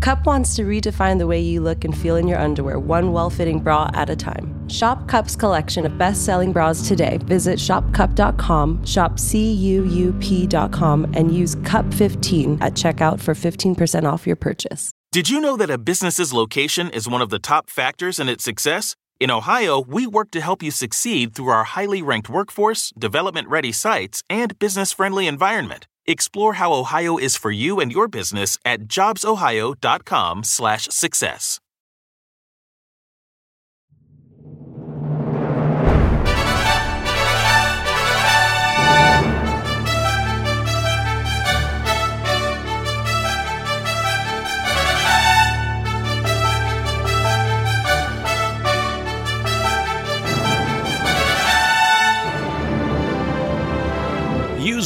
Cup wants to redefine the way you look and feel in your underwear, one well fitting bra at a time. Shop Cup's collection of best selling bras today. Visit shopcup.com, shop and use CUP15 at checkout for 15% off your purchase. Did you know that a business's location is one of the top factors in its success? In Ohio, we work to help you succeed through our highly ranked workforce, development ready sites, and business friendly environment. Explore how Ohio is for you and your business at jobsohio.com/success.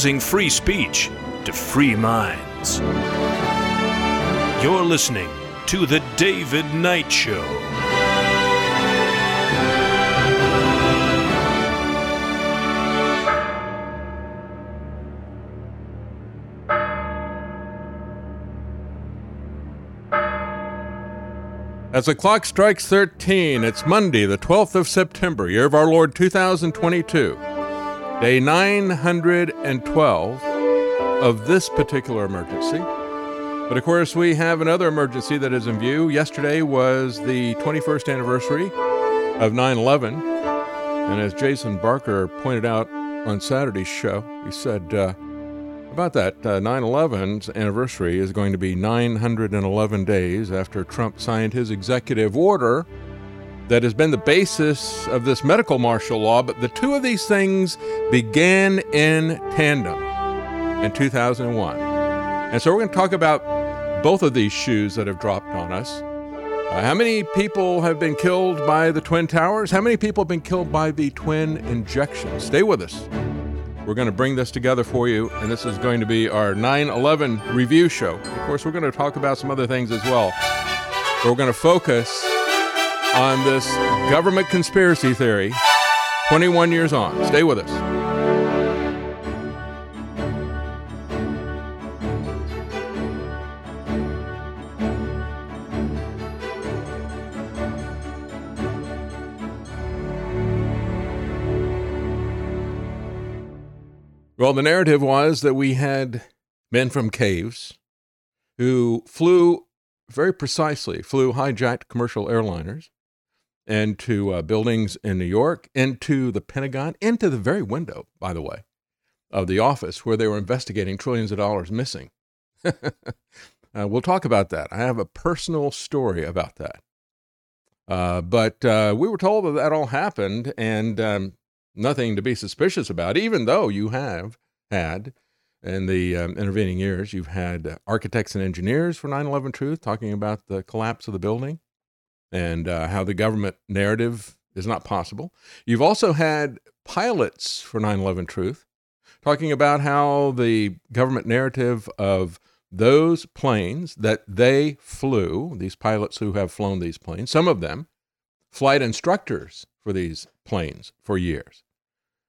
Free speech to free minds. You're listening to The David Knight Show. As the clock strikes 13, it's Monday, the 12th of September, year of our Lord 2022, day 912 of this particular emergency. But of course, we have another emergency that is in view. Yesterday was the 21st anniversary of 9 11. And as Jason Barker pointed out on Saturday's show, he said uh, about that 9 uh, 11's anniversary is going to be 911 days after Trump signed his executive order that has been the basis of this medical martial law. But the two of these things began in tandem in 2001. And so we're going to talk about both of these shoes that have dropped on us. Uh, how many people have been killed by the Twin Towers? How many people have been killed by the twin injections? Stay with us. We're going to bring this together for you, and this is going to be our 9 11 review show. Of course, we're going to talk about some other things as well. But we're going to focus on this government conspiracy theory 21 years on. Stay with us. Well, the narrative was that we had men from caves who flew very precisely, flew hijacked commercial airliners into uh, buildings in New York, into the Pentagon, into the very window, by the way, of the office where they were investigating trillions of dollars missing. uh, we'll talk about that. I have a personal story about that. Uh, but uh, we were told that that all happened, and um, nothing to be suspicious about, even though you have had in the um, intervening years, you've had architects and engineers for 9 11 Truth talking about the collapse of the building and uh, how the government narrative is not possible. You've also had pilots for 9 11 Truth talking about how the government narrative of those planes that they flew, these pilots who have flown these planes, some of them flight instructors for these planes for years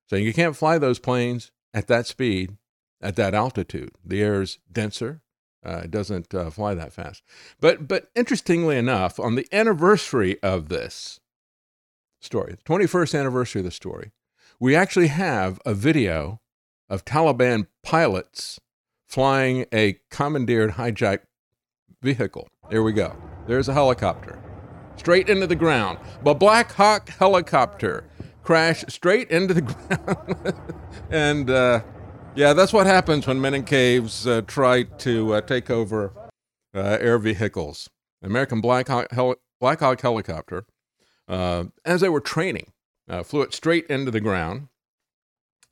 saying you can't fly those planes at that speed, at that altitude. The air is denser. Uh, it doesn't uh, fly that fast. But, but interestingly enough, on the anniversary of this story, 21st anniversary of the story, we actually have a video of Taliban pilots flying a commandeered hijacked vehicle. There we go. There's a helicopter. Straight into the ground. The Black Hawk helicopter crash straight into the ground. and uh, yeah, that's what happens when men in caves uh, try to uh, take over uh, air vehicles. American Black Hawk, Black Hawk helicopter, uh, as they were training, uh, flew it straight into the ground.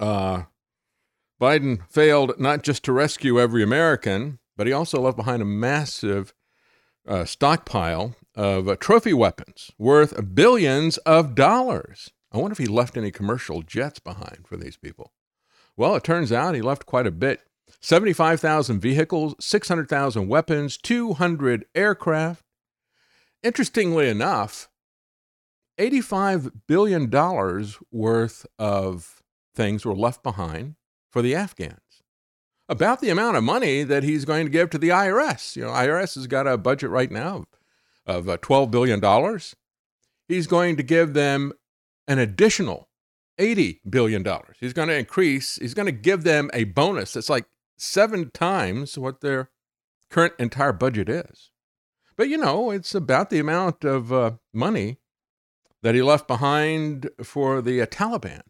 Biden failed not just to rescue every American, but he also left behind a massive stockpile of trophy weapons worth billions of dollars. I wonder if he left any commercial jets behind for these people. Well, it turns out he left quite a bit 75,000 vehicles, 600,000 weapons, 200 aircraft. Interestingly enough, $85 billion worth of things were left behind for the Afghans. about the amount of money that he's going to give to the IRS. You know, IRS has got a budget right now of uh, $12 billion. He's going to give them an additional $80 billion. He's going to increase, he's going to give them a bonus that's like seven times what their current entire budget is. But you know, it's about the amount of uh, money that he left behind for the uh, Taliban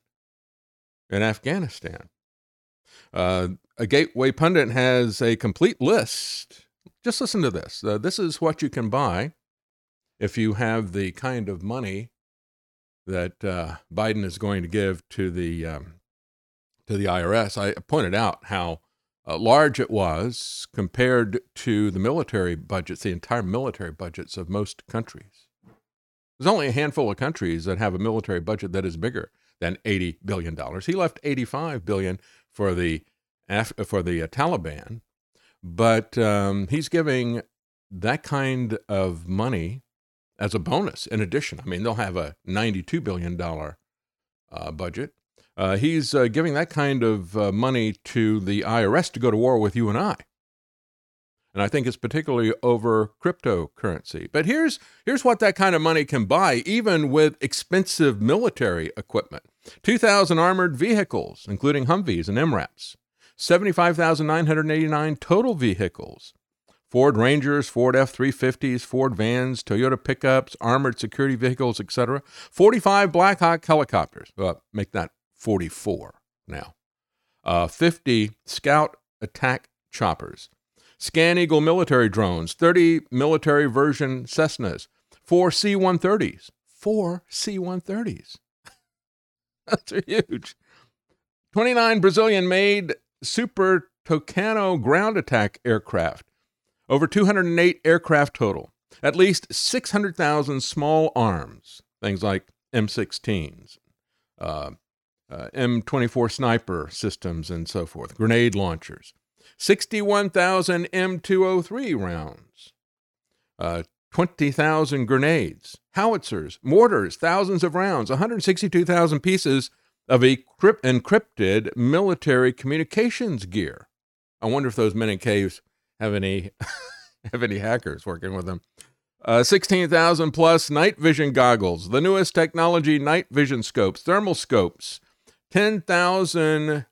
in Afghanistan. Uh, a Gateway Pundit has a complete list. Just listen to this. Uh, this is what you can buy if you have the kind of money that uh, Biden is going to give to the um, to the IRS. I pointed out how uh, large it was compared to the military budgets, the entire military budgets of most countries. There's only a handful of countries that have a military budget that is bigger than 80 billion dollars. He left 85 billion for the for the uh, Taliban, but um, he's giving that kind of money as a bonus. In addition, I mean, they'll have a 92 billion dollar uh, budget. Uh, he's uh, giving that kind of uh, money to the IRS to go to war with you and I. And I think it's particularly over cryptocurrency. But here's, here's what that kind of money can buy, even with expensive military equipment 2,000 armored vehicles, including Humvees and MRAPs, 75,989 total vehicles, Ford Rangers, Ford F 350s, Ford vans, Toyota pickups, armored security vehicles, etc. 45 Black Hawk helicopters. Make that 44 now. Uh, 50 Scout attack choppers, Scan Eagle military drones, 30 military version Cessnas, four C 130s. Four C 130s. That's huge. 29 Brazilian made Super Tucano ground attack aircraft, over 208 aircraft total, at least 600,000 small arms, things like M16s, uh, uh, M24 sniper systems, and so forth, grenade launchers. 61,000 M203 rounds, uh, 20,000 grenades, howitzers, mortars, thousands of rounds, 162,000 pieces of encrypted military communications gear. I wonder if those men in caves have any have any hackers working with them. Uh, 16,000 plus night vision goggles, the newest technology night vision scopes, thermal scopes, 10,000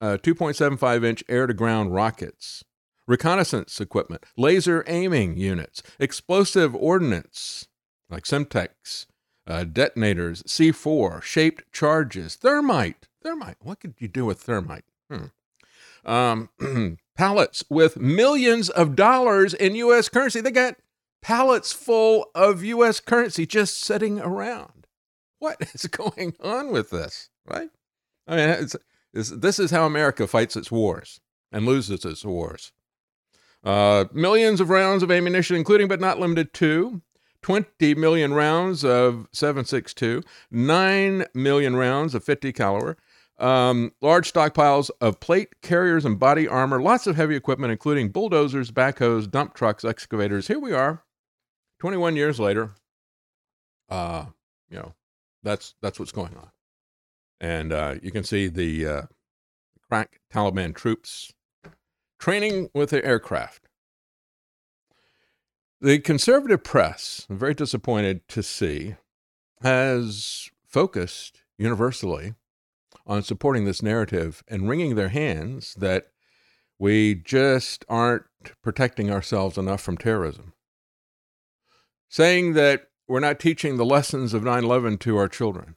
uh, 2.75 inch air to ground rockets, reconnaissance equipment, laser aiming units, explosive ordnance like Semtex, uh, detonators, C4, shaped charges, thermite. Thermite. What could you do with thermite? Hmm. Um, pallets with millions of dollars in U.S. currency. They got pallets full of U.S. currency just sitting around. What is going on with this? Right? I mean, it's this, this is how America fights its wars and loses its wars. Uh, millions of rounds of ammunition, including but not limited to 20 million rounds of 7.62, 9 million rounds of 50 caliber, um, large stockpiles of plate carriers and body armor, lots of heavy equipment, including bulldozers, backhoes, dump trucks, excavators. Here we are, 21 years later. Uh, you know, that's that's what's going on. And uh, you can see the uh, crack Taliban troops training with their aircraft. The conservative press, I'm very disappointed to see, has focused universally on supporting this narrative and wringing their hands that we just aren't protecting ourselves enough from terrorism. Saying that we're not teaching the lessons of 9 11 to our children.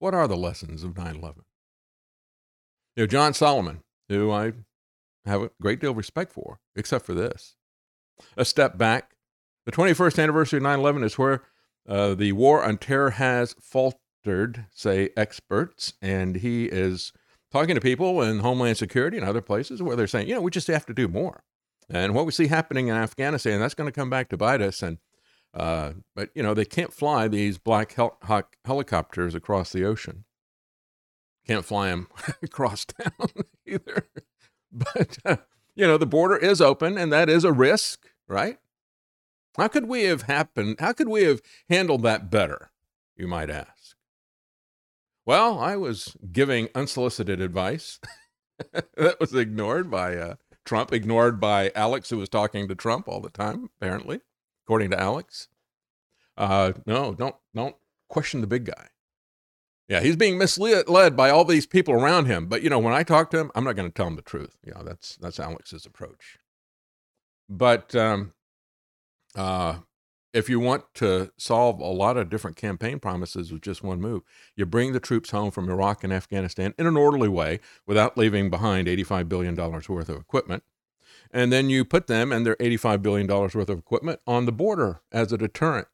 What are the lessons of 9 11? You know, John Solomon, who I have a great deal of respect for, except for this. A step back. The 21st anniversary of 9 11 is where uh, the war on terror has faltered, say experts, and he is talking to people in Homeland Security and other places where they're saying, you know, we just have to do more. And what we see happening in Afghanistan, that's going to come back to bite us. And uh, but you know they can't fly these black hel- helicopters across the ocean. Can't fly them across town either. But uh, you know the border is open, and that is a risk, right? How could we have happened? How could we have handled that better? You might ask. Well, I was giving unsolicited advice that was ignored by uh, Trump, ignored by Alex, who was talking to Trump all the time, apparently, according to Alex. Uh, no, don't don't question the big guy. Yeah, he's being misled by all these people around him. But you know, when I talk to him, I'm not going to tell him the truth. Yeah, that's that's Alex's approach. But um, uh, if you want to solve a lot of different campaign promises with just one move, you bring the troops home from Iraq and Afghanistan in an orderly way without leaving behind $85 billion worth of equipment. And then you put them and their $85 billion worth of equipment on the border as a deterrent.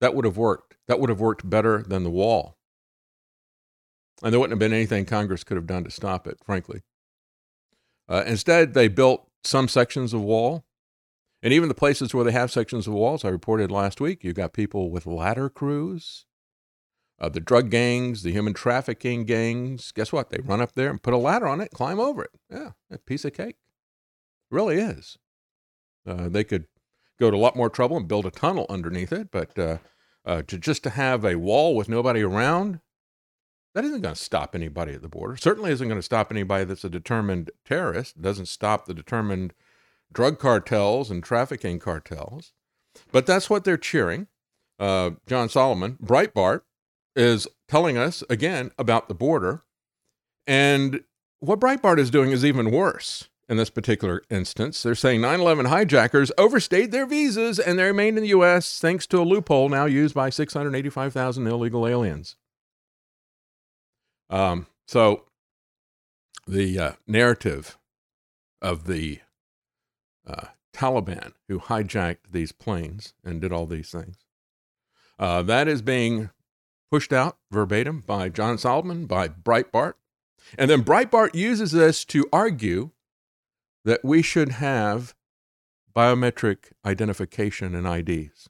That would have worked. That would have worked better than the wall. And there wouldn't have been anything Congress could have done to stop it, frankly. Uh, instead, they built some sections of wall and even the places where they have sections of walls, I reported last week, you've got people with ladder crews, uh, the drug gangs, the human trafficking gangs. Guess what? They run up there and put a ladder on it, climb over it. Yeah, a piece of cake. Really is. Uh, they could go to a lot more trouble and build a tunnel underneath it, but uh, uh to just to have a wall with nobody around, that isn't going to stop anybody at the border. Certainly isn't going to stop anybody that's a determined terrorist. It doesn't stop the determined drug cartels and trafficking cartels. But that's what they're cheering. Uh, John Solomon, Breitbart, is telling us again about the border. And what Breitbart is doing is even worse in this particular instance. They're saying 9 11 hijackers overstayed their visas and they remained in the U.S. thanks to a loophole now used by 685,000 illegal aliens. Um, so the uh, narrative of the uh, Taliban who hijacked these planes and did all these things. Uh, that is being pushed out verbatim by John Solomon, by Breitbart. And then Breitbart uses this to argue that we should have biometric identification and IDs.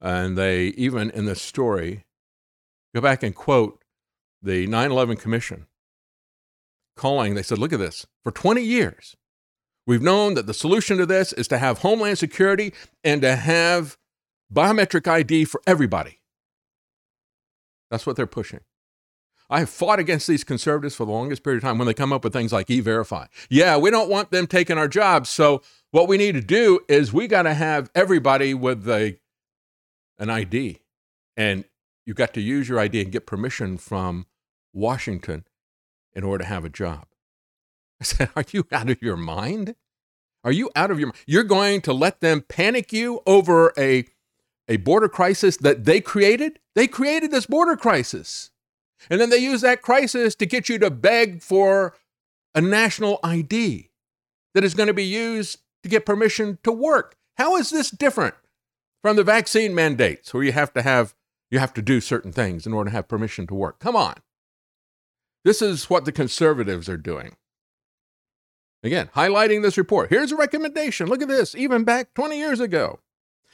And they even in the story go back and quote the 9 11 Commission, calling, they said, look at this, for 20 years, We've known that the solution to this is to have Homeland Security and to have biometric ID for everybody. That's what they're pushing. I have fought against these conservatives for the longest period of time when they come up with things like e verify. Yeah, we don't want them taking our jobs. So, what we need to do is we got to have everybody with a, an ID. And you got to use your ID and get permission from Washington in order to have a job. I said, Are you out of your mind? Are you out of your mind? You're going to let them panic you over a, a border crisis that they created? They created this border crisis. And then they use that crisis to get you to beg for a national ID that is going to be used to get permission to work. How is this different from the vaccine mandates where you have to have you have to do certain things in order to have permission to work? Come on. This is what the conservatives are doing. Again, highlighting this report. Here's a recommendation. Look at this, even back 20 years ago.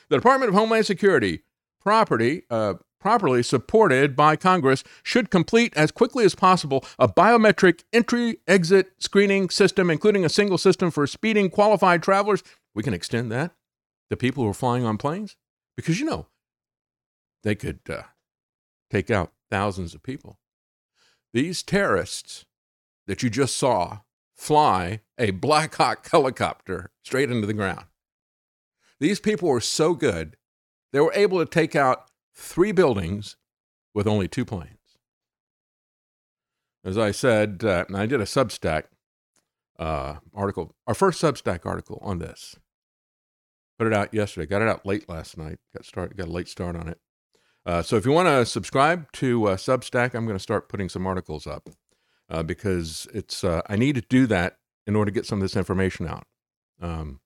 The Department of Homeland Security property, uh, properly supported by Congress, should complete as quickly as possible a biometric entry exit screening system, including a single system for speeding qualified travelers. We can extend that to people who are flying on planes because, you know, they could uh, take out thousands of people. These terrorists that you just saw fly a Black Hawk helicopter straight into the ground. These people were so good, they were able to take out three buildings with only two planes. As I said, uh, I did a Substack uh, article, our first Substack article on this. Put it out yesterday. Got it out late last night. Got start. Got a late start on it. Uh, so if you want to subscribe to uh, Substack, I'm going to start putting some articles up uh, because it's uh, I need to do that in order to get some of this information out. Um,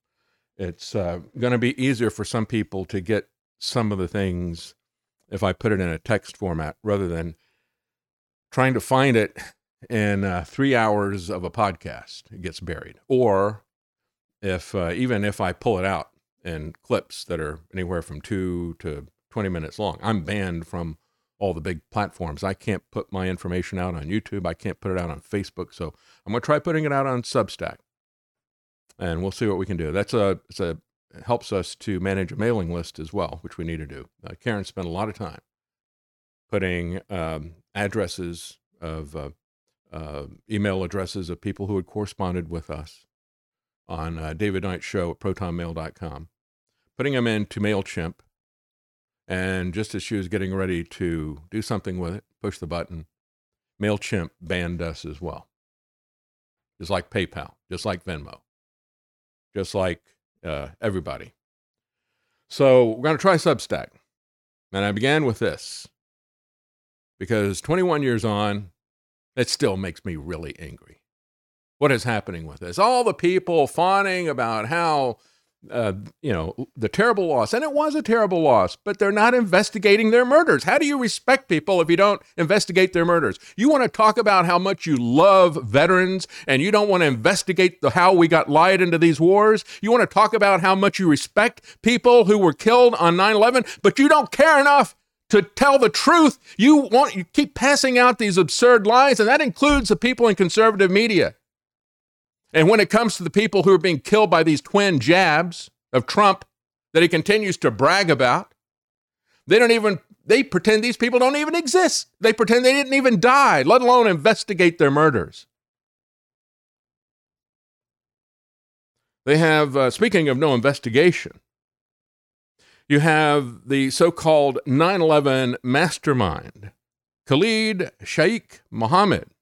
it's uh, going to be easier for some people to get some of the things if I put it in a text format rather than trying to find it in uh, three hours of a podcast. It gets buried, or if uh, even if I pull it out in clips that are anywhere from two to 20 minutes long, I'm banned from all the big platforms. I can't put my information out on YouTube. I can't put it out on Facebook. So I'm going to try putting it out on Substack, and we'll see what we can do. That's a it's a helps us to manage a mailing list as well, which we need to do. Uh, Karen spent a lot of time putting um, addresses of uh, uh, email addresses of people who had corresponded with us on uh, David Knight Show at protonmail.com, putting them into MailChimp. And just as she was getting ready to do something with it, push the button, MailChimp banned us as well. Just like PayPal, just like Venmo, just like uh, everybody. So we're going to try Substack. And I began with this because 21 years on, it still makes me really angry. What is happening with this? All the people fawning about how uh, you know, the terrible loss. And it was a terrible loss, but they're not investigating their murders. How do you respect people if you don't investigate their murders? You want to talk about how much you love veterans and you don't want to investigate the, how we got lied into these wars? You want to talk about how much you respect people who were killed on 9 11, but you don't care enough to tell the truth. You want you keep passing out these absurd lies, and that includes the people in conservative media. And when it comes to the people who are being killed by these twin jabs of Trump that he continues to brag about, they don't even, they pretend these people don't even exist. They pretend they didn't even die, let alone investigate their murders. They have, uh, speaking of no investigation, you have the so called 9 11 mastermind, Khalid Sheikh Mohammed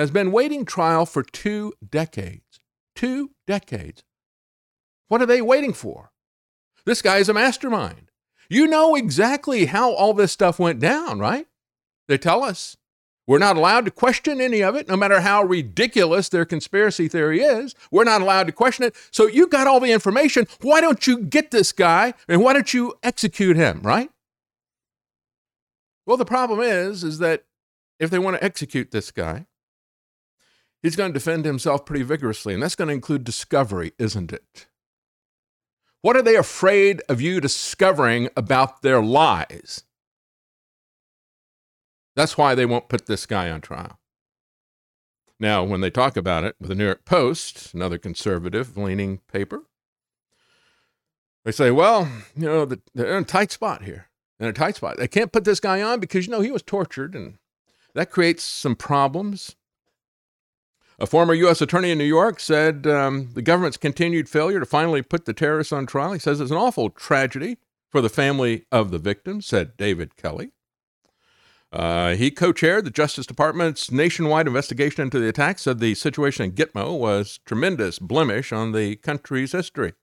has been waiting trial for two decades. Two decades. What are they waiting for? This guy is a mastermind. You know exactly how all this stuff went down, right? They tell us. We're not allowed to question any of it, no matter how ridiculous their conspiracy theory is. We're not allowed to question it. So you got all the information. Why don't you get this guy and why don't you execute him, right? Well, the problem is, is that if they want to execute this guy, he's going to defend himself pretty vigorously, and that's going to include discovery, isn't it? What are they afraid of you discovering about their lies? That's why they won't put this guy on trial. Now, when they talk about it with the New York Post, another conservative leaning paper, they say, well, you know, they're in a tight spot here. In a tight spot. They can't put this guy on because, you know, he was tortured, and that creates some problems. A former U.S. attorney in New York said um, the government's continued failure to finally put the terrorists on trial. He says it's an awful tragedy for the family of the victims, said David Kelley. Uh, he co chaired the Justice Department's nationwide investigation into the attack, said the situation in Gitmo was tremendous blemish on the country's history.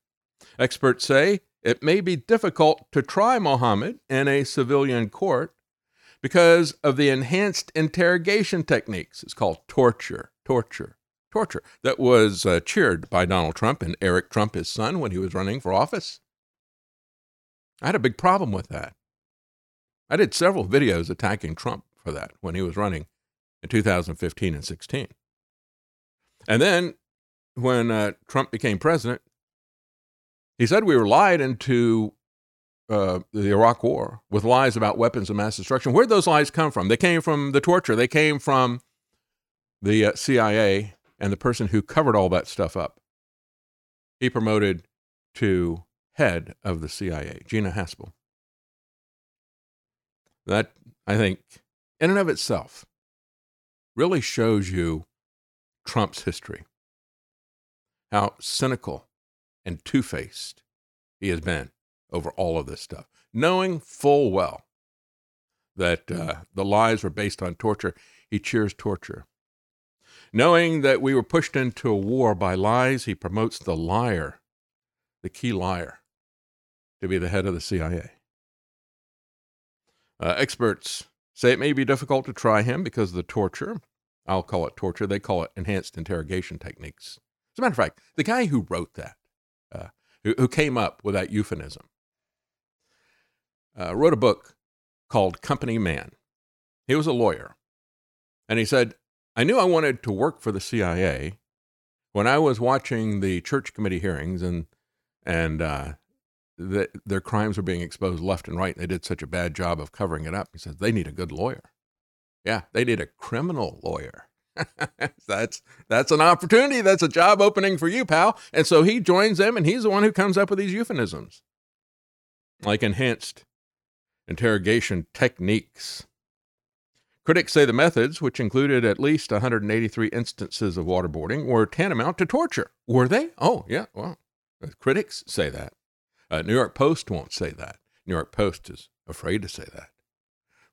Experts say it may be difficult to try Mohammed in a civilian court because of the enhanced interrogation techniques. It's called torture torture, torture that was uh, cheered by Donald Trump and Eric Trump, his son, when he was running for office. I had a big problem with that. I did several videos attacking Trump for that when he was running in 2015 and 16. And then when uh, Trump became president, he said we were lied into uh, the Iraq War with lies about weapons of mass destruction. Where'd those lies come from? They came from the torture. They came from the uh, CIA and the person who covered all that stuff up. He promoted to head of the CIA, Gina Haspel. That, I think, in and of itself, really shows you Trump's history. How cynical and two faced he has been over all of this stuff, knowing full well that uh, the lies were based on torture. He cheers torture. Knowing that we were pushed into a war by lies, he promotes the liar, the key liar, to be the head of the CIA. Uh, experts say it may be difficult to try him because of the torture. I'll call it torture. They call it enhanced interrogation techniques. As a matter of fact, the guy who wrote that, uh, who, who, came up with that euphemism, uh, wrote a book called Company Man. He was a lawyer. And he said, I knew I wanted to work for the CIA when I was watching the church committee hearings and and uh, the, their crimes were being exposed left and right. They did such a bad job of covering it up. He says they need a good lawyer. Yeah, they need a criminal lawyer. that's that's an opportunity. That's a job opening for you, pal. And so he joins them, and he's the one who comes up with these euphemisms, like enhanced interrogation techniques. Critics say the methods, which included at least 183 instances of waterboarding, were tantamount to torture. Were they? Oh, yeah. Well, critics say that. Uh, New York Post won't say that. New York Post is afraid to say that.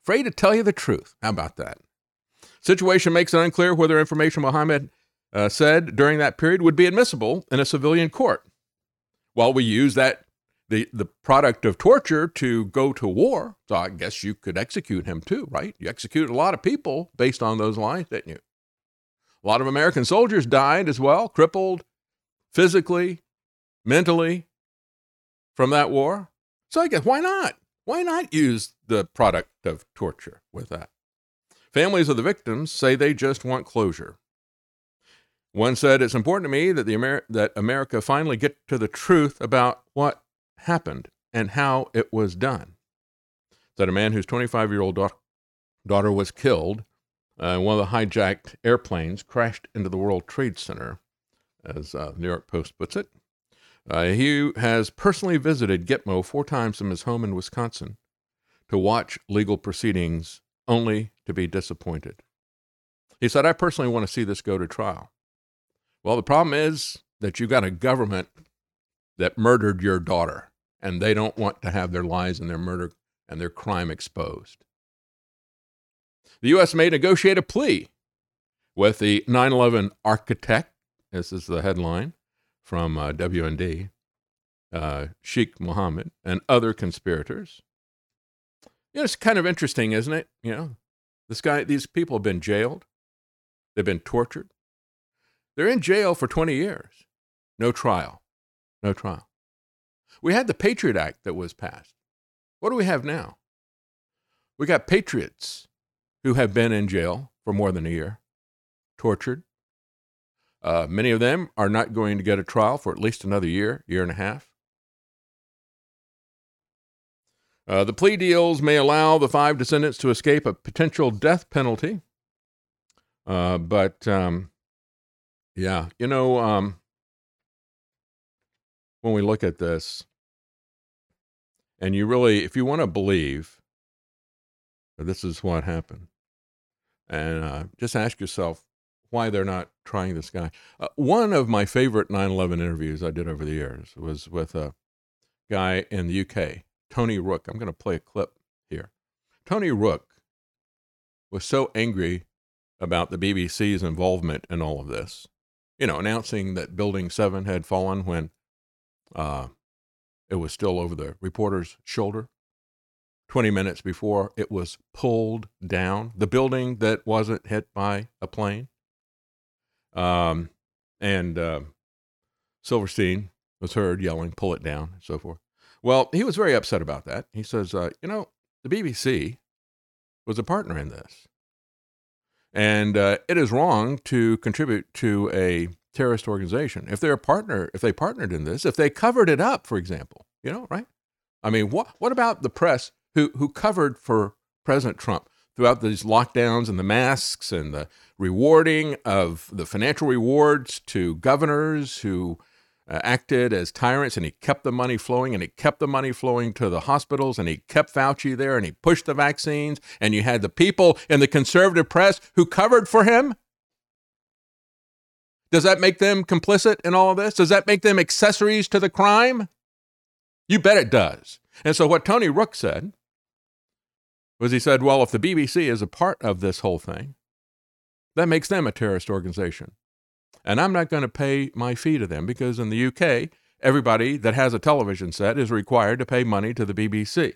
Afraid to tell you the truth. How about that? Situation makes it unclear whether information Mohammed uh, said during that period would be admissible in a civilian court. While we use that the, the product of torture to go to war. So I guess you could execute him too, right? You executed a lot of people based on those lines, didn't you? A lot of American soldiers died as well, crippled physically, mentally from that war. So I guess why not? Why not use the product of torture with that? Families of the victims say they just want closure. One said, It's important to me that, the Amer- that America finally get to the truth about what happened and how it was done. That a man whose 25 year old daughter was killed uh, one of the hijacked airplanes crashed into the World Trade Center, as uh, New York Post puts it. Uh, he has personally visited Gitmo four times from his home in Wisconsin to watch legal proceedings, only to be disappointed. He said, I personally want to see this go to trial. Well, the problem is that you've got a government that murdered your daughter and they don't want to have their lies and their murder and their crime exposed. The U.S. may negotiate a plea with the 9 11 architect. This is the headline from uh, WND, uh, Sheikh Mohammed, and other conspirators. You know, it's kind of interesting, isn't it? You know, this guy, these people have been jailed, they've been tortured. They're in jail for 20 years. No trial. No trial. We had the Patriot Act that was passed. What do we have now? We got patriots who have been in jail for more than a year, tortured. Uh, many of them are not going to get a trial for at least another year, year and a half. Uh, the plea deals may allow the five descendants to escape a potential death penalty. Uh, but um, yeah, you know, um, when we look at this, and you really, if you want to believe this is what happened, and uh, just ask yourself why they're not trying this guy. Uh, one of my favorite 9 11 interviews I did over the years was with a guy in the UK, Tony Rooke. I'm going to play a clip here. Tony Rooke was so angry about the BBC's involvement in all of this, you know, announcing that Building 7 had fallen when uh, it was still over the reporter's shoulder. 20 minutes before it was pulled down, the building that wasn't hit by a plane. Um, and uh, Silverstein was heard yelling, pull it down, and so forth. Well, he was very upset about that. He says, uh, you know, the BBC was a partner in this. And uh, it is wrong to contribute to a terrorist organization. If they're a partner, if they partnered in this, if they covered it up, for example, you know, right? I mean, what what about the press who who covered for President Trump throughout these lockdowns and the masks and the rewarding of the financial rewards to governors who uh, acted as tyrants and he kept the money flowing and he kept the money flowing to the hospitals and he kept Fauci there and he pushed the vaccines and you had the people in the conservative press who covered for him does that make them complicit in all of this? Does that make them accessories to the crime? You bet it does. And so, what Tony Rooke said was he said, well, if the BBC is a part of this whole thing, that makes them a terrorist organization. And I'm not going to pay my fee to them because in the UK, everybody that has a television set is required to pay money to the BBC.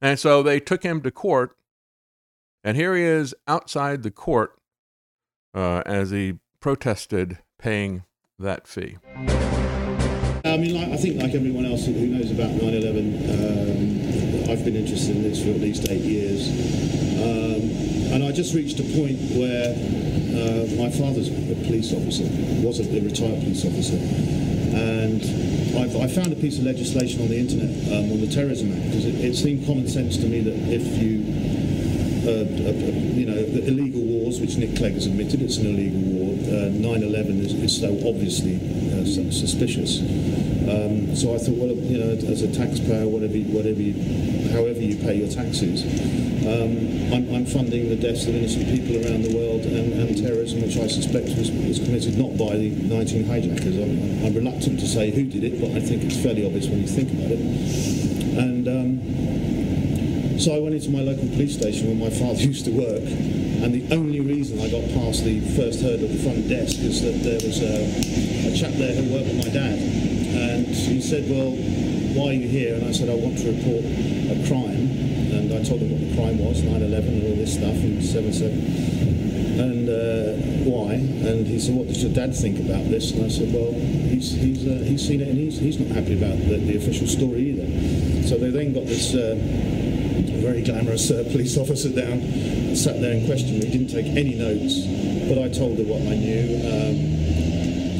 And so they took him to court, and here he is outside the court uh, as he protested paying that fee. I mean, I think like everyone else who knows about 9/11, um, I've been interested in this for at least eight years, um, and I just reached a point where uh, my father's a police officer, was a, a retired police officer, and I've, I found a piece of legislation on the internet um, on the Terrorism Act because it, it seemed common sense to me that if you uh, uh, you know, the illegal wars, which Nick Clegg has admitted it's an illegal war. 9/11 is, is, so obviously suspicious. Um, so I thought, well, you know, as a taxpayer, whatever, whatever, you, however you pay your taxes, um, I'm, I'm, funding the deaths of innocent people around the world and, and terrorism, which I suspect was, was, committed not by the 19 hijackers. I'm, I'm, reluctant to say who did it, but I think it's fairly obvious when you think about it. And so I went into my local police station where my father used to work, and the only reason I got past the first hurdle at the front desk is that there was a, a chap there who worked with my dad, and he said, "Well, why are you here?" And I said, "I want to report a crime." and I told him what the crime was, 9/11 and all this stuff, and 7/7, and uh, why. And he said, "What does your dad think about this?" And I said, "Well, he's he's uh, he's seen it, and he's he's not happy about the, the official story either." So they then got this. Uh, very glamorous uh, police officer down, sat there and questioned me. Didn't take any notes, but I told her what I knew. Um,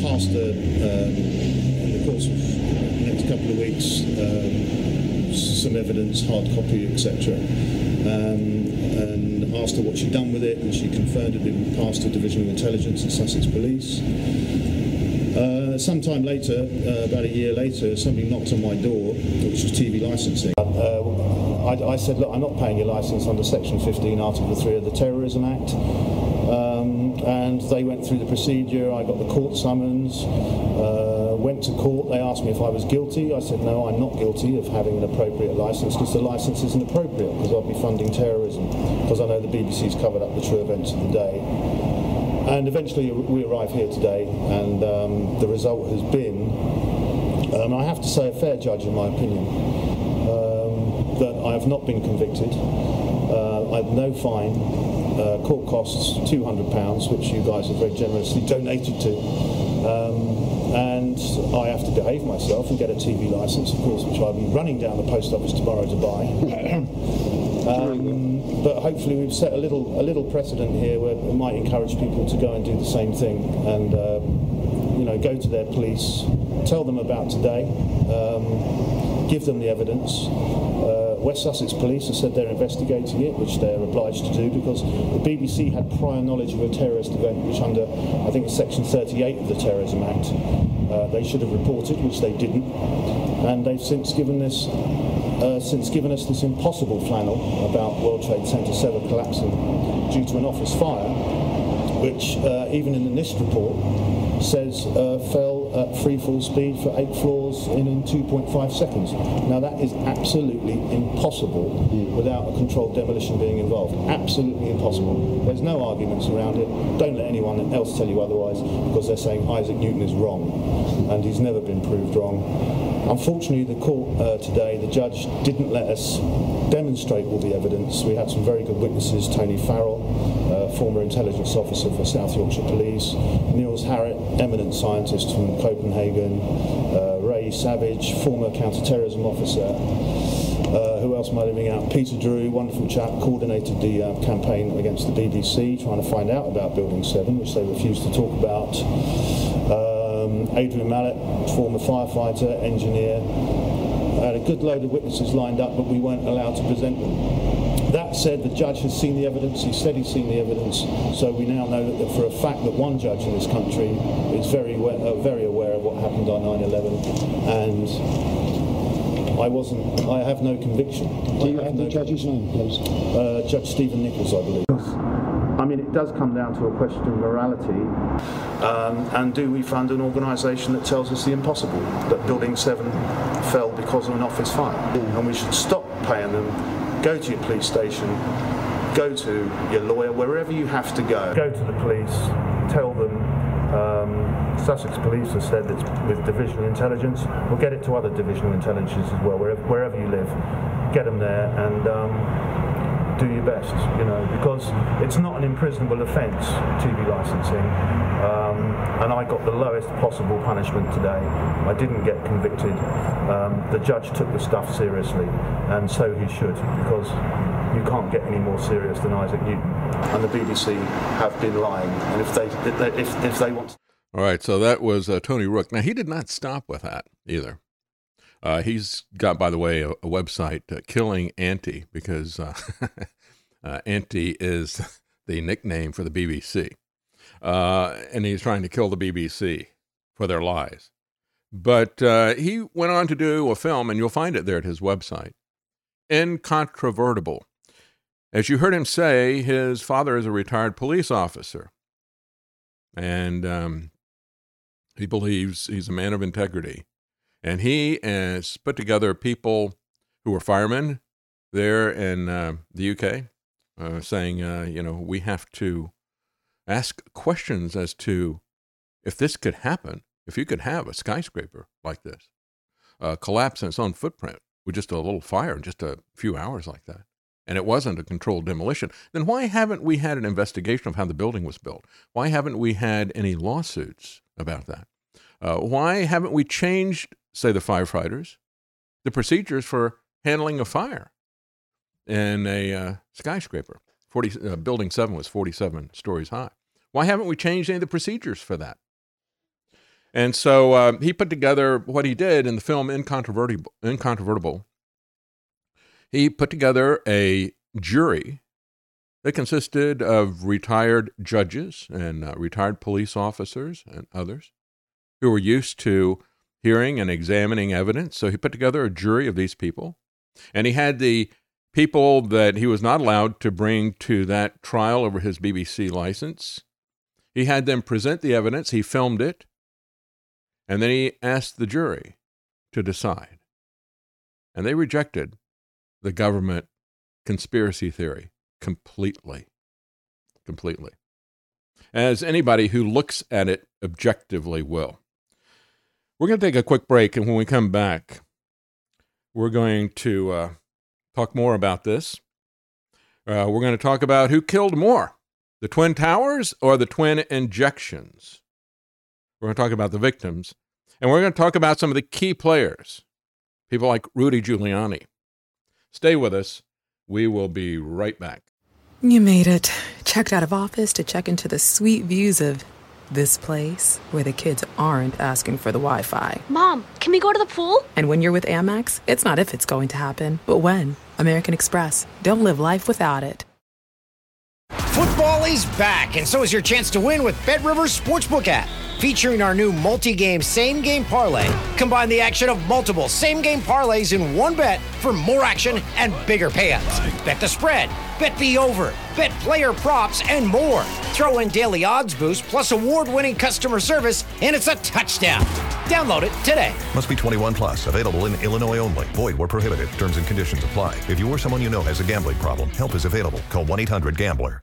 passed her um, in the course of the next couple of weeks. Um, some evidence, hard copy, etc. Um, and asked her what she'd done with it, and she confirmed it had been passed to Division of Intelligence at Sussex Police. Uh, sometime later, uh, about a year later, somebody knocked on my door, which was TV licensing. I, I, said, look, I'm not paying your license under Section 15, Article 3 of the Terrorism Act. Um, and they went through the procedure. I got the court summons. Uh, went to court. They asked me if I was guilty. I said, no, I'm not guilty of having an appropriate license because the license isn't appropriate because I'll be funding terrorism because I know the BBC's covered up the true events of the day. And eventually we arrive here today and um, the result has been, um, I have to say, a fair judge in my opinion, that I have not been convicted. Uh, I have no fine. Uh, court costs £200, which you guys have very generously donated to. Um, and I have to behave myself and get a TV license, of course, which I'll be running down the post office tomorrow to buy. um, but hopefully we've set a little a little precedent here where it might encourage people to go and do the same thing and uh, you know go to their police, tell them about today, um, give them the evidence. Uh, West Sussex Police have said they're investigating it, which they're obliged to do because the BBC had prior knowledge of a terrorist event, which under, I think, Section 38 of the Terrorism Act, uh, they should have reported, which they didn't. And they've since given this, uh, since given us this impossible flannel about World Trade Center 7 collapsing due to an office fire, which uh, even in the NIST report says uh, fell at free fall speed for eight floors in, in 2.5 seconds. Now that is absolutely impossible without a controlled demolition being involved. Absolutely impossible. There's no arguments around it. Don't let anyone else tell you otherwise because they're saying Isaac Newton is wrong and he's never been proved wrong. Unfortunately, the court uh, today, the judge didn't let us demonstrate all the evidence. We had some very good witnesses, Tony Farrell, former intelligence officer for South Yorkshire Police, Niels Harrit, eminent scientist from Copenhagen, uh, Ray Savage, former counter-terrorism officer, uh, who else am I leaving out? Peter Drew, wonderful chap, coordinated the uh, campaign against the BBC, trying to find out about Building 7, which they refused to talk about. Um, Adrian Mallet, former firefighter, engineer. I had a good load of witnesses lined up, but we weren't allowed to present them. That said, the judge has seen the evidence. He said he's seen the evidence, so we now know that for a fact that one judge in this country is very, uh, very aware of what happened on 9/11, and I wasn't. I have no conviction. Do you have, have the no judge's name, please? Uh, judge Stephen Nichols, I believe. I mean, it does come down to a question of morality. Um, and do we fund an organisation that tells us the impossible, that Building 7 fell because of an office fire? And we should stop paying them, go to your police station, go to your lawyer, wherever you have to go. Go to the police, tell them um, Sussex Police has said that with divisional intelligence, we'll get it to other divisional intelligence as well, wherever, wherever you live. Get them there and um, do your best, you know, because it's not an imprisonable offence, TV licensing, um, and I got the lowest possible punishment today. I didn't get convicted. Um, the judge took the stuff seriously, and so he should, because you can't get any more serious than Isaac Newton. And the BBC have been lying, and if they if, if they want. All right, so that was uh, Tony Rooke. Now he did not stop with that either. Uh, he's got, by the way, a, a website, uh, Killing Auntie, because uh, Uh, Auntie is the nickname for the BBC. Uh, and he's trying to kill the BBC for their lies. But uh, he went on to do a film, and you'll find it there at his website Incontrovertible. As you heard him say, his father is a retired police officer. And um, he believes he's a man of integrity. And he has put together people who were firemen there in uh, the UK, uh, saying, uh, you know, we have to ask questions as to if this could happen, if you could have a skyscraper like this uh, collapse in its own footprint with just a little fire in just a few hours like that, and it wasn't a controlled demolition, then why haven't we had an investigation of how the building was built? Why haven't we had any lawsuits about that? Uh, why haven't we changed, say, the firefighters, the procedures for handling a fire in a uh, skyscraper? 40, uh, building 7 was 47 stories high. Why haven't we changed any of the procedures for that? And so uh, he put together what he did in the film Incontrovertible, Incontrovertible. He put together a jury that consisted of retired judges and uh, retired police officers and others who were used to hearing and examining evidence. So he put together a jury of these people. And he had the people that he was not allowed to bring to that trial over his BBC license. He had them present the evidence, he filmed it, and then he asked the jury to decide. And they rejected the government conspiracy theory completely. Completely. As anybody who looks at it objectively will. We're going to take a quick break, and when we come back, we're going to uh, talk more about this. Uh, we're going to talk about who killed more the Twin Towers or the twin injections. We're going to talk about the victims, and we're going to talk about some of the key players, people like Rudy Giuliani. Stay with us. We will be right back. You made it. Checked out of office to check into the sweet views of this place where the kids aren't asking for the Wi Fi. Mom, can we go to the pool? And when you're with Amex, it's not if it's going to happen, but when. American Express. Don't live life without it. Football is back, and so is your chance to win with Bet Rivers Sportsbook app. Featuring our new multi game same game parlay. Combine the action of multiple same game parlays in one bet for more action and bigger payouts. Bet the spread, bet the over, bet player props, and more. Throw in daily odds boost plus award winning customer service, and it's a touchdown. Download it today. Must be 21 plus. Available in Illinois only. Void where prohibited. Terms and conditions apply. If you or someone you know has a gambling problem, help is available. Call 1 800 GAMBLER.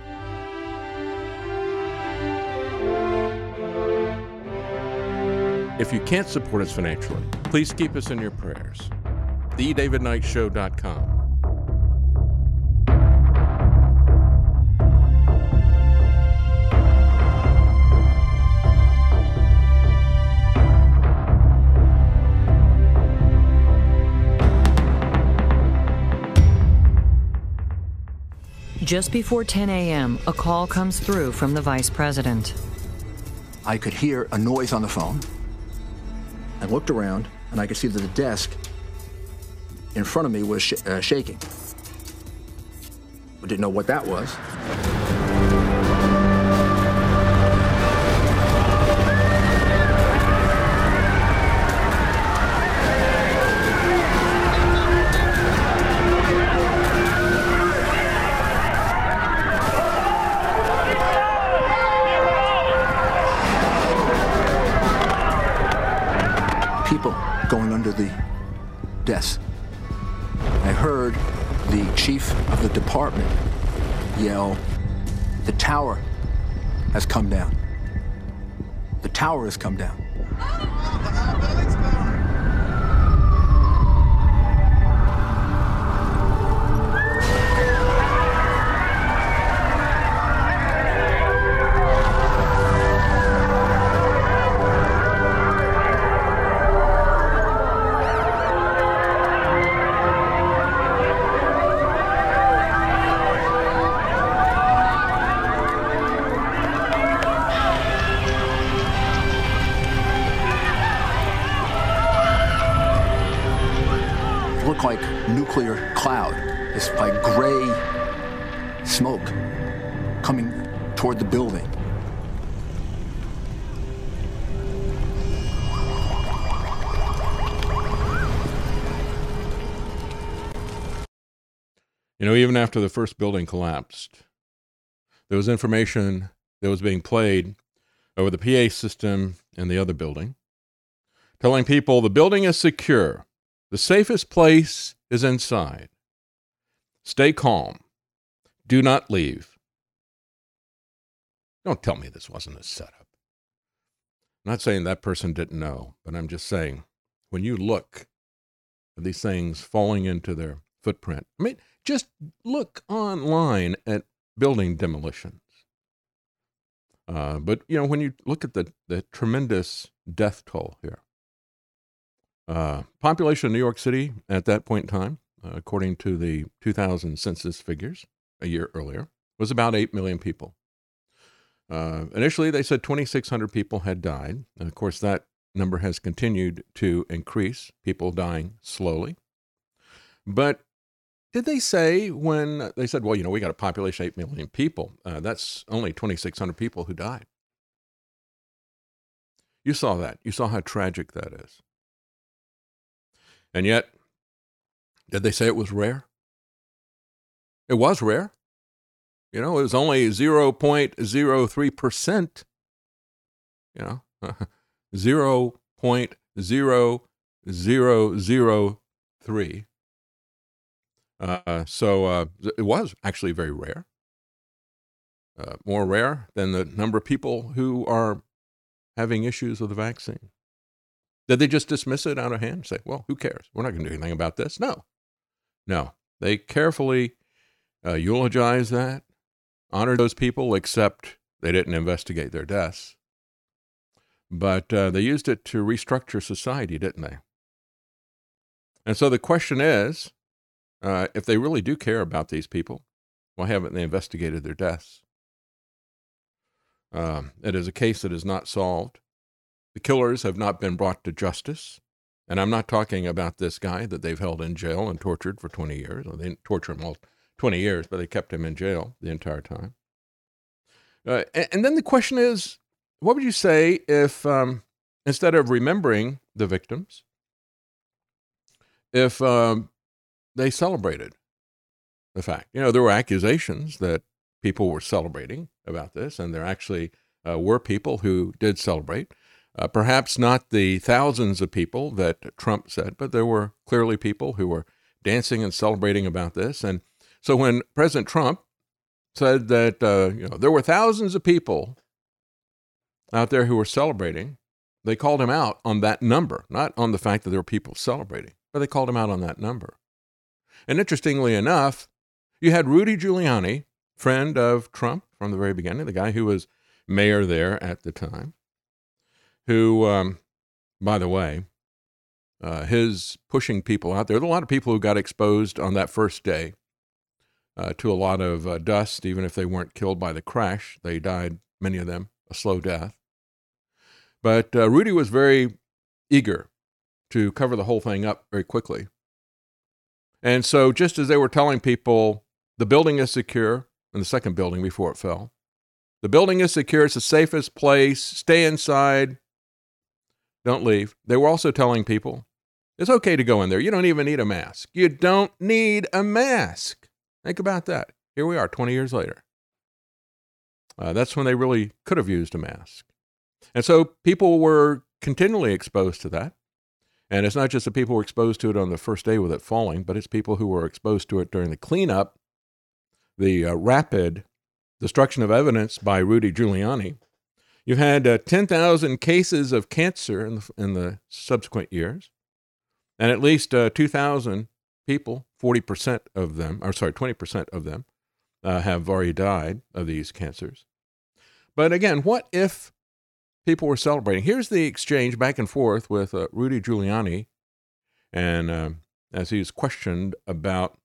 If you can't support us financially, please keep us in your prayers. TheDavidKnightShow.com. Just before 10 a.m., a call comes through from the vice president. I could hear a noise on the phone. I looked around and I could see that the desk in front of me was sh- uh, shaking. I didn't know what that was. Desk. I heard the chief of the department yell, The tower has come down. The tower has come down. Nuclear cloud, this like gray smoke coming toward the building. You know, even after the first building collapsed, there was information that was being played over the PA system in the other building, telling people the building is secure. The safest place is inside. Stay calm. Do not leave. Don't tell me this wasn't a setup. I'm not saying that person didn't know, but I'm just saying when you look at these things falling into their footprint, I mean, just look online at building demolitions. Uh, but you know, when you look at the the tremendous death toll here, uh, population of New York City at that point in time, uh, according to the 2000 census figures a year earlier, was about 8 million people. Uh, initially, they said 2,600 people had died. And of course, that number has continued to increase, people dying slowly. But did they say when they said, well, you know, we got a population of 8 million people, uh, that's only 2,600 people who died? You saw that. You saw how tragic that is. And yet, did they say it was rare? It was rare. You know, it was only 0.03%. You know, 0.0003. Uh, so uh, it was actually very rare. Uh, more rare than the number of people who are having issues with the vaccine. Did they just dismiss it out of hand and say, well, who cares? We're not going to do anything about this? No. No. They carefully uh, eulogized that, honored those people, except they didn't investigate their deaths. But uh, they used it to restructure society, didn't they? And so the question is uh, if they really do care about these people, why haven't they investigated their deaths? Um, it is a case that is not solved. The killers have not been brought to justice. And I'm not talking about this guy that they've held in jail and tortured for 20 years. Well, they didn't torture him all 20 years, but they kept him in jail the entire time. Uh, and, and, then the question is what would you say if, um, instead of remembering the victims, if um, they celebrated the fact? You know, there were accusations that people were celebrating about this, and there actually uh, were people who did celebrate. Uh, perhaps not the thousands of people that Trump said, but there were clearly people who were dancing and celebrating about this. And so when President Trump said that uh, you know there were thousands of people out there who were celebrating, they called him out on that number, not on the fact that there were people celebrating, but they called him out on that number. And interestingly enough, you had Rudy Giuliani, friend of Trump from the very beginning, the guy who was mayor there at the time who, um, by the way, uh, his pushing people out there. There are a lot of people who got exposed on that first day uh, to a lot of uh, dust, even if they weren't killed by the crash. They died, many of them, a slow death. But uh, Rudy was very eager to cover the whole thing up very quickly. And so, just as they were telling people the building is secure, and the second building before it fell, the building is secure, it's the safest place, stay inside, don't leave. They were also telling people it's okay to go in there. You don't even need a mask. You don't need a mask. Think about that. Here we are 20 years later. Uh, that's when they really could have used a mask. And so people were continually exposed to that. And it's not just the people who were exposed to it on the first day with it falling, but it's people who were exposed to it during the cleanup, the uh, rapid destruction of evidence by Rudy Giuliani. You've had uh, 10,000 cases of cancer in the, in the subsequent years, and at least uh, 2,000 people, 40% of them, or sorry, 20% of them, uh, have already died of these cancers. But again, what if people were celebrating? Here's the exchange back and forth with uh, Rudy Giuliani, and uh, as he's questioned about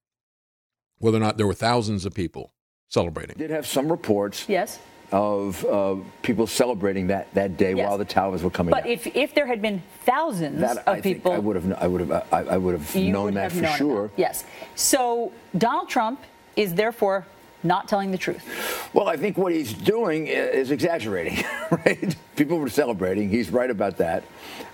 whether or not there were thousands of people celebrating. Did have some reports. Yes. Of uh, people celebrating that, that day Yes. while the towers were coming But down. if, if there had been thousands that of I people, I would have I would have I, I would have known would that have for known sure. about- Yes. So Donald Trump is therefore not telling the truth. Well, I think what he's doing is exaggerating, right? People were celebrating. He's right about that.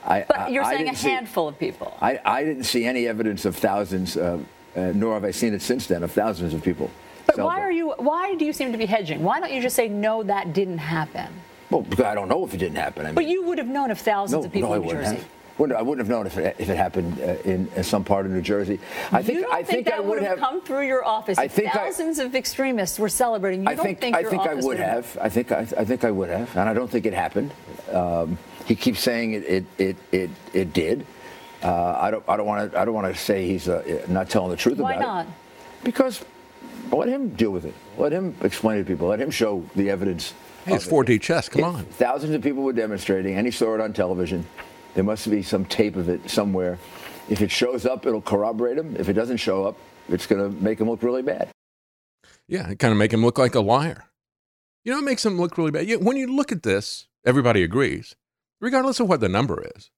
I, But I- you're saying a see- handful of people. I, I didn't see any evidence of thousands, uh, uh, nor have I seen it since then, of thousands of people. But why are you? Why do you seem to be hedging? Why don't you just say no? That didn't happen. Well, because I don't know if it didn't happen. I mean, But you would have known if thousands no, of people no, I in New Jersey. have. I wouldn't have known if it, if it happened uh, in, in some part of New Jersey. I think you don't I think, that I would have. come through your office. I If think I- thousands of extremists were celebrating. You I don't think, think I think I would have. I think I, I think I would have, and I don't think it happened. Um, he keeps saying it it it it, it did. Uh, I don't I don't want to I don't want to say he's uh, not telling the truth Why about not? it because let him deal with it. Let him explain it to people. Let him show the evidence. Hey, it's 4D chess. Come on. Thousands of people were demonstrating, and he saw it on television. There must be some tape of it somewhere. If it shows up, it'll corroborate him. If it doesn't show up, it's going to make him look really bad. Yeah, it kind of make him look like a liar. You know, it makes him look really bad. When you look at this, everybody agrees, regardless of what the number is,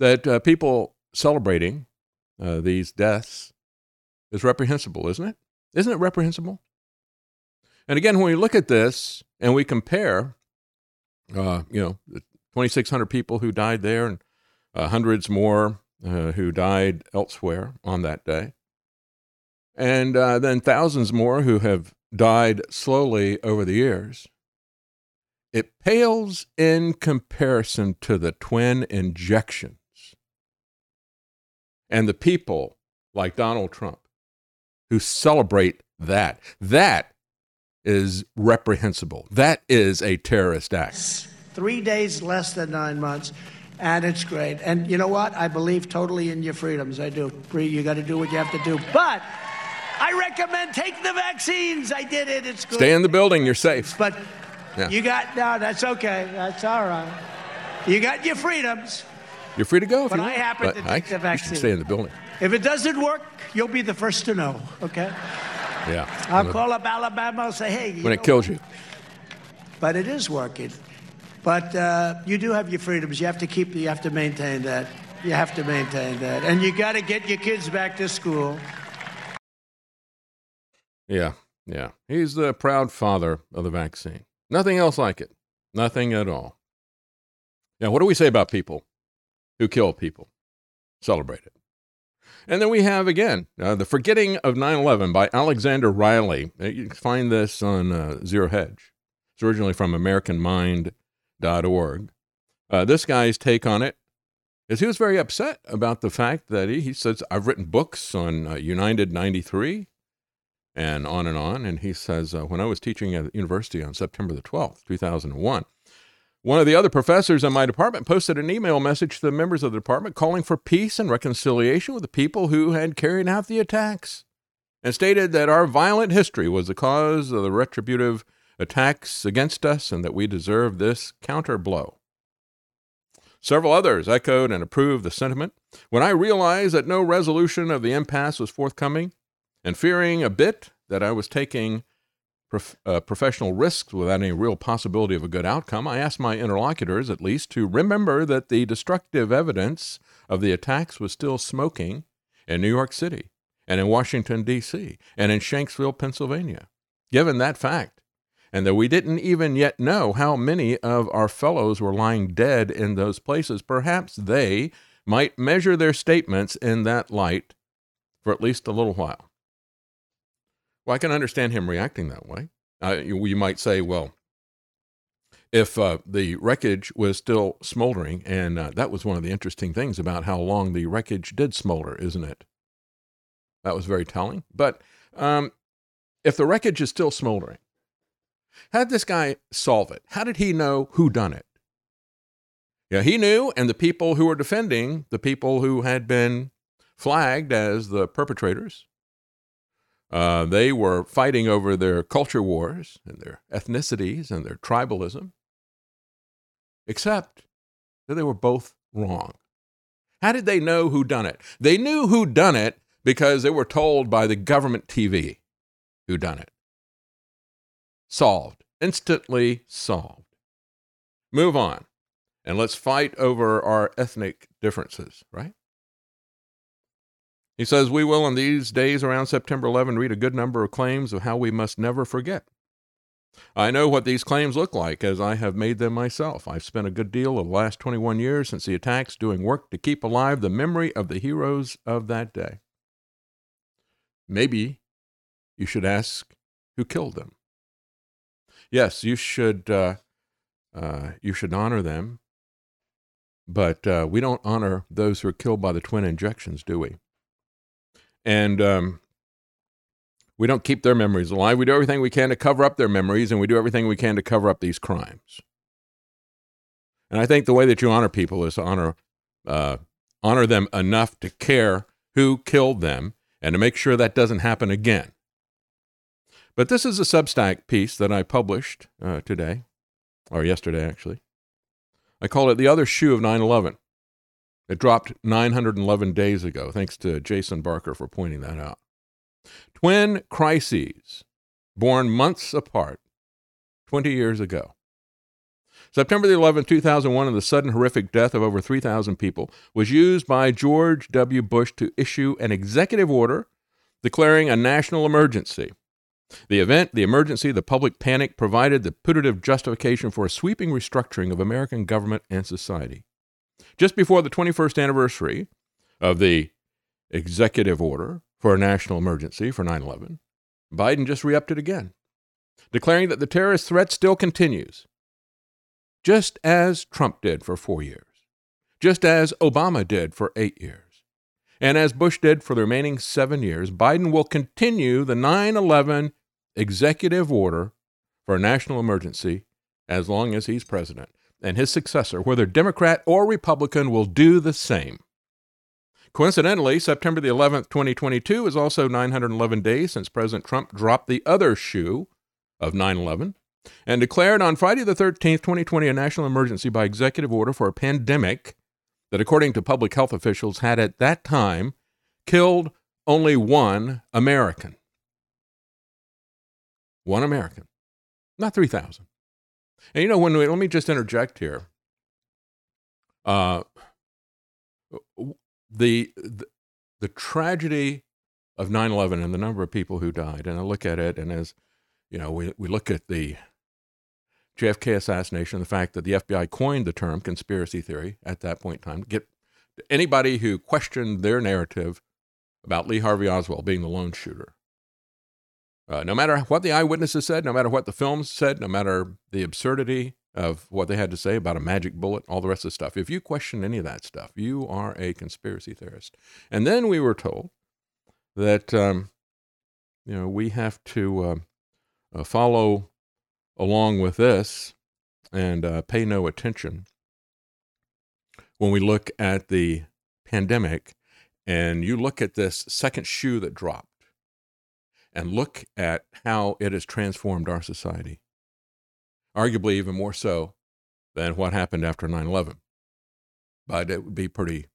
that uh, people celebrating uh, these deaths is reprehensible, isn't it? Isn't it reprehensible? And again, when we look at this and we compare, uh, you know, the 2,600 people who died there and uh, hundreds more uh, who died elsewhere on that day, and uh, then thousands more who have died slowly over the years. It pales in comparison to the twin injections and the people like Donald Trump who celebrate that. That is reprehensible. That is a terrorist act. Three days less than nine months, and it's great. And you know what? I believe totally in your freedoms. I do. You got to do what you have to do. But I recommend take the vaccines. I did it. It's good. Stay in the building, you're safe. But Yeah. you got no. That's okay. That's all right. You got your freedoms. You're free to go if But you I happen but to I, take the you should stay in the building. If it doesn't work, you'll be the first to know. Okay. Yeah. I'll When it- call up Alabama and say, hey. you when it kills you. but it is working. But uh, you do have your freedoms. You have to keep. You have to maintain that. You have to maintain that, and you got to get your kids back to school. Yeah, yeah. He's the proud father of the vaccine. Nothing else like it. Nothing at all. Now, what do we say about people who kill people? Celebrate it. And then we have again uh, the Forgetting of 9 11 by Alexander Riley. Uh, You can find this on uh, Zero Hedge. It's originally from AmericanMind.org. Uh, this guy's take on it is he was very upset about the fact that he, he says, I've written books on uh, United 93 and on and on. And he says, uh, when I was teaching at university on September the 12th, 2001, one of the other professors in my department posted an email message to the members of the department calling for peace and reconciliation with the people who had carried out the attacks and stated that our violent history was the cause of the retributive attacks against us and that we deserve this counter blow. Several others echoed and approved the sentiment. When I realized that no resolution of the impasse was forthcoming, and fearing a bit that I was taking prof- uh, professional risks without any real possibility of a good outcome, I asked my interlocutors at least to remember that the destructive evidence of the attacks was still smoking in New York City and in Washington, D.C., and in Shanksville, Pennsylvania. Given that fact, and that we didn't even yet know how many of our fellows were lying dead in those places, perhaps they might measure their statements in that light for at least a little while. Well, I can understand him reacting that way. Uh, you, you might say, well, if uh, the wreckage was still smoldering, and uh, that was one of the interesting things about how long the wreckage did smolder, isn't it? That was very telling. But um, if the wreckage is still smoldering, how did this guy solve it? How did he know who done it? Yeah, he knew, and the people who were defending the people who had been flagged as the perpetrators, uh, they were fighting over their culture wars and their ethnicities and their tribalism, except that they were both wrong. How did they know who done it? They knew who done it because they were told by the government TV who done it. Solved, instantly solved. Move on and let's fight over our ethnic differences, right? He says, We will, in these days around September 11, read a good number of claims of how we must never forget. I know what these claims look like as I have made them myself. I've spent a good deal of the last 21 years since the attacks doing work to keep alive the memory of the heroes of that day. Maybe you should ask who killed them. Yes, you should, uh, uh, you should honor them but uh, we don't honor those who are killed by the twin injections, do we? And um, we don't keep their memories alive. We do everything we can to cover up their memories, and we do everything we can to cover up these crimes. And I think the way that you honor people is to honor uh, honor them enough to care who killed them and to make sure that doesn't happen again. But this is a Substack piece that I published uh, today, or yesterday actually. I call it the other shoe of 9 11. It dropped 911 days ago. Thanks to Jason Barker for pointing that out. Twin crises born months apart 20 years ago. September the 11th, 2001, and the sudden horrific death of over 3,000 people was used by George W. Bush to issue an executive order declaring a national emergency. The event, the emergency, the public panic provided the putative justification for a sweeping restructuring of American government and society. Just before the 21st anniversary of the executive order for a national emergency for 9 11, Biden just re upped it again, declaring that the terrorist threat still continues, just as Trump did for four years, just as Obama did for eight years. And as Bush did for the remaining seven years, Biden will continue the 9 11 executive order for a national emergency as long as he's president. And his successor, whether Democrat or Republican, will do the same. Coincidentally, September the 11th, 2022 is also 911 days since President Trump dropped the other shoe of 9 11 and declared on Friday the 13th, 2020, a national emergency by executive order for a pandemic that, according to public health officials, had at that time killed only one American. One American, not 3,000. And you know, when we, let me just interject here. Uh, the, the, the tragedy of 9 11 and the number of people who died, and I look at it, and as you know, we, we look at the JFK assassination, the fact that the FBI coined the term conspiracy theory at that point in time, get anybody who questioned their narrative about Lee Harvey Oswald being the lone shooter. Uh, no matter what the eyewitnesses said, no matter what the films said, no matter the absurdity of what they had to say about a magic bullet, all the rest of the stuff, if you question any of that stuff, you are a conspiracy theorist. And then we were told that um, you know we have to uh, uh, follow along with this and uh, pay no attention when we look at the pandemic and you look at this second shoe that dropped and look at how it has transformed our society, arguably even more so than what happened after 9 11. But it would be pretty,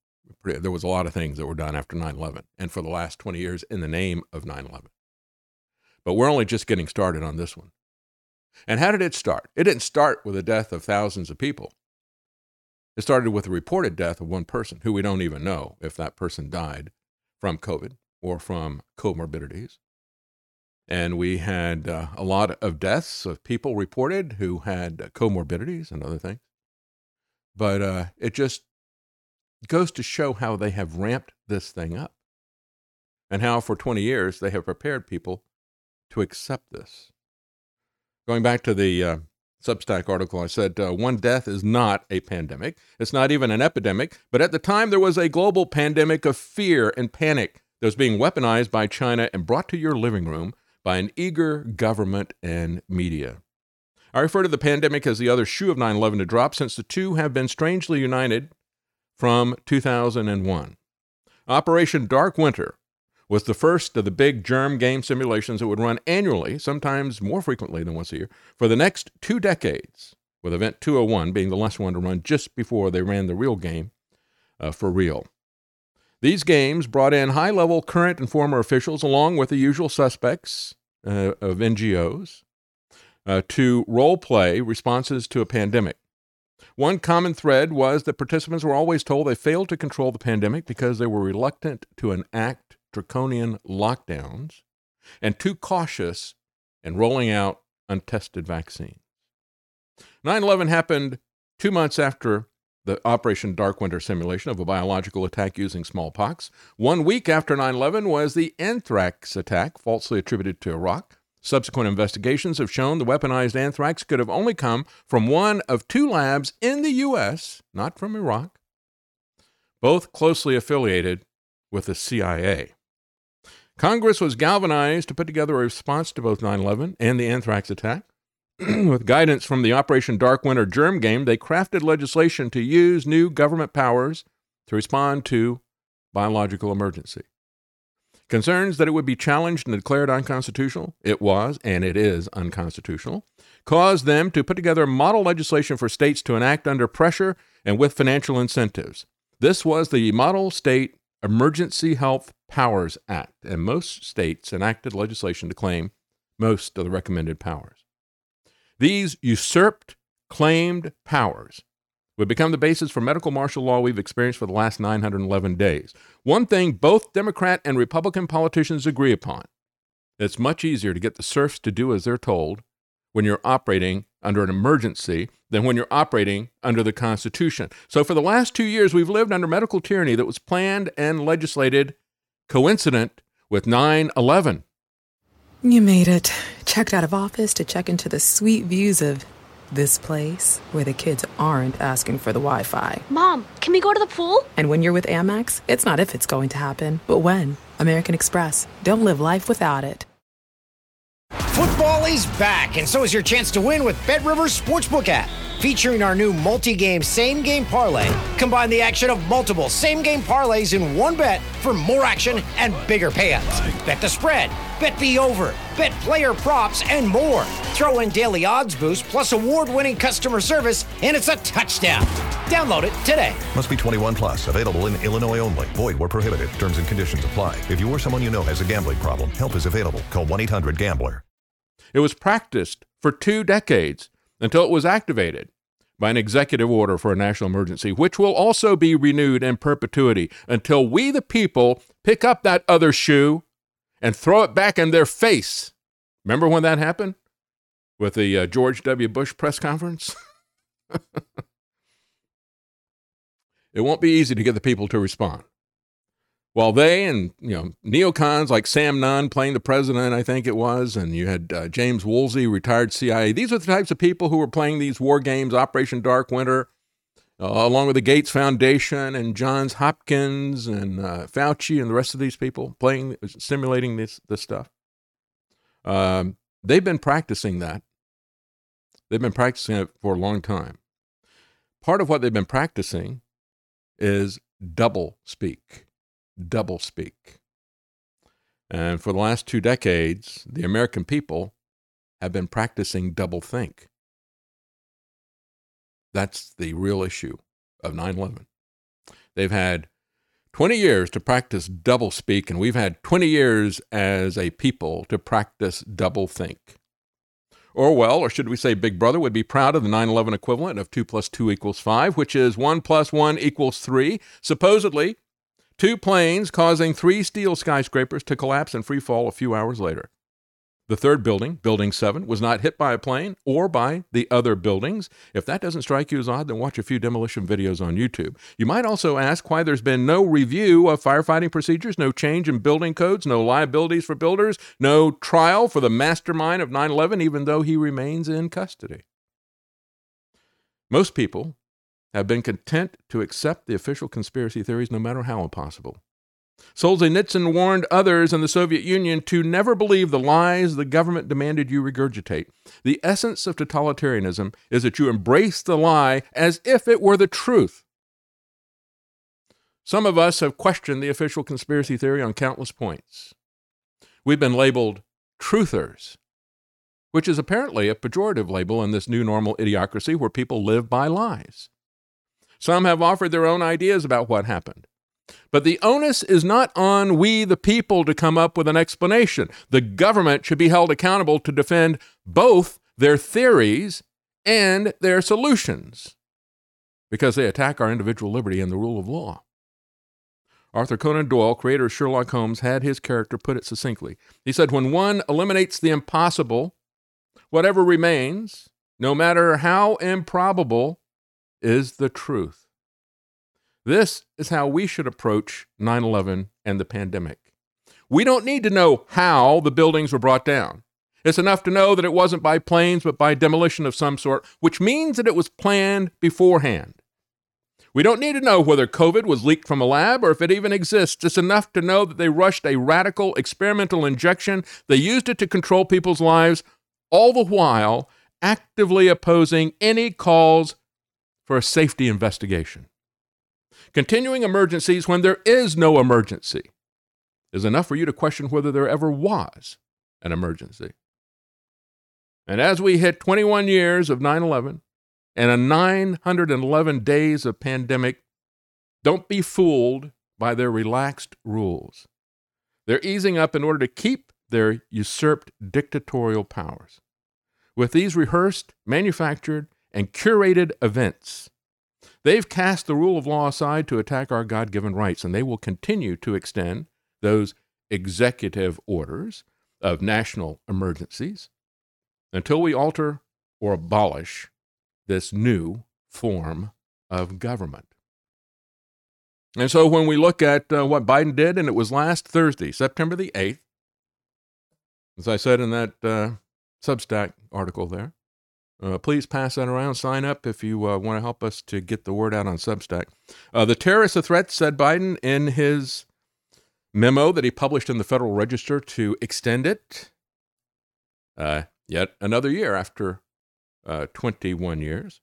pretty, there was a lot of things that were done after 9 11 and for the last 20 years in the name of 9 11. But we're only just getting started on this one. And how did it start? It didn't start with the death of thousands of people. It started with the reported death of one person who we don't even know if that person died from COVID or from comorbidities. And we had uh, a lot of deaths of people reported who had comorbidities and other things. But uh, it just goes to show how they have ramped this thing up and how for 20 years they have prepared people to accept this. Going back to the uh, Substack article, I said uh, one death is not a pandemic. It's not even an epidemic. But at the time, there was a global pandemic of fear and panic that was being weaponized by China and brought to your living room by an eager government and media. I refer to the pandemic as the other shoe of 9 11 to drop since the two have been strangely united from 2001. Operation Dark Winter was the first of the big germ game simulations that would run annually, sometimes more frequently than once a year, for the next two decades, with Event 201 being the last one to run just before they ran the real game uh, for real. These games brought in high level current and former officials, along with the usual suspects uh, of NGOs, uh, to role play responses to a pandemic. One common thread was that participants were always told they failed to control the pandemic because they were reluctant to enact draconian lockdowns and too cautious in rolling out untested vaccines. 9 11 happened two months after the Operation Dark Winter simulation of a biological attack using smallpox. One week after 9 11 was the anthrax attack, falsely attributed to Iraq. Subsequent investigations have shown the weaponized anthrax could have only come from one of two labs in the U.S., not from Iraq, both closely affiliated with the CIA. Congress was galvanized to put together a response to both 9 11 and the anthrax attack. With guidance from the Operation Dark Winter germ game, they crafted legislation to use new government powers to respond to biological emergency. Concerns that it would be challenged and declared unconstitutional, it was and it is unconstitutional, caused them to put together model legislation for states to enact under pressure and with financial incentives. This was the Model State Emergency Health Powers Act, and most states enacted legislation to claim most of the recommended powers. These usurped, claimed powers would become the basis for medical martial law we've experienced for the last 911 days. One thing both Democrat and Republican politicians agree upon it's much easier to get the serfs to do as they're told when you're operating under an emergency than when you're operating under the Constitution. So, for the last two years, we've lived under medical tyranny that was planned and legislated coincident with 9 11. You made it. Checked out of office to check into the sweet views of this place where the kids aren't asking for the Wi Fi. Mom, can we go to the pool? And when you're with Amex, it's not if it's going to happen, but when. American Express. Don't live life without it. Football is back, and so is your chance to win with Bet Rivers Sportsbook app. Featuring our new multi game same game parlay. Combine the action of multiple same game parlays in one bet for more action and bigger payouts. Bet the spread, bet the over, bet player props, and more. Throw in daily odds boost plus award winning customer service, and it's a touchdown. Download it today. Must be 21 plus. Available in Illinois only. Void where prohibited. Terms and conditions apply. If you or someone you know has a gambling problem, help is available. Call 1 800 GAMBLER. It was practiced for two decades until it was activated by an executive order for a national emergency, which will also be renewed in perpetuity until we, the people, pick up that other shoe and throw it back in their face. Remember when that happened with the uh, George W. Bush press conference? it won't be easy to get the people to respond. While they and you know neocons like Sam Nunn playing the president, I think it was, and you had uh, James Woolsey, retired CIA. These are the types of people who were playing these war games, Operation Dark Winter, uh, along with the Gates Foundation and Johns Hopkins and uh, Fauci and the rest of these people playing, simulating this this stuff. Um, they've been practicing that. They've been practicing it for a long time. Part of what they've been practicing is double speak doublespeak. And for the last two decades, the American people have been practicing doublethink. That's the real issue of 9 11. They've had 20 years to practice doublespeak, and we've had 20 years as a people to practice doublethink. Orwell, or should we say Big Brother, would be proud of the 9 11 equivalent of 2 plus 2 equals 5, which is 1 plus 1 equals 3. Supposedly, Two planes causing three steel skyscrapers to collapse and free fall a few hours later. The third building, Building 7, was not hit by a plane or by the other buildings. If that doesn't strike you as odd, then watch a few demolition videos on YouTube. You might also ask why there's been no review of firefighting procedures, no change in building codes, no liabilities for builders, no trial for the mastermind of 9 11, even though he remains in custody. Most people have been content to accept the official conspiracy theories no matter how impossible. Solzhenitsyn warned others in the Soviet Union to never believe the lies the government demanded you regurgitate. The essence of totalitarianism is that you embrace the lie as if it were the truth. Some of us have questioned the official conspiracy theory on countless points. We've been labeled truthers, which is apparently a pejorative label in this new normal idiocracy where people live by lies. Some have offered their own ideas about what happened. But the onus is not on we, the people, to come up with an explanation. The government should be held accountable to defend both their theories and their solutions because they attack our individual liberty and the rule of law. Arthur Conan Doyle, creator of Sherlock Holmes, had his character put it succinctly. He said, When one eliminates the impossible, whatever remains, no matter how improbable, is the truth. This is how we should approach 9 11 and the pandemic. We don't need to know how the buildings were brought down. It's enough to know that it wasn't by planes, but by demolition of some sort, which means that it was planned beforehand. We don't need to know whether COVID was leaked from a lab or if it even exists. It's enough to know that they rushed a radical experimental injection. They used it to control people's lives, all the while actively opposing any calls for a safety investigation. Continuing emergencies when there is no emergency is enough for you to question whether there ever was an emergency. And as we hit 21 years of 9 11 and a 911 days of pandemic, don't be fooled by their relaxed rules. They're easing up in order to keep their usurped dictatorial powers. With these rehearsed, manufactured, and curated events, they've cast the rule of law aside to attack our God given rights, and they will continue to extend those executive orders of national emergencies until we alter or abolish this new form of government. And so when we look at uh, what Biden did, and it was last Thursday, September the 8th, as I said in that uh, Substack article there, uh, please pass that around. Sign up if you uh, want to help us to get the word out on Substack. Uh, the terrorist a threat, said Biden in his memo that he published in the Federal Register to extend it uh, yet another year after uh, 21 years.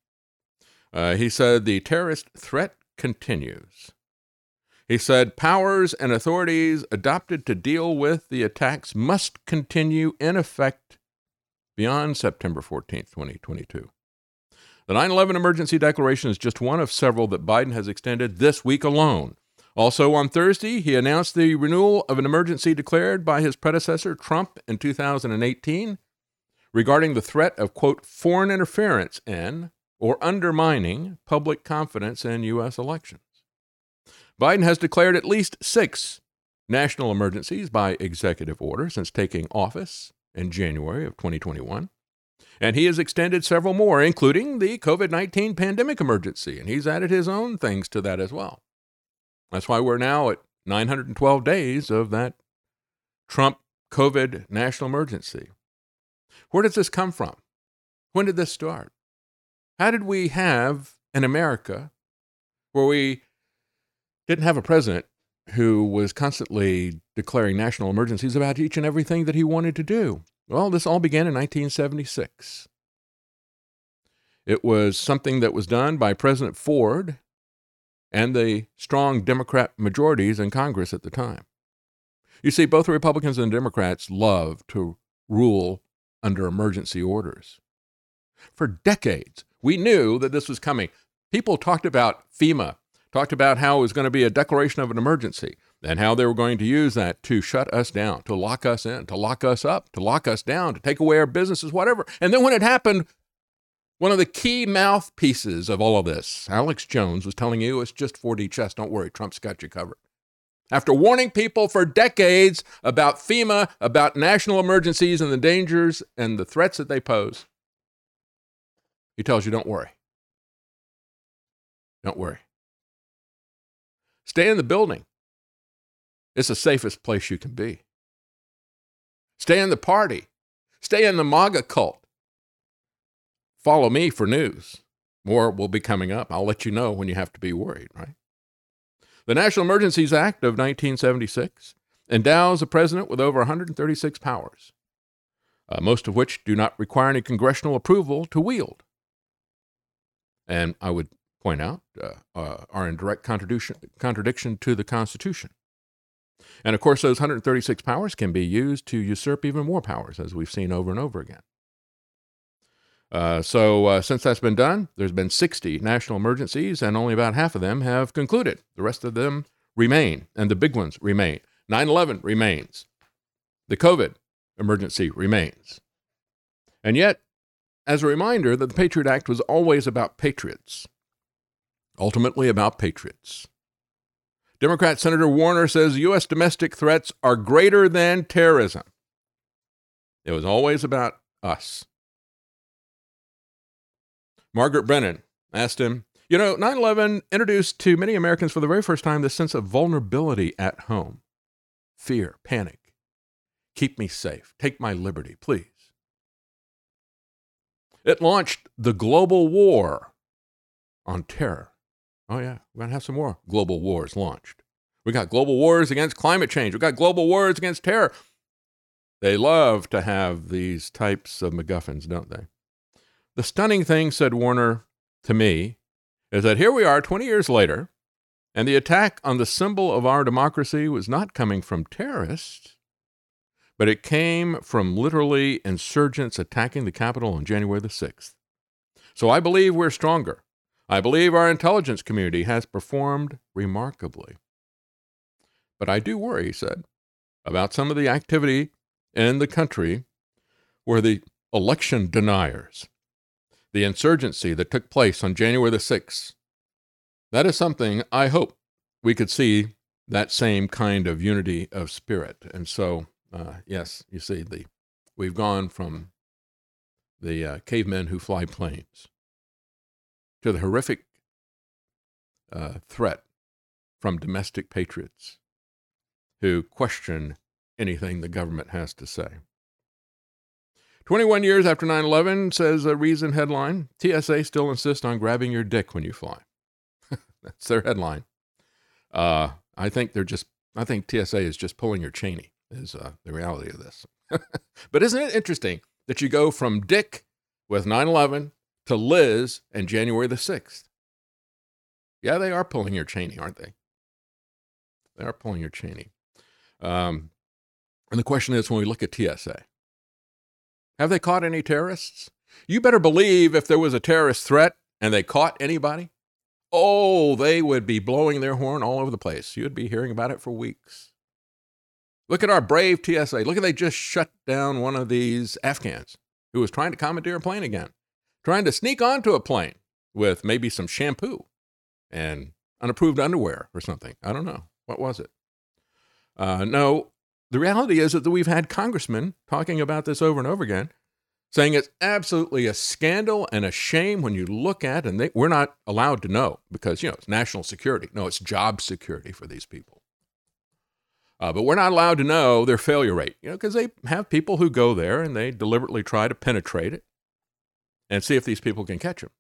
Uh, he said the terrorist threat continues. He said powers and authorities adopted to deal with the attacks must continue in effect beyond September 14, 2022. The 9 11 emergency declaration is just one of several that Biden has extended this week alone. Also, on Thursday, he announced the renewal of an emergency declared by his predecessor, Trump, in 2018 regarding the threat of, quote, foreign interference in or undermining public confidence in U.S. elections. Biden has declared at least six national emergencies by executive order since taking office in January of 2021. And he has extended several more, including the COVID 19 pandemic emergency, and he's added his own things to that as well. That's why we're now at 912 days of that Trump COVID national emergency. Where does this come from? When did this start? How did we have an America where we didn't have a president who was constantly declaring national emergencies about each and everything that he wanted to do? Well, this all began in 1976. It was something that was done by President Ford and the strong Democrat majorities in Congress at the time. You see, both the Republicans and the Democrats love to rule under emergency orders. For decades, we knew that this was coming. People talked about FEMA, talked about how it was going to be a declaration of an emergency, and how they were going to use that to shut us down, to lock us in, to lock us up, to lock us down, to take away our businesses, whatever. And then when it happened, one of the key mouthpieces of all of this, Alex Jones, was telling you it's just 4D chess. Don't worry, Trump's got you covered. After warning people for decades about FEMA, about national emergencies and the dangers and the threats that they pose, he tells you, don't worry. Don't worry. Stay in the building. It's the safest place you can be. Stay in the party. Stay in the MAGA cult. Follow me for news. More will be coming up. I'll let you know when you have to be worried, right? The National Emergencies Act of 1976 endows the president with over 136 powers, uh, most of which do not require any congressional approval to wield. And I would point out uh, uh, are in direct contradiction, contradiction to the Constitution. And of course, those 136 powers can be used to usurp even more powers, as we've seen over and over again. Uh, so, uh, since that's been done, there's been 60 national emergencies, and only about half of them have concluded. The rest of them remain, and the big ones remain. 9 11 remains. The COVID emergency remains. And yet, as a reminder that the Patriot Act was always about patriots, ultimately about patriots. Democrat Senator Warner says U.S. domestic threats are greater than terrorism. It was always about us. Margaret Brennan asked him, You know, 9 11 introduced to many Americans for the very first time the sense of vulnerability at home fear, panic. Keep me safe. Take my liberty, please. It launched the global war on terror. Oh, yeah, we're going to have some more global wars launched. We got global wars against climate change. We got global wars against terror. They love to have these types of MacGuffins, don't they? The stunning thing, said Warner to me, is that here we are 20 years later, and the attack on the symbol of our democracy was not coming from terrorists, but it came from literally insurgents attacking the Capitol on January the 6th. So I believe we're stronger. I believe our intelligence community has performed remarkably. But I do worry, he said, about some of the activity in the country where the election deniers the insurgency that took place on January the 6th. That is something I hope we could see that same kind of unity of spirit. And so, uh, yes, you see, the we've gone from the uh, cavemen who fly planes to the horrific uh, threat from domestic patriots who question anything the government has to say. 21 years after 9 11, says a Reason headline TSA still insists on grabbing your dick when you fly. That's their headline. Uh, I think they're just, I think TSA is just pulling your Cheney, is uh, the reality of this. but isn't it interesting that you go from Dick with 9 11 to Liz and January the 6th? Yeah, they are pulling your Cheney, aren't they? They are pulling your Cheney. Um, and the question is when we look at TSA, have they caught any terrorists? You better believe if there was a terrorist threat and they caught anybody, oh, they would be blowing their horn all over the place. You'd be hearing about it for weeks. Look at our brave TSA. Look at they just shut down one of these Afghans who was trying to commandeer a plane again, trying to sneak onto a plane with maybe some shampoo and unapproved underwear or something. I don't know. What was it? Uh, no, the reality is that we've had congressmen talking about this over and over again, saying it's absolutely a scandal and a shame when you look at, and they, we're not allowed to know because, you know, it's national security. No, it's job security for these people. Uh, but we're not allowed to know their failure rate, you know, because they have people who go there and they deliberately try to penetrate it and see if these people can catch them.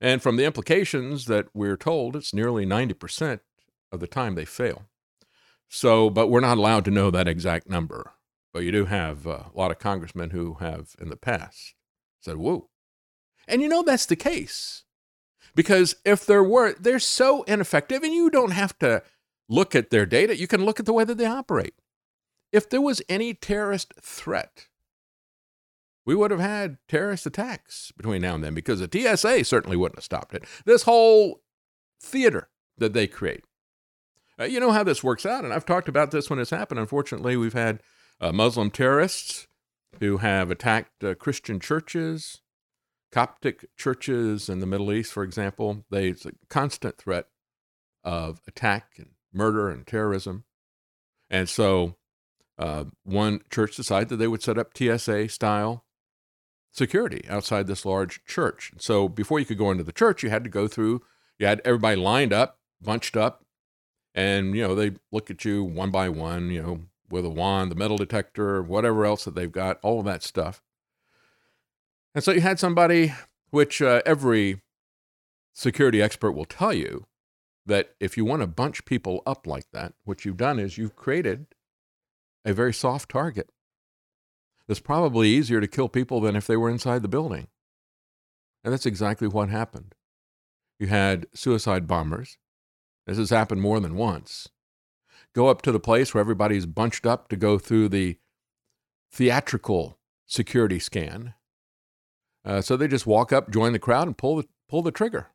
And from the implications that we're told, it's nearly 90% of the time they fail. So, but we're not allowed to know that exact number. But you do have uh, a lot of congressmen who have in the past said, whoa. And you know that's the case. Because if there were, they're so ineffective, and you don't have to look at their data, you can look at the way that they operate. If there was any terrorist threat, we would have had terrorist attacks between now and then because the TSA certainly wouldn't have stopped it. This whole theater that they create uh, you know how this works out, and I've talked about this when it's happened. Unfortunately, we've had uh, Muslim terrorists who have attacked uh, Christian churches, Coptic churches in the Middle East, for example. They, it's a constant threat of attack and murder and terrorism. And so uh, one church decided that they would set up TSA style security outside this large church. So before you could go into the church, you had to go through, you had everybody lined up, bunched up, and you know they look at you one by one you know with a wand the metal detector whatever else that they've got all of that stuff and so you had somebody which uh, every security expert will tell you that if you want to bunch people up like that, what you've done is you've created a very soft target. It's probably easier to kill people than if they were inside the building. And that's exactly what happened. You had suicide bombers. This has happened more than once. Go up to the place where everybody's bunched up to go through the theatrical security scan. Uh, so they just walk up, join the crowd, and pull the pull the trigger,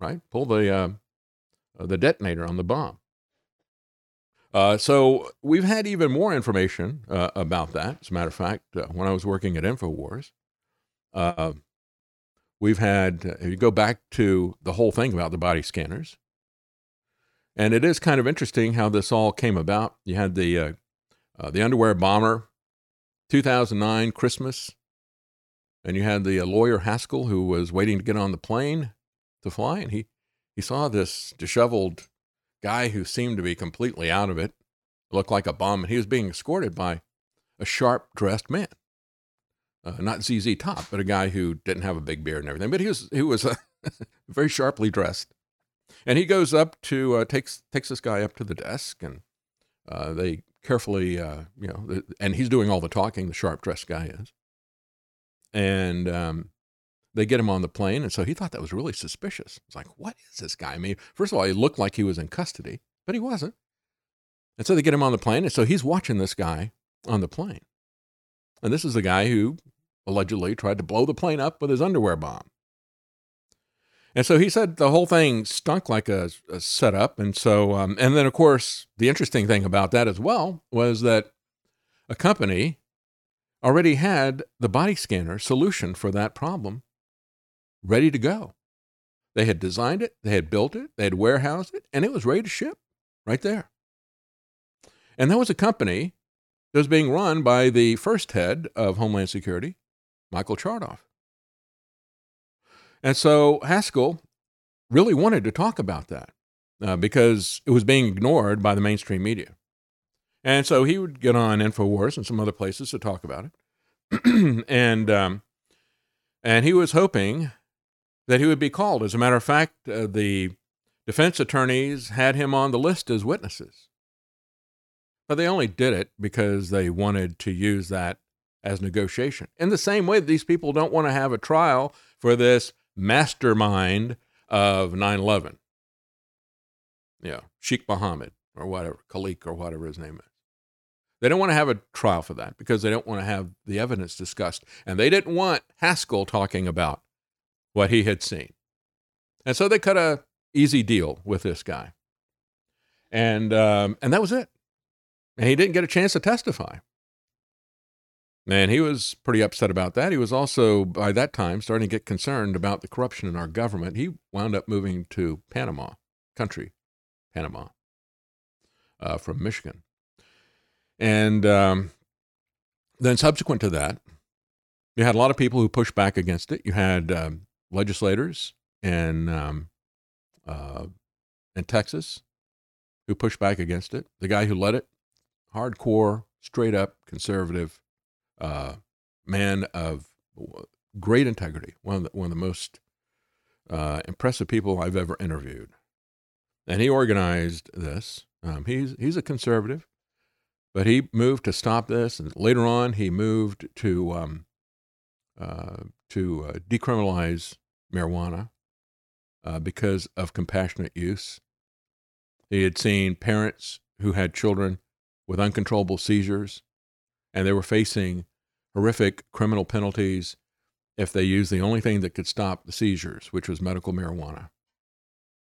right? Pull the uh, uh, the detonator on the bomb. Uh, so we've had even more information uh, about that. As a matter of fact, uh, when I was working at Infowars, uh, we've had if you go back to the whole thing about the body scanners, and it is kind of interesting how this all came about. You had the the underwear bomber, 2009 Christmas, and you had the lawyer Haskell who was waiting to get on the plane to fly, and he he saw this disheveled guy who seemed to be completely out of it, looked like a bum, and he was being escorted by a sharp dressed man. Uh, not ZZ Top, but a guy who didn't have a big beard and everything, but he was he was uh, very sharply dressed. And he goes up to uh, takes takes this guy up to the desk, and uh, they carefully, uh, you know, and he's doing all the talking. The sharp dressed guy is, and um, they get him on the plane. And so he thought that was really suspicious. It's like, what is this guy? I mean, first of all, he looked like he was in custody, but he wasn't. And so they get him on the plane. And so he's watching this guy on the plane. And this is the guy who allegedly tried to blow the plane up with his underwear bomb. And so he said the whole thing stunk like a, a setup. And so, um, and then of course, the interesting thing about that as well was that a company already had the body scanner solution for that problem ready to go. They had designed it, they had built it, they had warehoused it, and it was ready to ship right there. And that was a company that was being run by the first head of Homeland Security, Michael Chertoff. And so Haskell really wanted to talk about that uh, because it was being ignored by the mainstream media. And so he would get on InfoWars and some other places to talk about it. and, um, and he was hoping that he would be called. As a matter of fact, uh, the defense attorneys had him on the list as witnesses. But they only did it because they wanted to use that as negotiation. In the same way these people don't want to have a trial for this mastermind of 9 11. Yeah, Sheikh Mohammed or whatever, Khalik or whatever his name is. They don't want to have a trial for that because they don't want to have the evidence discussed. And they didn't want Haskell talking about what he had seen. And so they cut a easy deal with this guy. And, um, and that was it. And he didn't get a chance to testify. And he was pretty upset about that. He was also, by that time, starting to get concerned about the corruption in our government. He wound up moving to Panama, country, Panama, uh, from Michigan. And um, then, subsequent to that, you had a lot of people who pushed back against it. You had um, legislators in um, uh, in Texas who pushed back against it. The guy who led it, hardcore, straight up conservative uh, man of great integrity, one of the, one of the most uh, impressive people I've ever interviewed. And he organized this. Um, he's he's a conservative, but he moved to stop this, and later on he moved to um, uh, to uh, decriminalize marijuana uh, because of compassionate use. He had seen parents who had children with uncontrollable seizures, and they were facing horrific criminal penalties if they used the only thing that could stop the seizures, which was medical marijuana.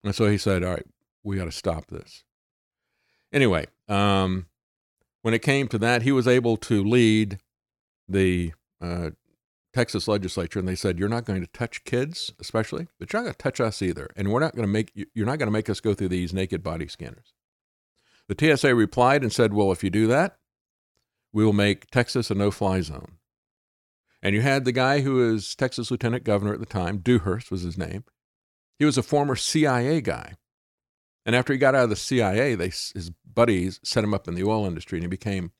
And so he said, All right, we got to stop this. Anyway, um, when it came to that, he was able to lead the uh, Texas legislature and they said, You're not going to touch kids, especially, but you're not going to touch us either. And we're not going to make, you're not going to make us go through these naked body scanners. The TSA replied and said, Well, if you do that, we will make Texas a no fly zone. And you had the guy who was Texas lieutenant governor at the time, Dewhurst was his name. He was a former CIA guy. And after he got out of the CIA, they, his buddies set him up in the oil industry and he became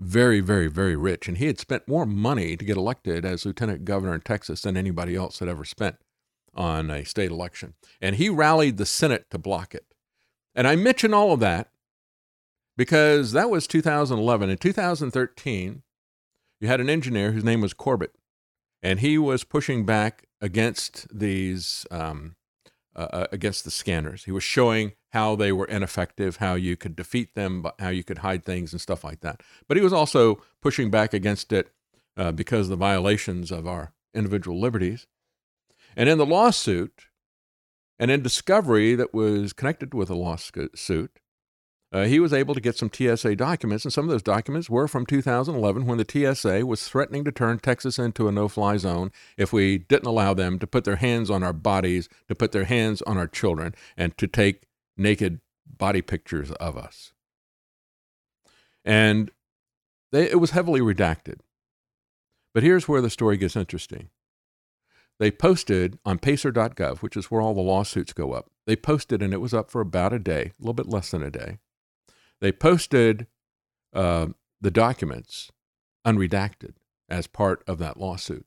very, very, very rich. And he had spent more money to get elected as lieutenant governor in Texas than anybody else had ever spent on a state election. And he rallied the Senate to block it. And I mention all of that because that was 2011. In 2013, you had an engineer whose name was Corbett, and he was pushing back against these um, uh, uh against the scanners. He was showing how they were ineffective, how you could defeat them, how you could hide things and stuff like that. But he was also pushing back against it uh, because of the violations of our individual liberties. And in the lawsuit, and in discovery that was connected with the lawsuit, uh, he was able to get some TSA documents, and some of those documents were from 2011 when the TSA was threatening to turn Texas into a no fly zone if we didn't allow them to put their hands on our bodies, to put their hands on our children, and to take naked body pictures of us. And they, it was heavily redacted. But here's where the story gets interesting. They posted on pacer.gov, which is where all the lawsuits go up. They posted, and it was up for about a day, a little bit less than a day. They posted uh, the documents unredacted as part of that lawsuit.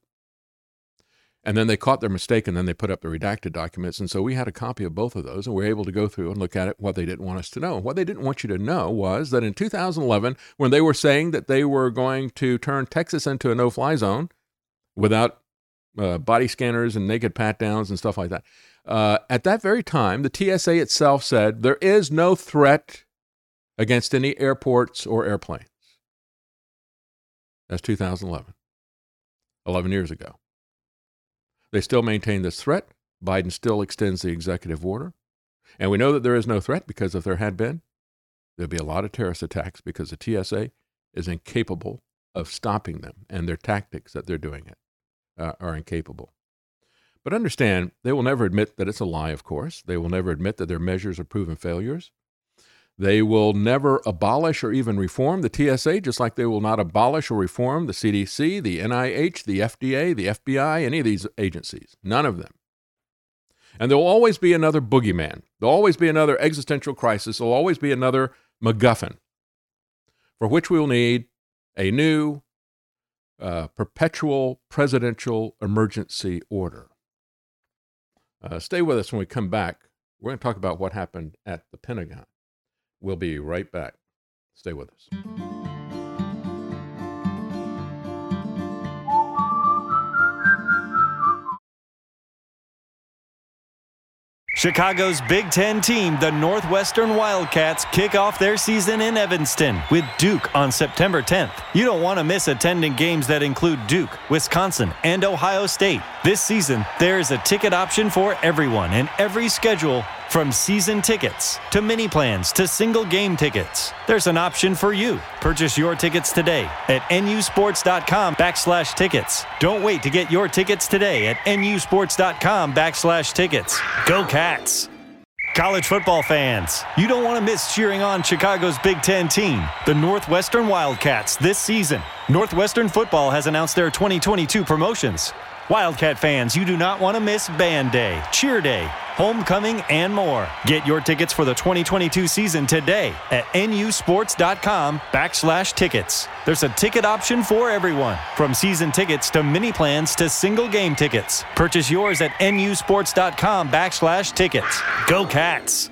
And then they caught their mistake and then they put up the redacted documents. And so we had a copy of both of those and we were able to go through and look at it, what they didn't want us to know. What they didn't want you to know was that in 2011, when they were saying that they were going to turn Texas into a no fly zone without uh, body scanners and naked pat downs and stuff like that, uh, at that very time, the TSA itself said there is no threat against any airports or airplanes. That's 2011, 11 years ago. They still maintain this threat. Biden still extends the executive order. And we know that there is no threat because if there had been, there'd be a lot of terrorist attacks because the TSA is incapable of stopping them, and their tactics that they're doing it uh, are incapable. But understand, they will never admit that it's a lie, of course. They will never admit that their measures are proven failures. They will never abolish or even reform the TSA, just like they will not abolish or reform the CDC, the NIH, the FDA, the FBI, any of these agencies. None of them. And there will always be another boogeyman. There'll always be another existential crisis. There'll always be another MacGuffin for which we will need a new uh, perpetual presidential emergency order. Uh, stay with us when we come back. We're going to talk about what happened at the Pentagon. We'll be right back. Stay with us. Chicago's Big Ten team, the Northwestern Wildcats, kick off their season in Evanston with Duke on September 10th. You don't want to miss attending games that include Duke, Wisconsin, and Ohio State. This season, there is a ticket option for everyone and every schedule from season tickets to mini plans to single game tickets, there's an option for you. Purchase your tickets today at nusports.com backslash tickets. Don't wait to get your tickets today at nusports.com backslash tickets. Go Cats! College football fans, you don't want to miss cheering on Chicago's Big Ten team, the Northwestern Wildcats, this season. Northwestern football has announced their 2022 promotions. Wildcat fans, you do not want to miss Band Day, Cheer Day, Homecoming, and more. Get your tickets for the 2022 season today at nusports.com backslash tickets. There's a ticket option for everyone, from season tickets to mini plans to single game tickets. Purchase yours at nusports.com backslash tickets. Go Cats!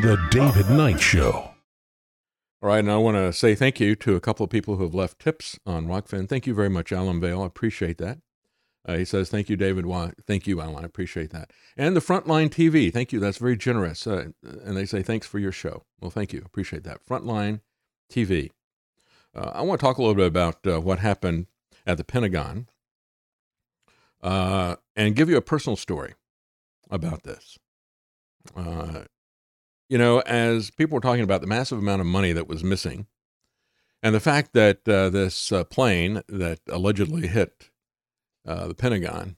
To The David Knight Show. All right, and I want to say thank you to a couple of people who have left tips on Rokfin. Thank you very much, Alan Vale. I appreciate that. Uh, he says, "Thank you, David. Well, thank you, Alan. I appreciate that." And the Frontline TV, thank you. That's very generous. Uh, and they say, "Thanks for your show." Well, thank you. Appreciate that. Frontline TV. Uh, I want to talk a little bit about uh, what happened at the Pentagon uh, and give you a personal story about this. You know, as people were talking about the massive amount of money that was missing, and the fact that uh, this uh, plane that allegedly hit uh, the Pentagon,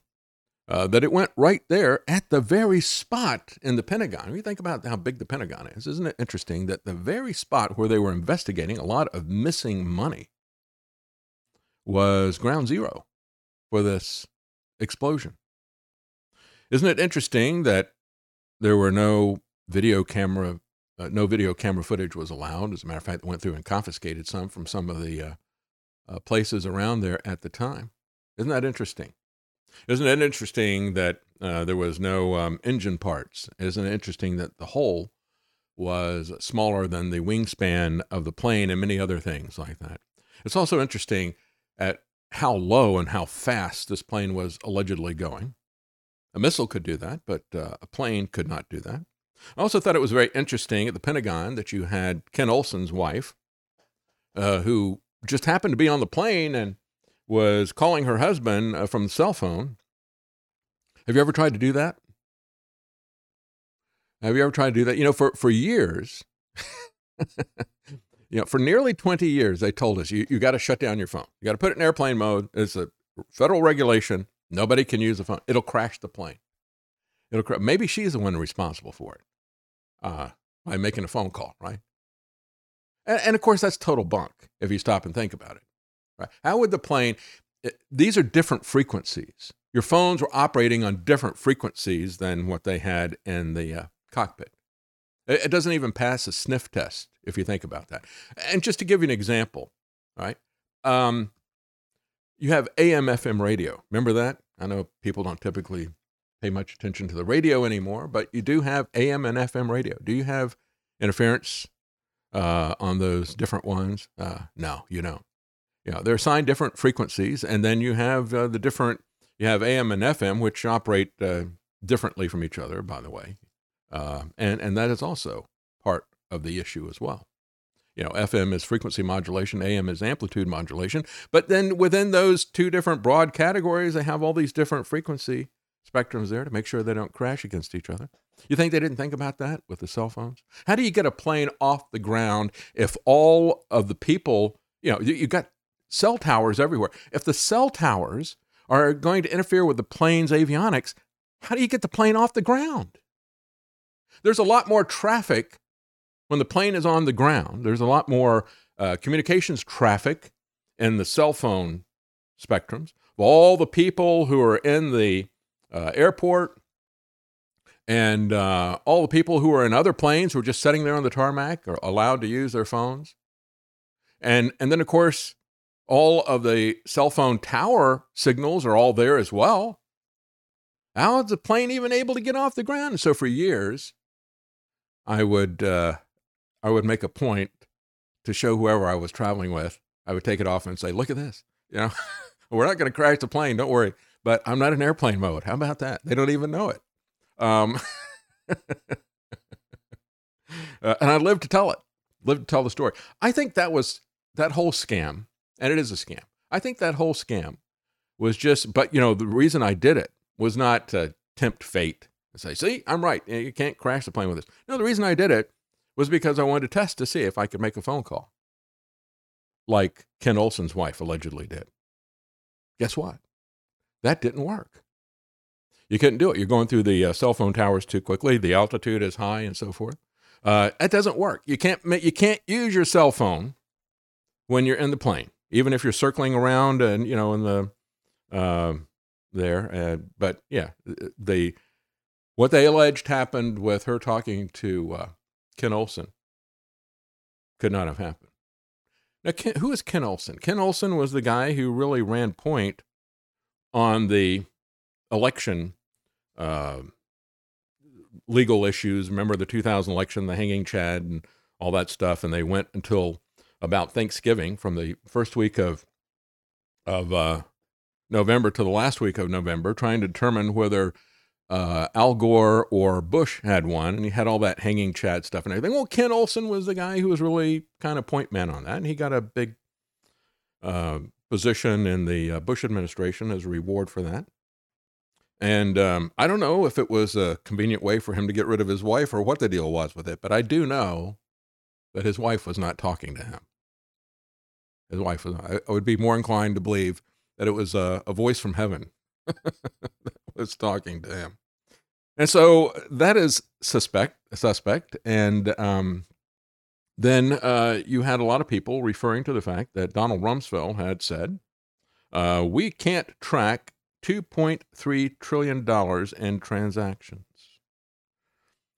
uh, that it went right there at the very spot in the Pentagon. When you think about how big the Pentagon is, isn't it interesting that the very spot where they were investigating a lot of missing money was ground zero for this explosion? Isn't it interesting that there were no video camera, uh, no video camera footage was allowed. As a matter of fact, they went through and confiscated some from some of the uh, uh, places around there at the time. Isn't that interesting? Isn't it interesting that uh, there was no um, engine parts? Isn't it interesting that the hole was smaller than the wingspan of the plane and many other things like that? It's also interesting at how low and how fast this plane was allegedly going. A missile could do that, but uh, a plane could not do that. I also thought it was very interesting at the Pentagon that you had Ken Olson's wife, uh, who just happened to be on the plane and was calling her husband uh, from the cell phone. Have you ever tried to do that? Have you ever tried to do that? You know, for, for years, you know, for nearly 20 years, they told us you, you got to shut down your phone. You got to put it in airplane mode. It's a federal regulation. Nobody can use the phone. It'll crash the plane. It'll maybe she's the one responsible for it uh, by making a phone call, right? And, and, of course, that's total bunk if you stop and think about it. Right? How would the plane? It, these are different frequencies. Your phones were operating on different frequencies than what they had in the uh, cockpit. It, it doesn't even pass a sniff test if you think about that. And just to give you an example, right? Um, you have AM FM radio. Remember that? I know people don't typically pay much attention to the radio anymore, but you do have AM and FM radio. Do you have interference uh, on those different ones? Uh, no, you don't. Know, they're assigned different frequencies, and then you have uh, the different. You have AM and FM, which operate uh, differently from each other, by the way, uh, and and that is also part of the issue as well. You know, FM is frequency modulation, AM is amplitude modulation. But then within those two different broad categories, they have all these different frequency spectrums there to make sure they don't crash against each other. You think they didn't think about that with the cell phones? How do you get a plane off the ground if all of the people, you know, you've got cell towers everywhere. If the cell towers are going to interfere with the plane's avionics, how do you get the plane off the ground? There's a lot more traffic when the plane is on the ground. There's a lot more uh, communications traffic in the cell phone spectrums. All the people who are in the uh, airport and uh, all the people who are in other planes who are just sitting there on the tarmac are allowed to use their phones. And, and then, of course, all of the cell phone tower signals are all there as well. How is the plane even able to get off the ground? So for years, I would uh, I would make a point to show whoever I was traveling with. I would take it off and say, "Look at this. You know, we're not going to crash the plane. Don't worry." But I'm not in airplane mode. How about that? They don't even know it. Um, uh, and I live to tell it, live to tell the story. I think that was that whole scam, and it is a scam. I think that whole scam was just, but you know, the reason I did it was not to tempt fate and say, see, I'm right. You can't crash the plane with this. No, the reason I did it was because I wanted to test to see if I could make a phone call like Ken Olson's wife allegedly did. Guess what? That didn't work. You couldn't do it. You're going through the uh, cell phone towers too quickly. The altitude is high and so forth. Uh, it doesn't work. You can't you can't use your cell phone when you're in the plane, even if you're circling around and you know in the uh, there. But yeah, the what they alleged happened with her talking to uh, Ken Olson could not have happened. Now, Ken, who is Ken Olson? Ken Olson was the guy who really ran point on the election uh, legal issues. Remember the 2000 election, the hanging Chad, and all that stuff, and they went until about Thanksgiving, from the first week of of uh, November to the last week of November, trying to determine whether uh, Al Gore or Bush had won, and he had all that hanging Chad stuff and everything. Well, Ken Olson was the guy who was really kind of point man on that, and he got a big uh, position in the uh, Bush administration as a reward for that. And um, I don't know if it was a convenient way for him to get rid of his wife or what the deal was with it, but I do know that his wife was not talking to him. His wife was. I, I would be more inclined to believe that it was a, a voice from heaven that was talking to him. And so that is suspect, suspect. And um, then uh, you had a lot of people referring to the fact that Donald Rumsfeld had said, uh, "We can't track 2.3 trillion dollars in transactions."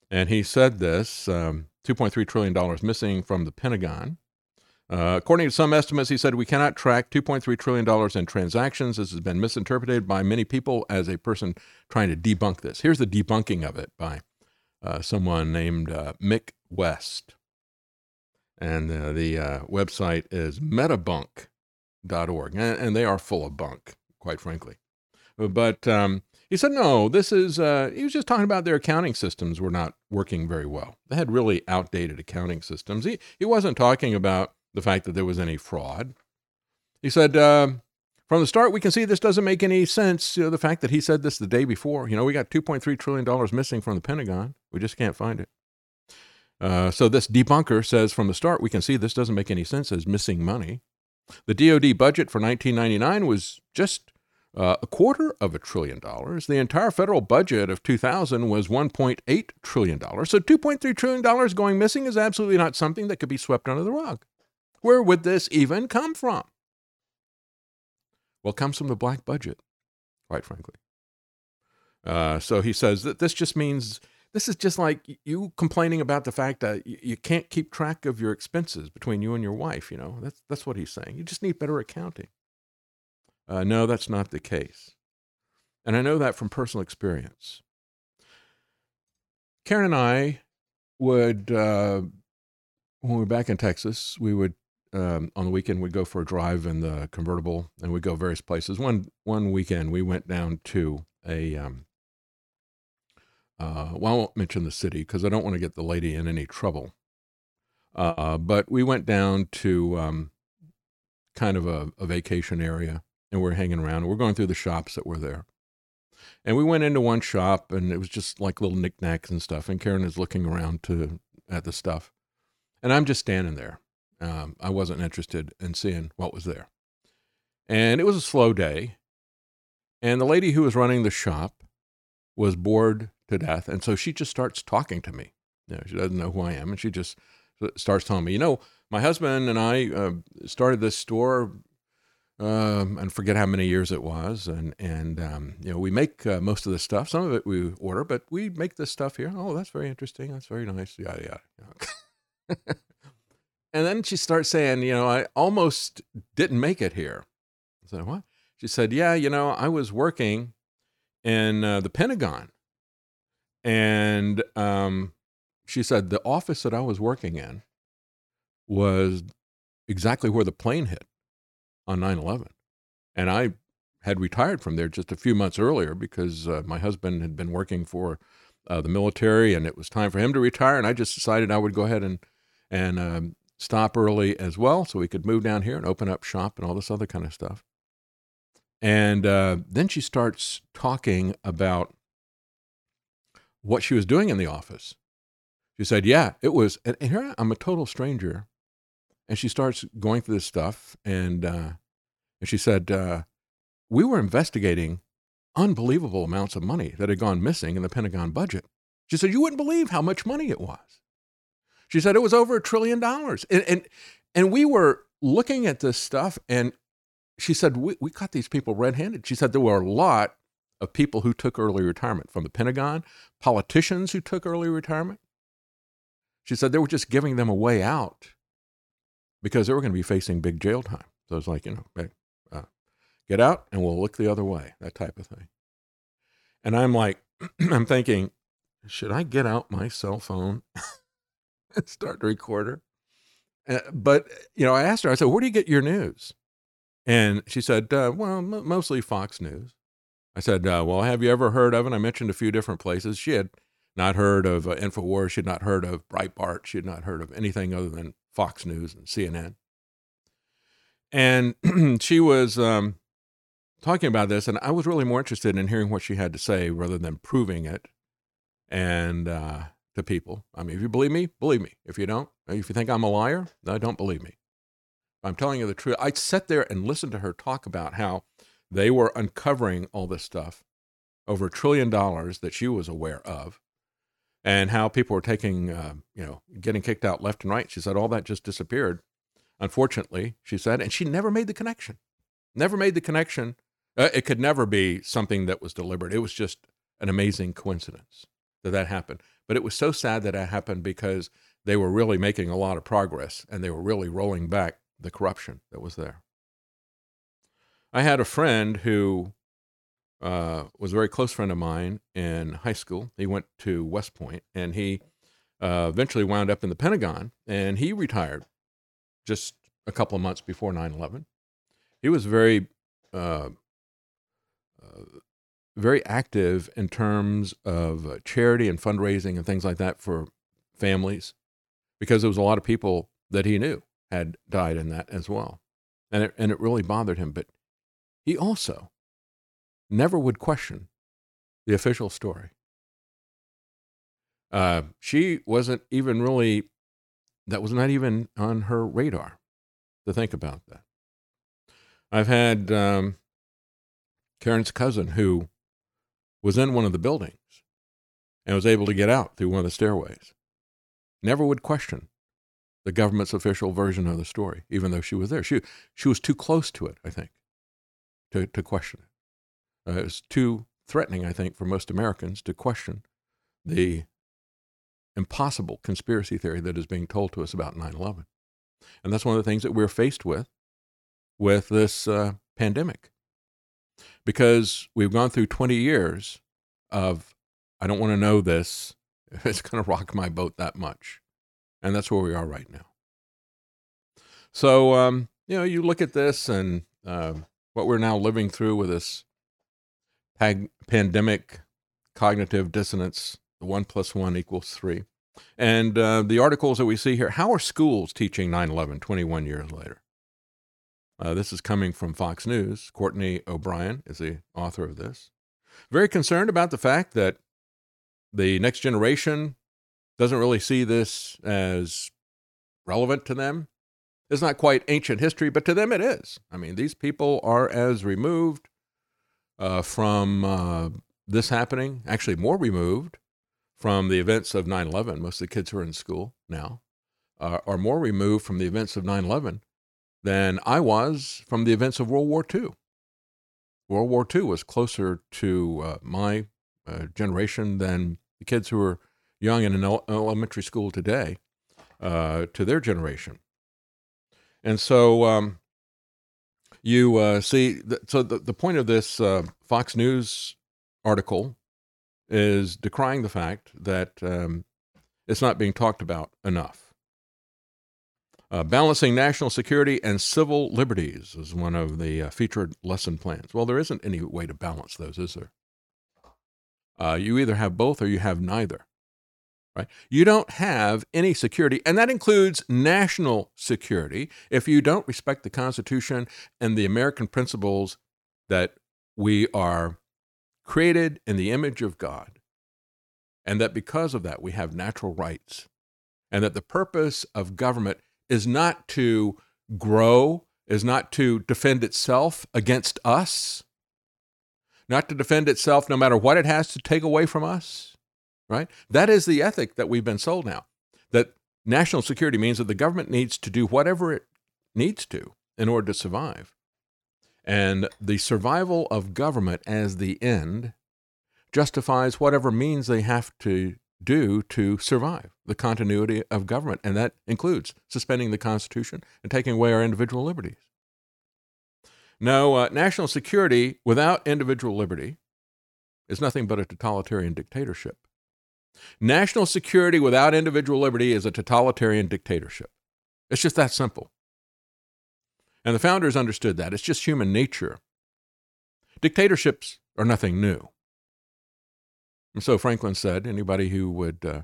And he said this: um, 2.3 trillion dollars missing from the Pentagon. Uh, according to some estimates, he said we cannot track 2.3 trillion dollars in transactions. This has been misinterpreted by many people as a person trying to debunk this. Here's the debunking of it by uh, someone named uh, Mick West, and uh, the uh, website is metabunk.org, and, and they are full of bunk, quite frankly. But um, he said, no, this is, uh, he was just talking about their accounting systems were not working very well. They had really outdated accounting systems. He, he wasn't talking about the fact that there was any fraud. He said, uh, from the start, we can see this doesn't make any sense. You know, the fact that he said this the day before, you know, we got $2.3 trillion missing from the Pentagon. We just can't find it. Uh, so this debunker says from the start, we can see this doesn't make any sense as missing money. The DoD budget for 1999 was just uh, a quarter of a trillion dollars. The entire federal budget of 2000 was 1.8 trillion dollars. So 2.3 trillion dollars going missing is absolutely not something that could be swept under the rug. Where would this even come from? Well, it comes from the black budget, quite frankly. Uh, so he says that this just means this is just like you complaining about the fact that you can't keep track of your expenses between you and your wife. You know, that's that's what he's saying. You just need better accounting. Uh, no, that's not the case. And I know that from personal experience. Karen and I would, uh, when we were back in Texas, we would, um, on the weekend, we'd go for a drive in the convertible and we'd go various places. One, one weekend, we went down to a, um, uh, well, I won't mention the city because I don't want to get the lady in any trouble. Uh, but we went down to um, kind of a, a vacation area and we're hanging around. We're going through the shops that were there. And we went into one shop and it was just like little knickknacks and stuff. And Karen is looking around to at the stuff. And I'm just standing there. Um, I wasn't interested in seeing what was there. And it was a slow day. And the lady who was running the shop was bored to death. And so she just starts talking to me. You know, she doesn't know who I am. And she just starts telling me, you know, my husband and I uh, started this store um, and forget how many years it was. And and um, you know, we make uh, most of the stuff. Some of it we order, but we make this stuff here. Oh, that's very interesting. That's very nice. Yada yada. and then she starts saying, you know, I almost didn't make it here. I said, what? She said, yeah, you know, I was working in uh, the Pentagon, and um, she said the office that I was working in was exactly where the plane hit on 9 11. And I had retired from there just a few months earlier because uh, my husband had been working for uh, the military and it was time for him to retire. And I just decided I would go ahead and, and um, stop early as well so we could move down here and open up shop and all this other kind of stuff. And uh, then she starts talking about what she was doing in the office. She said, Yeah, it was, and here I'm a total stranger and she starts going through this stuff, and uh, and she said, uh, "We were investigating unbelievable amounts of money that had gone missing in the Pentagon budget." She said, "You wouldn't believe how much money it was." She said it was over a trillion dollars, and and and we were looking at this stuff, and she said we we caught these people red-handed. She said there were a lot of people who took early retirement from the Pentagon, politicians who took early retirement. She said they were just giving them a way out because they were going to be facing big jail time. So it's like, you know, hey, uh, get out and we'll look the other way, that type of thing. And I'm like, I'm thinking, should I get out my cell phone and start to record her? Uh, but, you know, I asked her, I said, where do you get your news? And she said, uh, Well, m- mostly Fox News. I said, uh, Well, have you ever heard of it? I mentioned a few different places. She had not heard of uh, InfoWars. She had not heard of Breitbart. She had not heard of anything other than Fox News and CNN. And she was um, talking about this, and I was really more interested in hearing what she had to say rather than proving it and uh, to people. I mean, if you believe me, believe me. If you don't, if you think I'm a liar, no, don't believe me. I'm telling you the truth. I sat there and listened to her talk about how they were uncovering all this stuff over a trillion dollars that she was aware of and how people were taking, uh, you know, getting kicked out left and right. She said all that just disappeared. Unfortunately, she said, and she never made the connection. Never made the connection. Uh, it could never be something that was deliberate. It was just an amazing coincidence that that happened. But it was so sad that it happened because they were really making a lot of progress and they were really rolling back the corruption that was there. I had a friend who uh, was a very close friend of mine in high school. He went to West Point and he uh, eventually wound up in the Pentagon and he retired just a couple of months before 9 11. He was very, uh, uh, very active in terms of uh, charity and fundraising and things like that for families because there was a lot of people that he knew had died in that as well. And it, and it really bothered him. But he also never would question the official story. Uh, she wasn't even really, that was not even on her radar to think about that. I've had um, Karen's cousin who was in one of the buildings and was able to get out through one of the stairways. Never would question the government's official version of the story, even though she was there. She, she was too close to it, I think, to, to question it. Uh, it's too threatening, I think, for most Americans to question the impossible conspiracy theory that is being told to us about 9 11. And that's one of the things that we're faced with with this uh, pandemic. Because we've gone through 20 years of, I don't want to know this, it's going to rock my boat that much. And that's where we are right now. So, um, you know, you look at this and uh, what we're now living through with this pag- pandemic cognitive dissonance, the one plus one equals three. And uh, the articles that we see here how are schools teaching 9 11 21 years later? Uh, this is coming from Fox News. Courtney O'Brien is the author of this. Very concerned about the fact that the next generation doesn't really see this as relevant to them. It's not quite ancient history, but to them it is. I mean, these people are as removed uh, from uh, this happening, actually more removed from the events of 9 11. Most of the kids who are in school now uh, are more removed from the events of 9 11 than I was from the events of World War II. World War II was closer to uh, my uh, generation than the kids who are young in an elementary school today uh, to their generation. And so um, you uh, see, th- so the, the point of this uh, Fox News article is decrying the fact that um, it's not being talked about enough. Uh, balancing national security and civil liberties is one of the uh, featured lesson plans. Well, there isn't any way to balance those, is there? Uh, you either have both or you have neither right? You don't have any security, and that includes national security, if you don't respect the Constitution and the American principles that we are created in the image of God, and that because of that we have natural rights, and that the purpose of government is not to grow, is not to defend itself against us, not to defend itself no matter what it has to take away from us right? That is the ethic that we've been sold now. That national security means that the government needs to do whatever it needs to in order to survive. And the survival of government as the end justifies whatever means they have to do to survive the continuity of government. And that includes suspending the Constitution and taking away our individual liberties. No, uh, national security without individual liberty is nothing but a totalitarian dictatorship. National security without individual liberty is a totalitarian dictatorship. It's just that simple. And the founders understood that. It's just human nature. Dictatorships are nothing new. And so Franklin said anybody who would uh,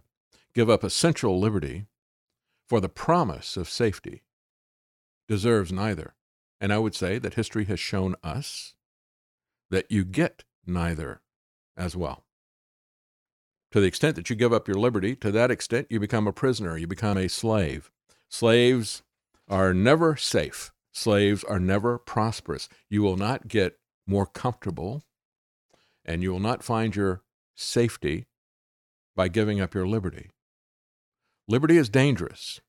give up essential liberty for the promise of safety deserves neither. And I would say that history has shown us that you get neither as well. To the extent that you give up your liberty, to that extent you become a prisoner, you become a slave. Slaves are never safe. Slaves are never prosperous. You will not get more comfortable, and you will not find your safety by giving up your liberty. Liberty is dangerous,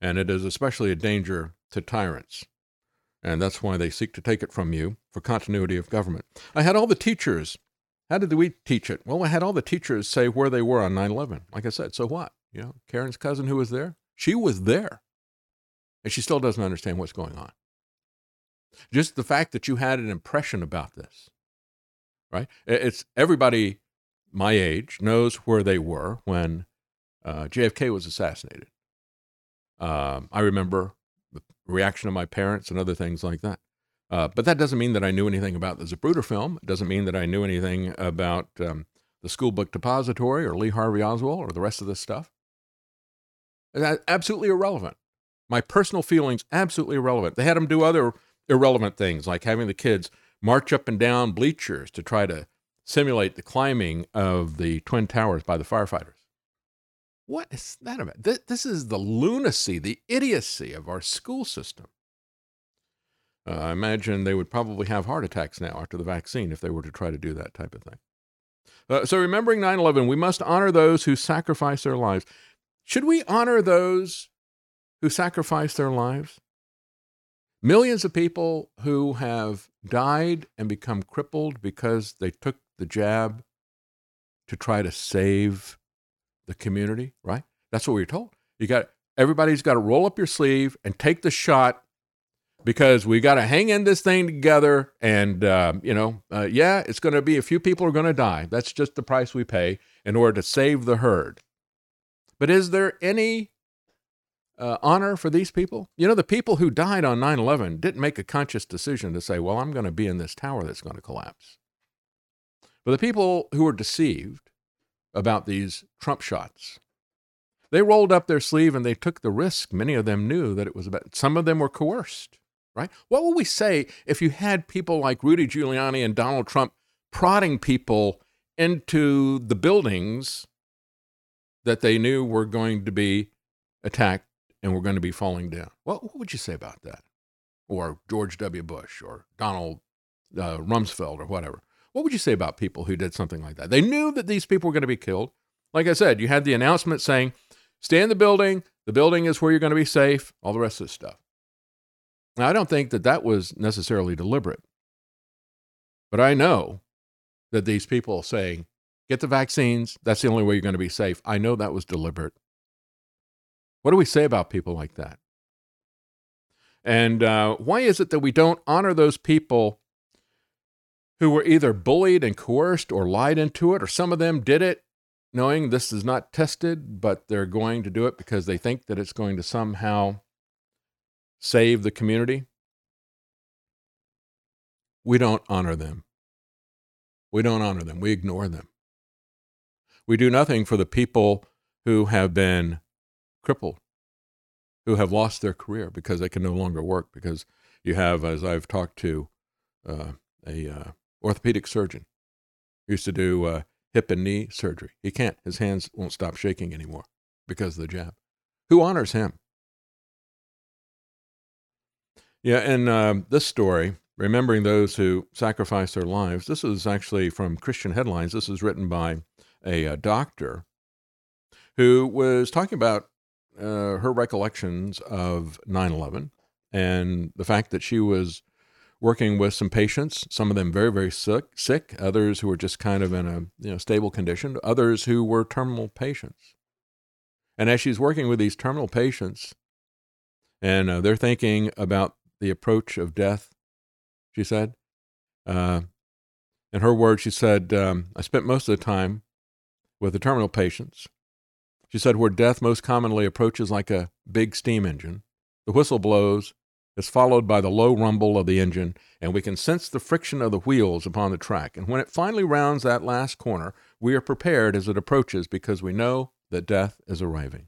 and it is especially a danger to tyrants. And that's why they seek to take it from you for continuity of government. I had all the teachers. How did we teach it? Well, I had all the teachers say where they were on 9 11. Like I said, so what? You know, Karen's cousin who was there, she was there. And she still doesn't understand what's going on. Just the fact that you had an impression about this, right? It's everybody my age knows where they were when uh, JFK was assassinated. Um, I remember the reaction of my parents and other things like that. Uh, but that doesn't mean that I knew anything about the Zapruder film. It doesn't mean that I knew anything about um, the School Book Depository or Lee Harvey Oswald or the rest of this stuff. Absolutely irrelevant. My personal feelings, absolutely irrelevant. They had them do other irrelevant things, like having the kids march up and down bleachers to try to simulate the climbing of the Twin Towers by the firefighters. What is that about? This, this is the lunacy, the idiocy of our school system. Uh, I imagine they would probably have heart attacks now after the vaccine if they were to try to do that type of thing. Uh, so, remembering 9 11, we must honor those who sacrifice their lives. Should we honor those who sacrifice their lives? Millions of people who have died and become crippled because they took the jab to try to save the community, right? That's what we were told. You got everybody's got to roll up your sleeve and take the shot because we got to hang in this thing together. And uh, you know, uh, yeah, it's going to be a few people are going to die. That's just the price we pay in order to save the herd. But is there any uh, honor for these people? You know, the people who died on 9 11 didn't make a conscious decision to say, well, I'm going to be in this tower that's going to collapse. But the people who were deceived about these Trump shots, they rolled up their sleeve and they took the risk. Many of them knew that it was about, some of them were coerced, right? What would we say if you had people like Rudy Giuliani and Donald Trump prodding people into the buildings that they knew were going to be attacked and were going to be falling down? What, what would you say about that? Or George W. Bush or Donald uh, Rumsfeld or whatever. What would you say about people who did something like that? They knew that these people were going to be killed. Like I said, you had the announcement saying, stay in the building. The building is where you're going to be safe, all the rest of this stuff. Now, I don't think that that was necessarily deliberate. But I know that these people saying, get the vaccines, that's the only way you're going to be safe. I know that was deliberate. What do we say about people like that? And uh, why is it that we don't honor those people who were either bullied and coerced or lied into it, or some of them did it knowing this is not tested, but they're going to do it because they think that it's going to somehow save the community. We don't honor them. We don't honor them. We ignore them. We do nothing for the people who have been crippled, who have lost their career because they can no longer work. Because you have, as I've talked to uh, a uh, orthopedic surgeon. Used to do uh, hip and knee surgery. He can't. His hands won't stop shaking anymore because of the jab. Who honors him? Yeah, and um, this story, remembering those who sacrificed their lives, this is actually from Christian Headlines. This is written by a, a uh, doctor who was talking about uh, her recollections of 9 11 and the fact that she was working with some patients, some of them very, very sick, sick, others who were just kind of in a you know, stable condition, others who were terminal patients. And as she's working with these terminal patients, and uh, they're thinking about the approach of death, she said, uh, in her words, she said, um, I spent most of the time with the terminal patients. She said, where death most commonly approaches like a big steam engine. The whistle blows, is followed by the low rumble of the engine, and we can sense the friction of the wheels upon the track. And when it finally rounds that last corner, we are prepared as it approaches because we know that death is arriving.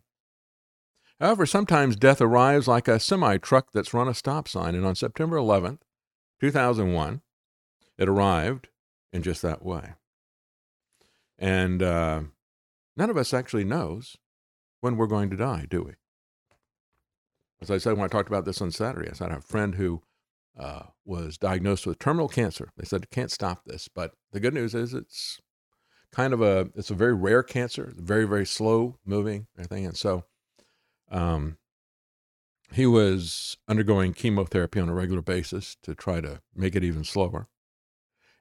However, sometimes death arrives like a semi truck that's run a stop sign, and on September 11th, 2001, it arrived in just that way. And uh, none of us actually knows when we're going to die, do we? As I said when I talked about this on Saturday, I said I have a friend who uh, was diagnosed with terminal cancer. They said can't stop this, but the good news is it's kind of a it's a very rare cancer, very very slow moving everything, and so um, he was undergoing chemotherapy on a regular basis to try to make it even slower.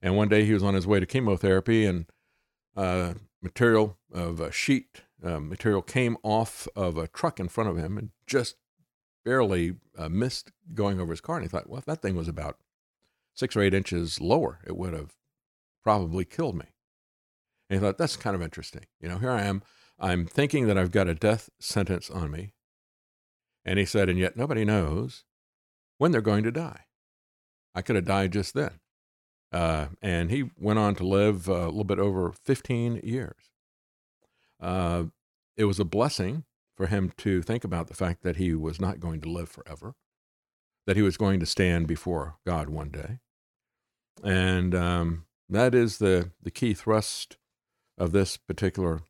And one day he was on his way to chemotherapy, and uh, material of a sheet uh, material came off of a truck in front of him and just barely uh, missed going over his car. And he thought, well, if that thing was about six or eight inches lower, it would have probably killed me. And he thought, that's kind of interesting. You know, here I am. I'm thinking that I've got a death sentence on me. And he said, and yet nobody knows when they're going to die. I could have died just then. Uh, and he went on to live uh, a little bit over 15 years. Uh, it was a blessing for him to think about the fact that he was not going to live forever, that he was going to stand before God one day. And um, that is the, the key thrust of this particular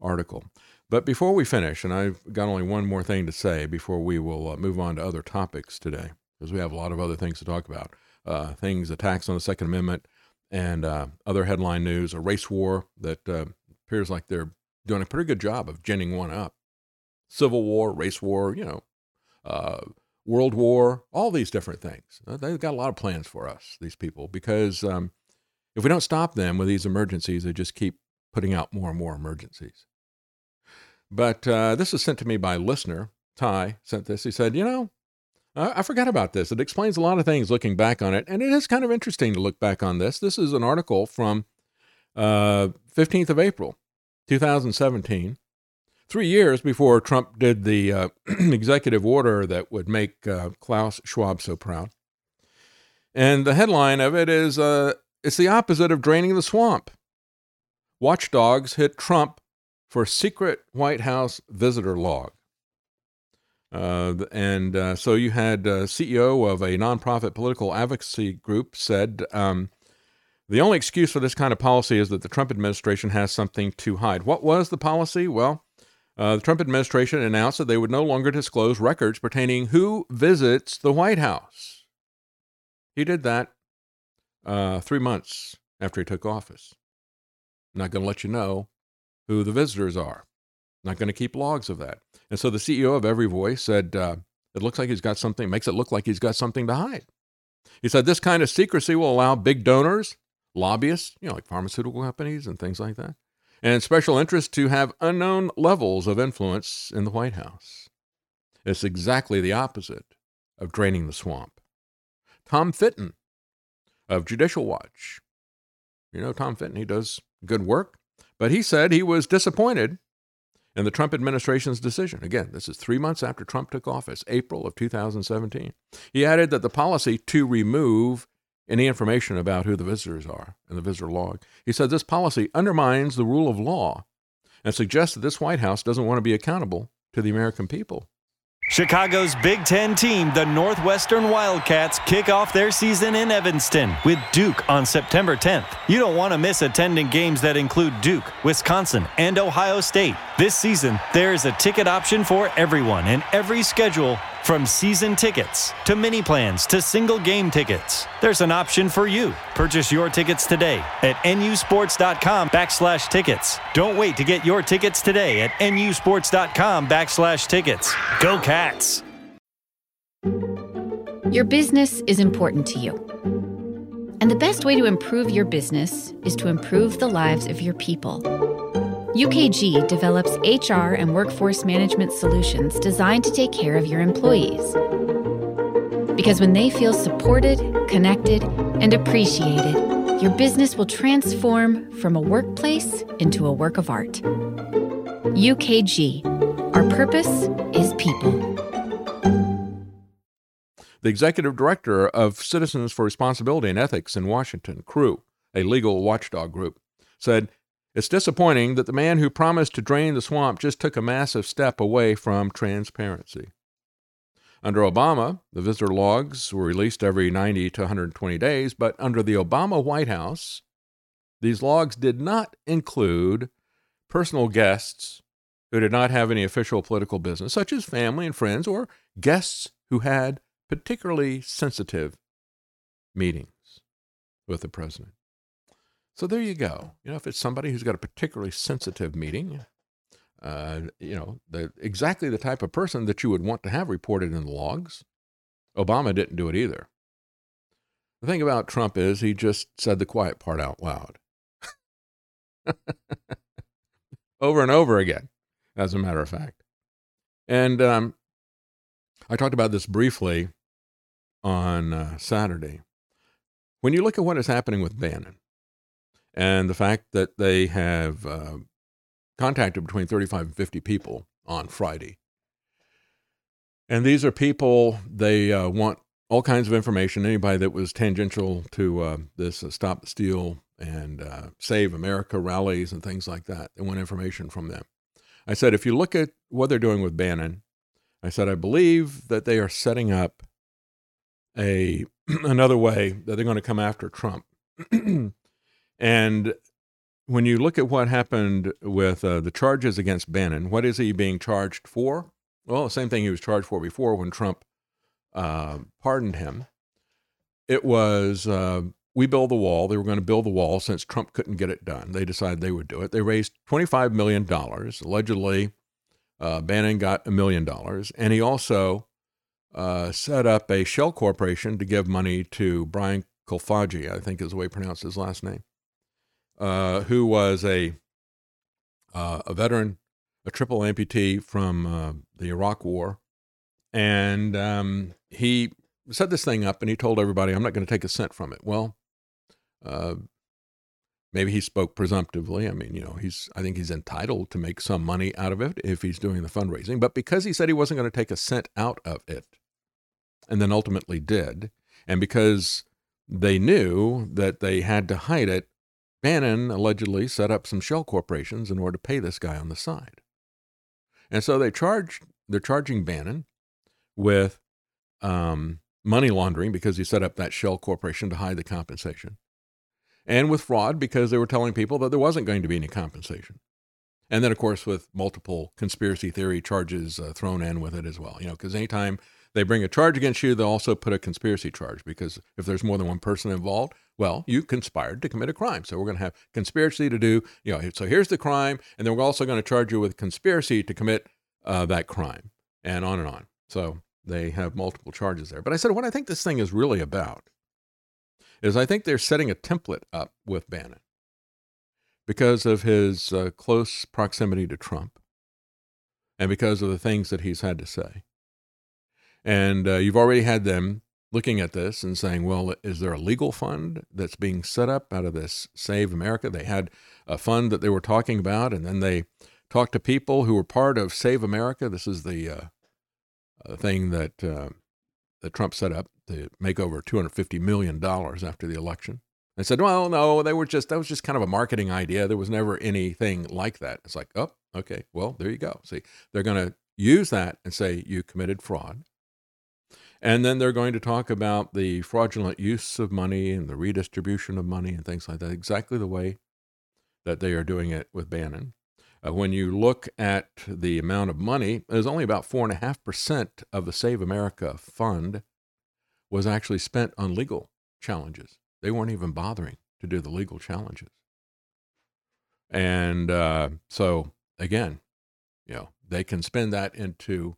article. But before we finish, and I've got only one more thing to say before we will uh, move on to other topics today, because we have a lot of other things to talk about uh, things, attacks on the Second Amendment, and uh, other headline news, a race war that uh, appears like they're doing a pretty good job of ginning one up. Civil war, race war, you know, uh, world war, all these different things. Uh, they've got a lot of plans for us, these people, because um, if we don't stop them with these emergencies, they just keep putting out more and more emergencies. But uh, this was sent to me by a listener. Ty sent this. He said, You know, I forgot about this. It explains a lot of things looking back on it. And it is kind of interesting to look back on this. This is an article from uh, 15th of April, 2017 three years before Trump did the uh, executive order that would make uh, Klaus Schwab so proud. And the headline of it is uh, it's the opposite of draining the swamp. Watchdogs hit Trump for secret White House visitor log. Uh, and uh, so you had uh, CEO of a nonprofit political advocacy group said um, the only excuse for this kind of policy is that the Trump administration has something to hide. What was the policy? Well, uh, the Trump administration announced that they would no longer disclose records pertaining who visits the White House. He did that uh, three months after he took office. I'm not going to let you know who the visitors are. Not going to keep logs of that. And so the CEO of Every Voice said, uh, it looks like he's got something, makes it look like he's got something to hide. He said this kind of secrecy will allow big donors, lobbyists, you know, like pharmaceutical companies and things like that, and special interests to have unknown levels of influence in the White House. It's exactly the opposite of draining the swamp. Tom Fitton of Judicial Watch. You know, Tom Fitton, he does good work, but he said he was disappointed in the Trump administration's decision. Again, this is three months after Trump took office, April of 2017. He added that the policy to remove any information about who the visitors are in the visitor log. He said this policy undermines the rule of law and suggests that this White House doesn't want to be accountable to the American people. Chicago's Big Ten team, the Northwestern Wildcats, kick off their season in Evanston with Duke on September 10th. You don't want to miss attending games that include Duke, Wisconsin, and Ohio State. This season, there is a ticket option for everyone and every schedule from season tickets to mini plans to single game tickets, there's an option for you. Purchase your tickets today at nusports.com backslash tickets. Don't wait to get your tickets today at nusports.com backslash tickets. Go Cats! Your business is important to you. And the best way to improve your business is to improve the lives of your people. UKG develops HR and workforce management solutions designed to take care of your employees. Because when they feel supported, connected, and appreciated, your business will transform from a workplace into a work of art. UKG. Our purpose is people. The executive director of Citizens for Responsibility and Ethics in Washington, CREW, a legal watchdog group, said, It's disappointing that the man who promised to drain the swamp just took a massive step away from transparency. Under Obama, the visitor logs were released every 90 to 120 days, but under the Obama White House, these logs did not include personal guests who did not have any official political business, such as family and friends, or guests who had particularly sensitive meetings with the president. So there you go. You know, if it's somebody who's got a particularly sensitive meeting, uh, you know, the, exactly the type of person that you would want to have reported in the logs. Obama didn't do it either. The thing about Trump is he just said the quiet part out loud. over and over again, as a matter of fact. And um, I talked about this briefly on uh, Saturday. When you look at what is happening with Bannon and the fact that they have uh, contacted between 35 and 50 people on Friday, and these are people, they uh, want all kinds of information. Anybody that was tangential to uh, this uh, Stop the Steal and uh, Save America rallies and things like that, they want information from them. I said, if you look at what they're doing with Bannon, I said, I believe that they are setting up a another way that they're going to come after Trump. and when you look at what happened with uh, the charges against Bannon, what is he being charged for? Well, the same thing he was charged for before when Trump uh, pardoned him. It was uh, we build the wall. They were going to build the wall since Trump couldn't get it done. They decided they would do it. They raised $25 million. Allegedly, uh, Bannon got a million dollars. And he also uh, set up a shell corporation to give money to Brian Kolfage, I think is the way he pronounced his last name, uh, who was a, uh, a veteran, a triple amputee from uh, the Iraq War. And um, he set this thing up and he told everybody, I'm not going to take a cent from it. Well, uh, maybe he spoke presumptively. I mean, you know, he's I think he's entitled to make some money out of it if he's doing the fundraising. But because he said he wasn't going to take a cent out of it, and then ultimately did, and because they knew that they had to hide it, Bannon allegedly set up some shell corporations in order to pay this guy on the side. And so they charged they're charging Bannon with um, money laundering because he set up that shell corporation to hide the compensation and with fraud because they were telling people that there wasn't going to be any compensation. And then, of course, with multiple conspiracy theory charges uh, thrown in with it as well. You know, because anytime they bring a charge against you, they'll also put a conspiracy charge because if there's more than one person involved, well, you conspired to commit a crime. So we're going to have conspiracy to do, you know, so here's the crime, and then we're also going to charge you with conspiracy to commit uh, that crime, and on and on. So they have multiple charges there. But I said, what I think this thing is really about is I think they're setting a template up with Bannon because of his uh, close proximity to Trump and because of the things that he's had to say. And uh, you've already had them looking at this and saying, well, is there a legal fund that's being set up out of this Save America? They had a fund that they were talking about, and then they talked to people who were part of Save America. This is the uh, uh thing that uh, that Trump set up to make over $250 million after the election. I said, well, no, they were just, that was just kind of a marketing idea. There was never anything like that. It's like, oh, okay, well, there you go. See, they're going to use that and say you committed fraud. And then they're going to talk about the fraudulent use of money and the redistribution of money and things like that, exactly the way that they are doing it with Bannon. Uh, when you look at the amount of money, there's only about 4.5% of the Save America fund was actually spent on legal challenges. They weren't even bothering to do the legal challenges. And uh, so, again, you know, they can spend that into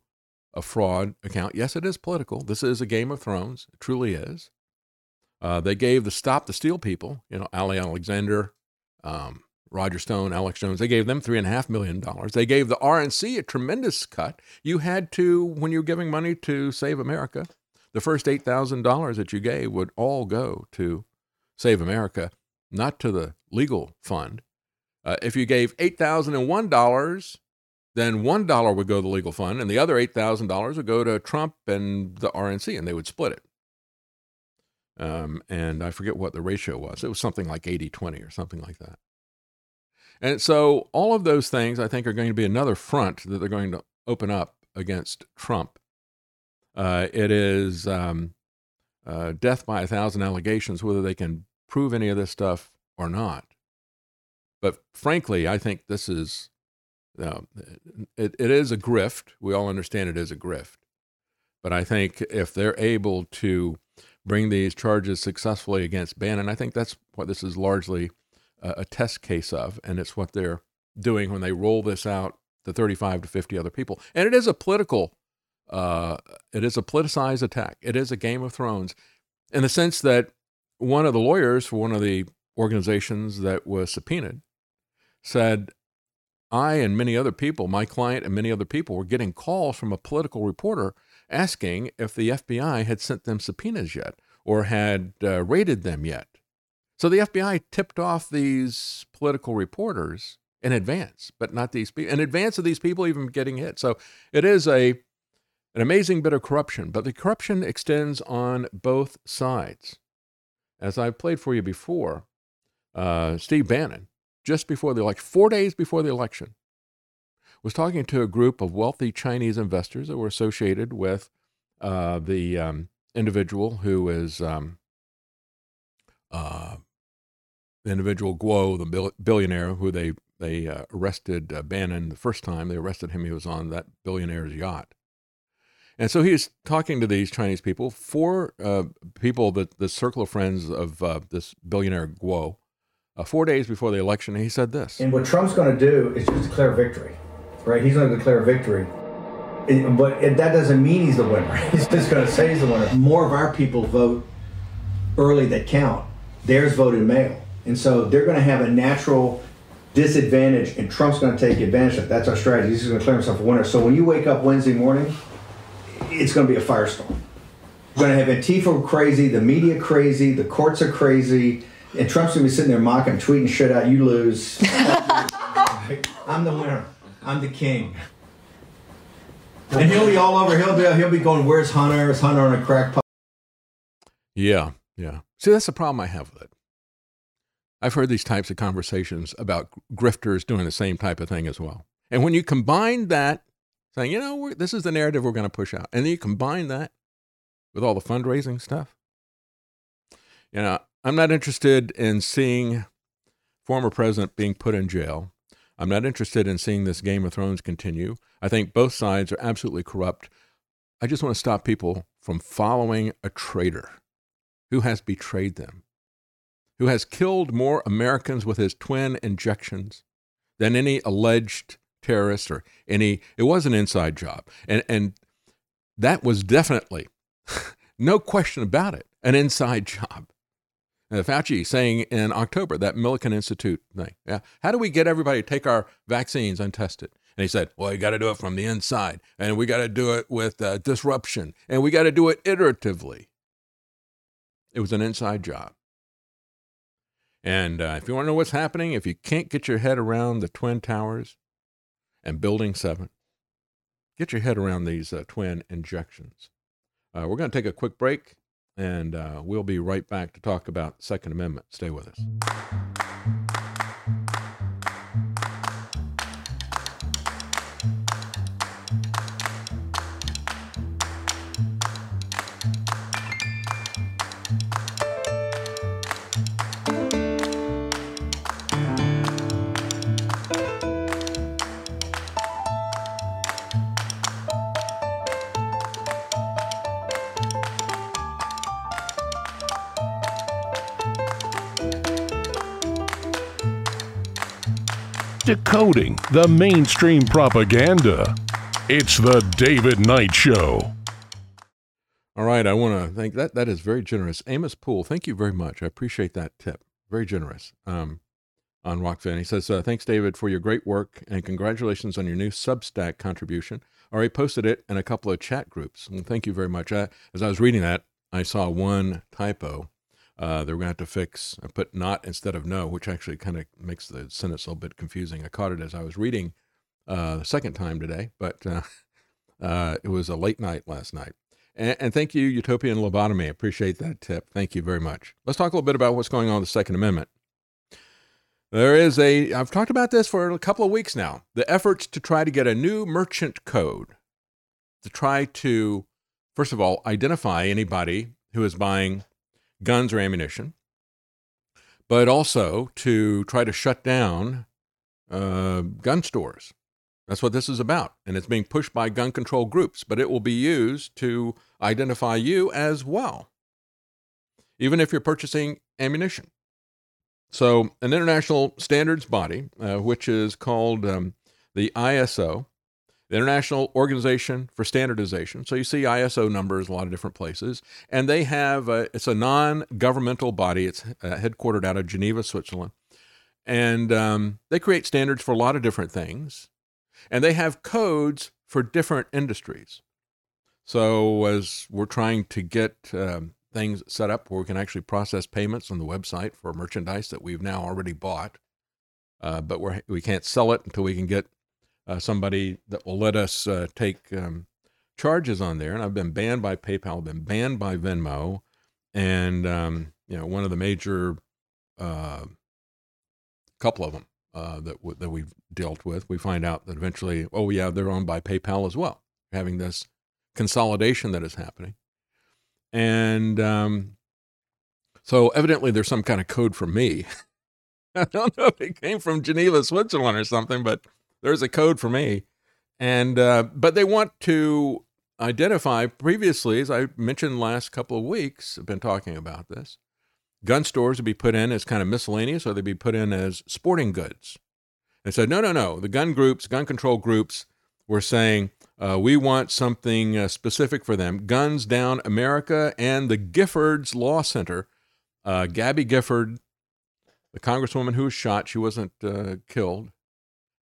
a fraud account. Yes, it is political. This is a Game of Thrones. It truly is. Uh, they gave the Stop the Steal people, you know, Ali Alexander, um, Roger Stone, Alex Jones, they gave them $3.5 million. They gave the RNC a tremendous cut. You had to, when you're giving money to Save America, the first $8,000 that you gave would all go to Save America, not to the legal fund. Uh, if you gave $8,001 then one dollar would go to the legal fund, and the other eight thousand dollars would go to Trump and the RNC, and they would split it. Um, and I forget what the ratio was. It was something like 80-20 or something like that. And so all of those things, I think, are going to be another front that they're going to open up against Trump. Uh, it is um, uh, death by a thousand allegations, whether they can prove any of this stuff or not. But frankly, I think this is uh, it, it is a grift. We all understand it is a grift. But I think if they're able to bring these charges successfully against Bannon, I think that's what this is largely a, a test case of, and it's what they're doing when they roll this out to 35 to 50 other people. And it is a political, uh, it is a politicized attack. It is a Game of Thrones in the sense that one of the lawyers for one of the organizations that was subpoenaed said, I and many other people, my client and many other people, were getting calls from a political reporter asking if the FBI had sent them subpoenas yet or had uh, raided them yet. So the FBI tipped off these political reporters in advance, but not these people, in advance of these people even getting hit. So it is a an amazing bit of corruption, but the corruption extends on both sides. As I've played for you before, uh, Steve Bannon, just before the election, four days before the election, was talking to a group of wealthy Chinese investors that were associated with uh, the um, individual who is um, uh, the individual Guo, the billionaire who they they uh, arrested uh, Bannon the first time they arrested him. He was on that billionaire's yacht. And so he's talking to these Chinese people, four uh, people that the circle of friends of uh, this billionaire Guo, uh, four days before the election. he said this. And what Trump's going to do is just declare victory, right? He's going to declare victory. It, but it, that doesn't mean he's the winner. He's just going to say he's the winner. More of our people vote early that count. Theirs voted mail. And so they're going to have a natural disadvantage, and Trump's going to take advantage of it. That's our strategy. He's going to declare himself a winner. So when you wake up Wednesday morning, it's going to be a firestorm. You're going to have Antifa crazy, the media crazy, the courts are crazy, and Trump's going to be sitting there mocking, tweeting shit out. You lose. I'm the winner. I'm the king. And he'll be all over. He'll be he'll be going. Where's Hunter? Is Hunter on a crack pipe? Yeah, yeah. See, that's the problem I have with it. I've heard these types of conversations about grifters doing the same type of thing as well. And when you combine that, saying, you know, this is the narrative we're going to push out, and then you combine that with all the fundraising stuff, you know, I'm not interested in seeing former president being put in jail. I'm not interested in seeing this Game of Thrones continue. I think both sides are absolutely corrupt. I just want to stop people from following a traitor who has betrayed them who has killed more Americans with his twin injections than any alleged terrorist or any it was an inside job and and that was definitely no question about it an inside job and Fauci saying in October that Milken Institute thing. Yeah. How do we get everybody to take our vaccines untested? And he said well you got to do it from the inside and we got to do it with uh, disruption and we got to do it iteratively. It was an inside job. And uh, if you want to know what's happening, if you can't get your head around the Twin Towers and Building 7, get your head around these uh, twin injections. Uh, we're going to take a quick break, and uh, we'll be right back to talk about the Second Amendment. Stay with us. Decoding the mainstream propaganda. It's the David Knight Show. All right, I want to thank that. That is very generous, Amos Poole. Thank you very much. I appreciate that tip. Very generous. Um, on Rokfin, he says, uh, "Thanks, David, for your great work and congratulations on your new Substack contribution." Already posted it in a couple of chat groups. And thank you very much. I, as I was reading that, I saw one typo uh, they're going to have to fix, uh, put not instead of no, which actually kind of makes the sentence a little bit confusing. I caught it as I was reading uh, the second time today, but uh, uh, it was a late night last night. And, and thank you, Utopian Lobotomy. Appreciate that tip. Thank you very much. Let's talk a little bit about what's going on with the Second Amendment. There is a, I've talked about this for a couple of weeks now, the efforts to try to get a new merchant code to try to, first of all, identify anybody who is buying guns or ammunition, but also to try to shut down uh, gun stores. That's what this is about. And it's being pushed by gun control groups, but it will be used to identify you as well, even if you're purchasing ammunition. So, an international standards body, uh, which is called um, the ISO, the International Organization for Standardization. So, you see ISO numbers a lot of different places, and they have a, it's a non-governmental body. It's uh, headquartered out of Geneva, Switzerland, and um, they create standards for a lot of different things, and they have codes for different industries. So, as we're trying to get um, things set up where we can actually process payments on the website for merchandise that we've now already bought, uh, but we're, we can't sell it until we can get uh, somebody that will let us uh, take um, charges on there. And I've been banned by PayPal, I've been banned by Venmo, and um, you know one of the major uh, couple of them uh, that w- that we've dealt with. We find out that eventually, oh yeah, they're owned by PayPal as well, having this consolidation that is happening. And um, so evidently there's some kind of code for me. I don't know if it came from Geneva, Switzerland or something, but there's a code for me. And uh, but they want to identify previously, as I mentioned last couple of weeks, I've been talking about this. Gun stores would be put in as kind of miscellaneous, or they'd be put in as sporting goods. They said, no, no, no. The gun groups, gun control groups, were saying uh, we want something uh, specific for them. Guns Down America and the Giffords Law Center. Uh, Gabby Gifford, the congresswoman who was shot, she wasn't uh, killed,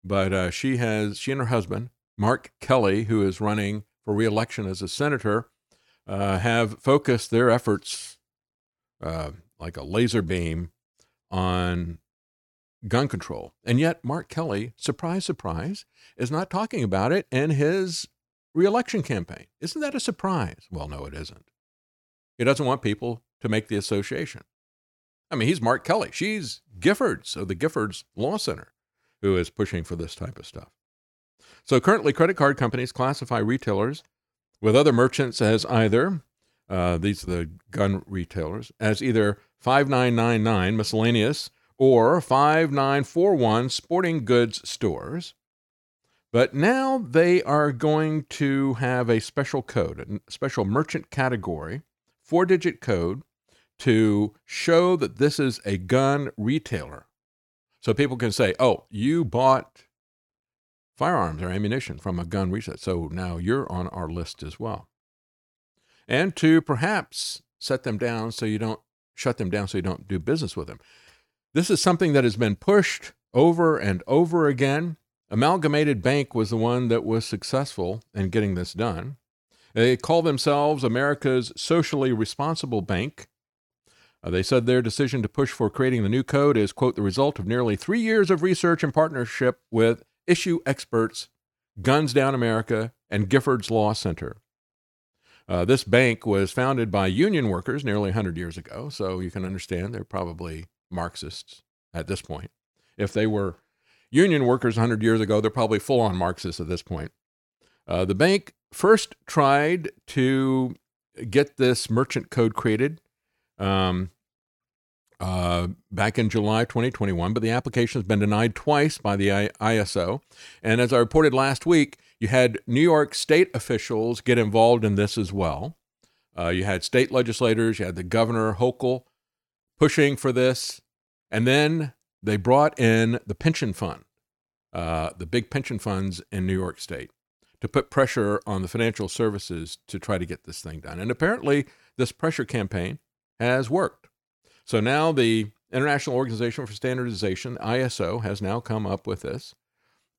but uh, she has she and her husband Mark Kelly, who is running for reelection as a senator, uh, have focused their efforts like a laser beam on gun control. And yet, Mark Kelly, surprise, surprise, is not talking about it in his reelection campaign. Isn't that a surprise? Well, no, it isn't. He doesn't want people to make the association. I mean, he's Mark Kelly. She's Giffords of the Giffords Law Center who is pushing for this type of stuff. So currently, credit card companies classify retailers with other merchants as either, uh, these are the gun retailers, as either 5999 miscellaneous or 5941 sporting goods stores. But now they are going to have a special code, a special merchant category, four digit code to show that this is a gun retailer. So people can say, oh, you bought firearms or ammunition from a gun retailer. So now you're on our list as well. And to perhaps set them down so you don't shut them down so you don't do business with them. This is something that has been pushed over and over again. Amalgamated Bank was the one that was successful in getting this done. They call themselves America's socially responsible bank. Uh, they said their decision to push for creating the new code is, quote, the result of nearly three years of research and partnership with issue experts, Guns Down America, and Giffords Law Center. Uh, this bank was founded by union workers nearly 100 years ago, so you can understand they're probably Marxists at this point. If they were union workers 100 years ago, they're probably full on Marxists at this point. Uh, the bank first tried to get this merchant code created um, uh, back in July 2021, but the application has been denied twice by the ISO. And as I reported last week, you had New York state officials get involved in this as well. Uh, you had state legislators, you had the governor, Hochul, pushing for this. And then they brought in the pension fund, uh, the big pension funds in New York State, to put pressure on the financial services to try to get this thing done. And apparently, this pressure campaign has worked. So now the International Organization for Standardization, ISO, has now come up with this.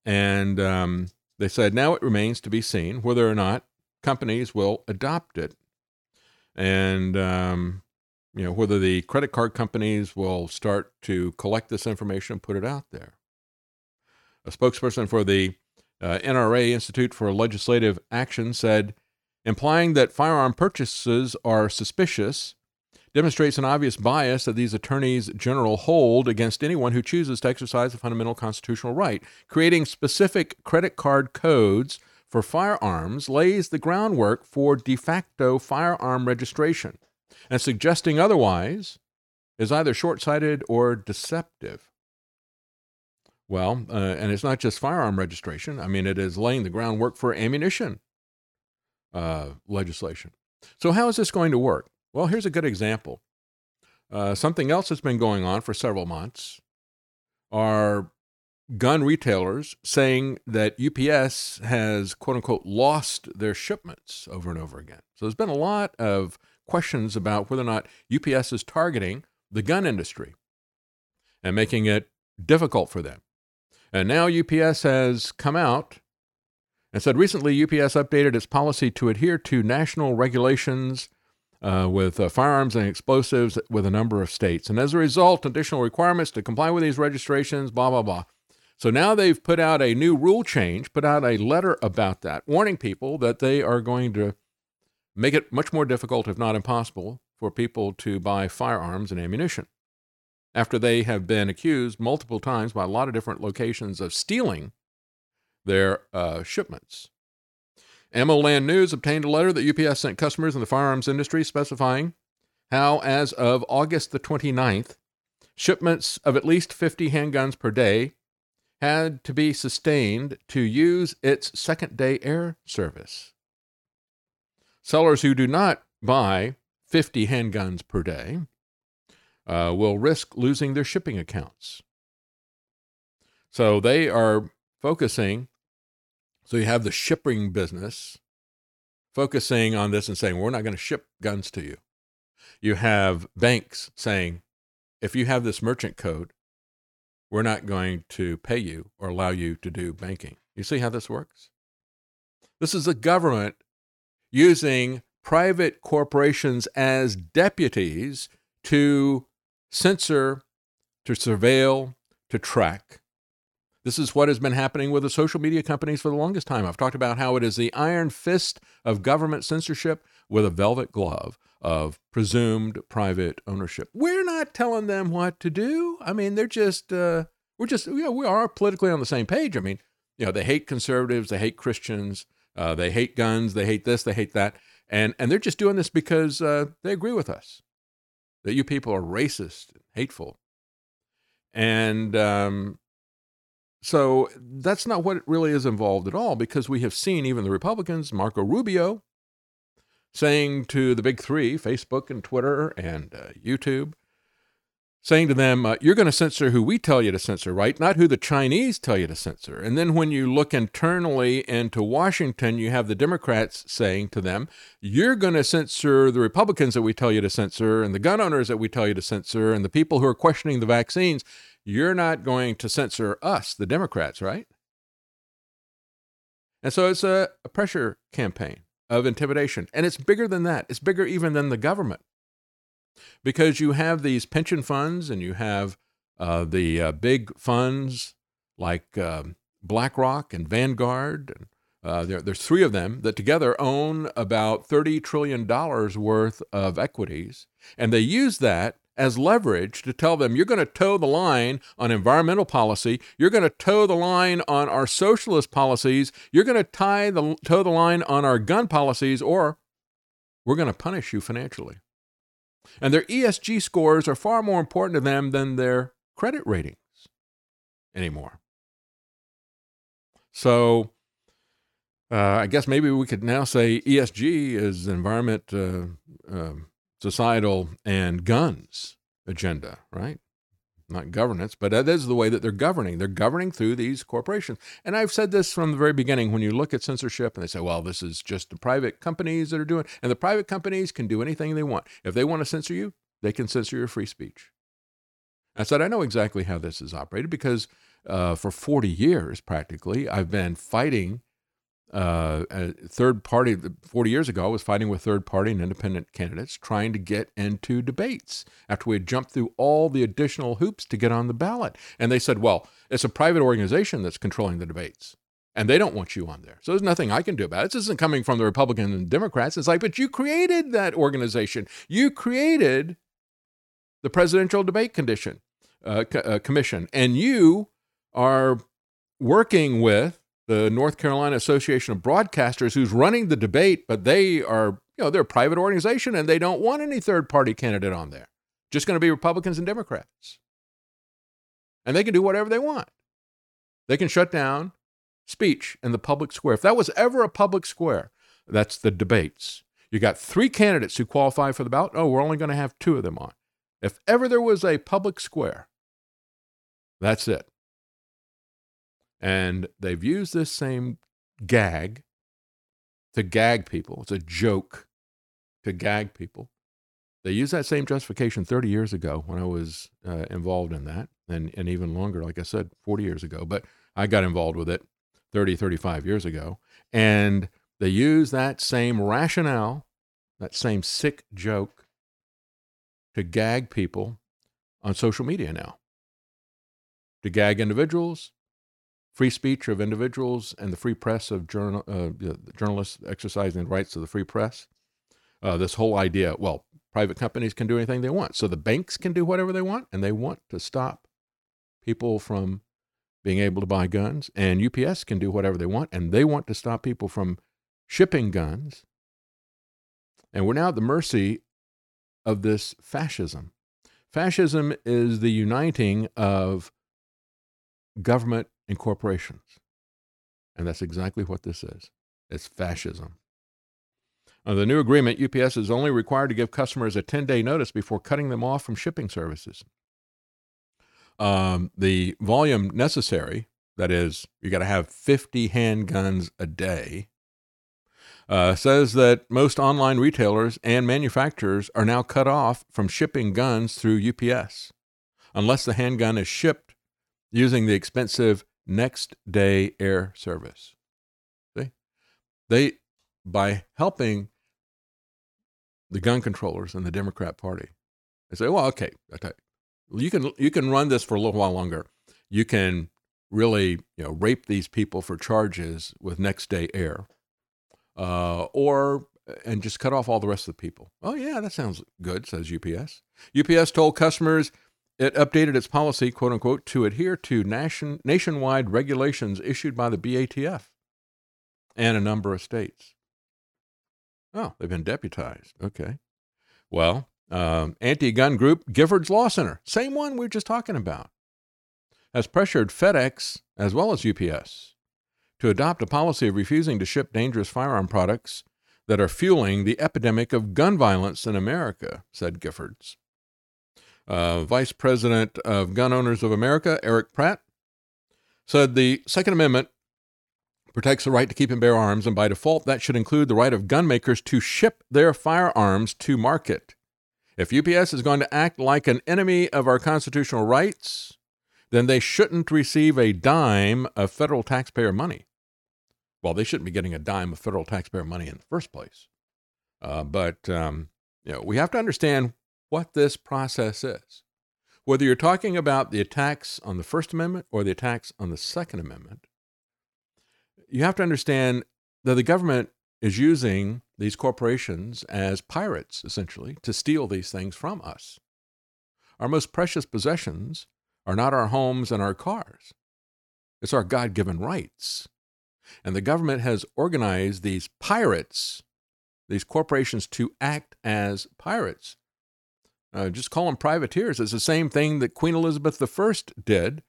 And um, they said now it remains to be seen whether or not companies will adopt it. And um, you know, whether the credit card companies will start to collect this information and put it out there. A spokesperson for the uh, NRA Institute for Legislative Action said, implying that firearm purchases are suspicious demonstrates an obvious bias that these attorneys general hold against anyone who chooses to exercise a fundamental constitutional right. Creating specific credit card codes for firearms lays the groundwork for de facto firearm registration, and suggesting otherwise is either short sighted or deceptive. Well, uh, and it's not just firearm registration. I mean, it is laying the groundwork for ammunition uh, legislation. So, how is this going to work? Well, here's a good example. Uh, something else that's been going on for several months are gun retailers saying that UPS has, quote unquote, lost their shipments over and over again. So there's been a lot of questions about whether or not UPS is targeting the gun industry and making it difficult for them. And now UPS has come out and said recently UPS updated its policy to adhere to national regulations uh, with uh, firearms and explosives with a number of states. And as a result, additional requirements to comply with these registrations, blah, blah, blah. So now they've put out a new rule change, put out a letter about that, warning people that they are going to make it much more difficult, if not impossible, for people to buy firearms and ammunition. After they have been accused multiple times by a lot of different locations of stealing their uh, shipments. Ammo Land News obtained a letter that UPS sent customers in the firearms industry specifying how, as of August the 29th, shipments of at least 50 handguns per day had to be sustained to use its second day air service. Sellers who do not buy 50 handguns per day uh, will risk losing their shipping accounts. So they are focusing so you have the shipping business focusing on this and saying, we're not going to ship guns to you. You have banks saying, if you have this merchant code, we're not going to pay you or allow you to do banking. You see how this works? This is the government using private corporations as deputies to censor, to surveil, to track. This is what has been happening with the social media companies for the longest time. I've talked about how it is the iron fist of government censorship with a velvet glove of presumed private ownership. We're not telling them what to do. I mean, they're just, uh, we're just, you know, we are politically on the same page. I mean, you know, they hate conservatives, they hate Christians, uh, they hate guns, they hate this, they hate that. And, and they're just doing this because uh, they agree with us that you people are racist and hateful. And, um, so that's not what it really is involved at all because we have seen even the Republicans, Marco Rubio, saying to the big three, Facebook and Twitter and uh, YouTube, saying to them, uh, You're going to censor who we tell you to censor, right? Not who the Chinese tell you to censor. And then when you look internally into Washington, you have the Democrats saying to them, You're going to censor the Republicans that we tell you to censor, and the gun owners that we tell you to censor, and the people who are questioning the vaccines. You're not going to censor us, the Democrats, right? And so it's a, a pressure campaign of intimidation. And it's bigger than that, it's bigger even than the government. Because you have these pension funds and you have uh, the uh, big funds like um, BlackRock and Vanguard. And, uh, there, there's three of them that together own about $30 trillion worth of equities. And they use that as leverage to tell them you're going to toe the line on environmental policy, you're going to toe the line on our socialist policies, you're going to tie the toe the line on our gun policies, or we're going to punish you financially. And their ESG scores are far more important to them than their credit ratings anymore. So uh, I guess maybe we could now say ESG is environment. Uh, uh, societal and guns agenda, right? Not governance, but that is the way that they're governing. They're governing through these corporations. And I've said this from the very beginning when you look at censorship and they say, well, this is just the private companies that are doing And the private companies can do anything they want. If they want to censor you, they can censor your free speech. I said, I know exactly how this is operated because uh, for 40 years, practically, I've been fighting uh, third party 40 years ago I was fighting with third party and independent candidates trying to get into debates after we had jumped through all the additional hoops to get on the ballot and they said well it's a private organization that's controlling the debates And they don't want you on there. So there's nothing I can do about it. This isn't coming from the Republicans and Democrats. It's like, but you created that organization. You created the presidential debate condition, uh, uh, commission, and you are working with the North Carolina Association of Broadcasters, who's running the debate, but they are, you know, they're a private organization and they don't want any third party candidate on there. Just going to be Republicans and Democrats. And they can do whatever they want. They can shut down speech in the public square. If that was ever a public square, that's the debates. You got three candidates who qualify for the ballot. Oh, we're only going to have two of them on. If ever there was a public square, that's it. And they've used this same gag to gag people. It's a joke to gag people. They used that same justification 30 years ago when I was uh, involved in that, and, and even longer, like I said, 40 years ago. But I got involved with it 30, 35 years ago. And they use that same rationale, that same sick joke to gag people on social media now, to gag individuals, free speech of individuals and the free press of journal, uh, journalists exercising the rights of the free press. Uh, this whole idea, well, private companies can do anything they want. So the banks can do whatever they want, and they want to stop people from being able to buy guns. And UPS can do whatever they want, and they want to stop people from shipping guns. And we're now at the mercy of this fascism. Fascism is the uniting of government and corporations. And that's exactly what this is it's fascism. Under the new agreement, UPS is only required to give customers a 10 day notice before cutting them off from shipping services. Um, the volume necessary, that is, you got to have 50 handguns a day, uh, says that most online retailers and manufacturers are now cut off from shipping guns through UPS unless the handgun is shipped using the expensive next day air service. See? They, by helping the gun controllers and the Democrat Party, they say, well, okay, you can, you can run this for a little while longer. You can really you know, rape these people for charges with next day air. Uh, or and just cut off all the rest of the people. Oh, yeah, that sounds good, says UPS. UPS told customers it updated its policy, quote unquote, to adhere to nation, nationwide regulations issued by the BATF and a number of states. Oh, they've been deputized. Okay. Well, um, anti gun group Giffords Law Center, same one we are just talking about, has pressured FedEx as well as UPS to adopt a policy of refusing to ship dangerous firearm products that are fueling the epidemic of gun violence in America, said Giffords. Uh, Vice President of Gun Owners of America, Erich Pratt, said the Second Amendment protects the right to keep and bear arms, and by default, that should include the right of gun makers to ship their firearms to market. If UPS is going to act like an enemy of our constitutional rights, then they shouldn't receive a dime of federal taxpayer money. Well, they shouldn't be getting a dime of federal taxpayer money in the first place. Uh, but um, you know, we have to understand what this process is. Whether you're talking about the attacks on the First Amendment or the attacks on the Second Amendment, you have to understand that the government is using these corporations as pirates, essentially, to steal these things from us. Our most precious possessions are not our homes and our cars, it's our God given rights. And the government has organized these pirates, these corporations, to act as pirates. Uh, just call them privateers. It's the same thing that Queen Elizabeth I did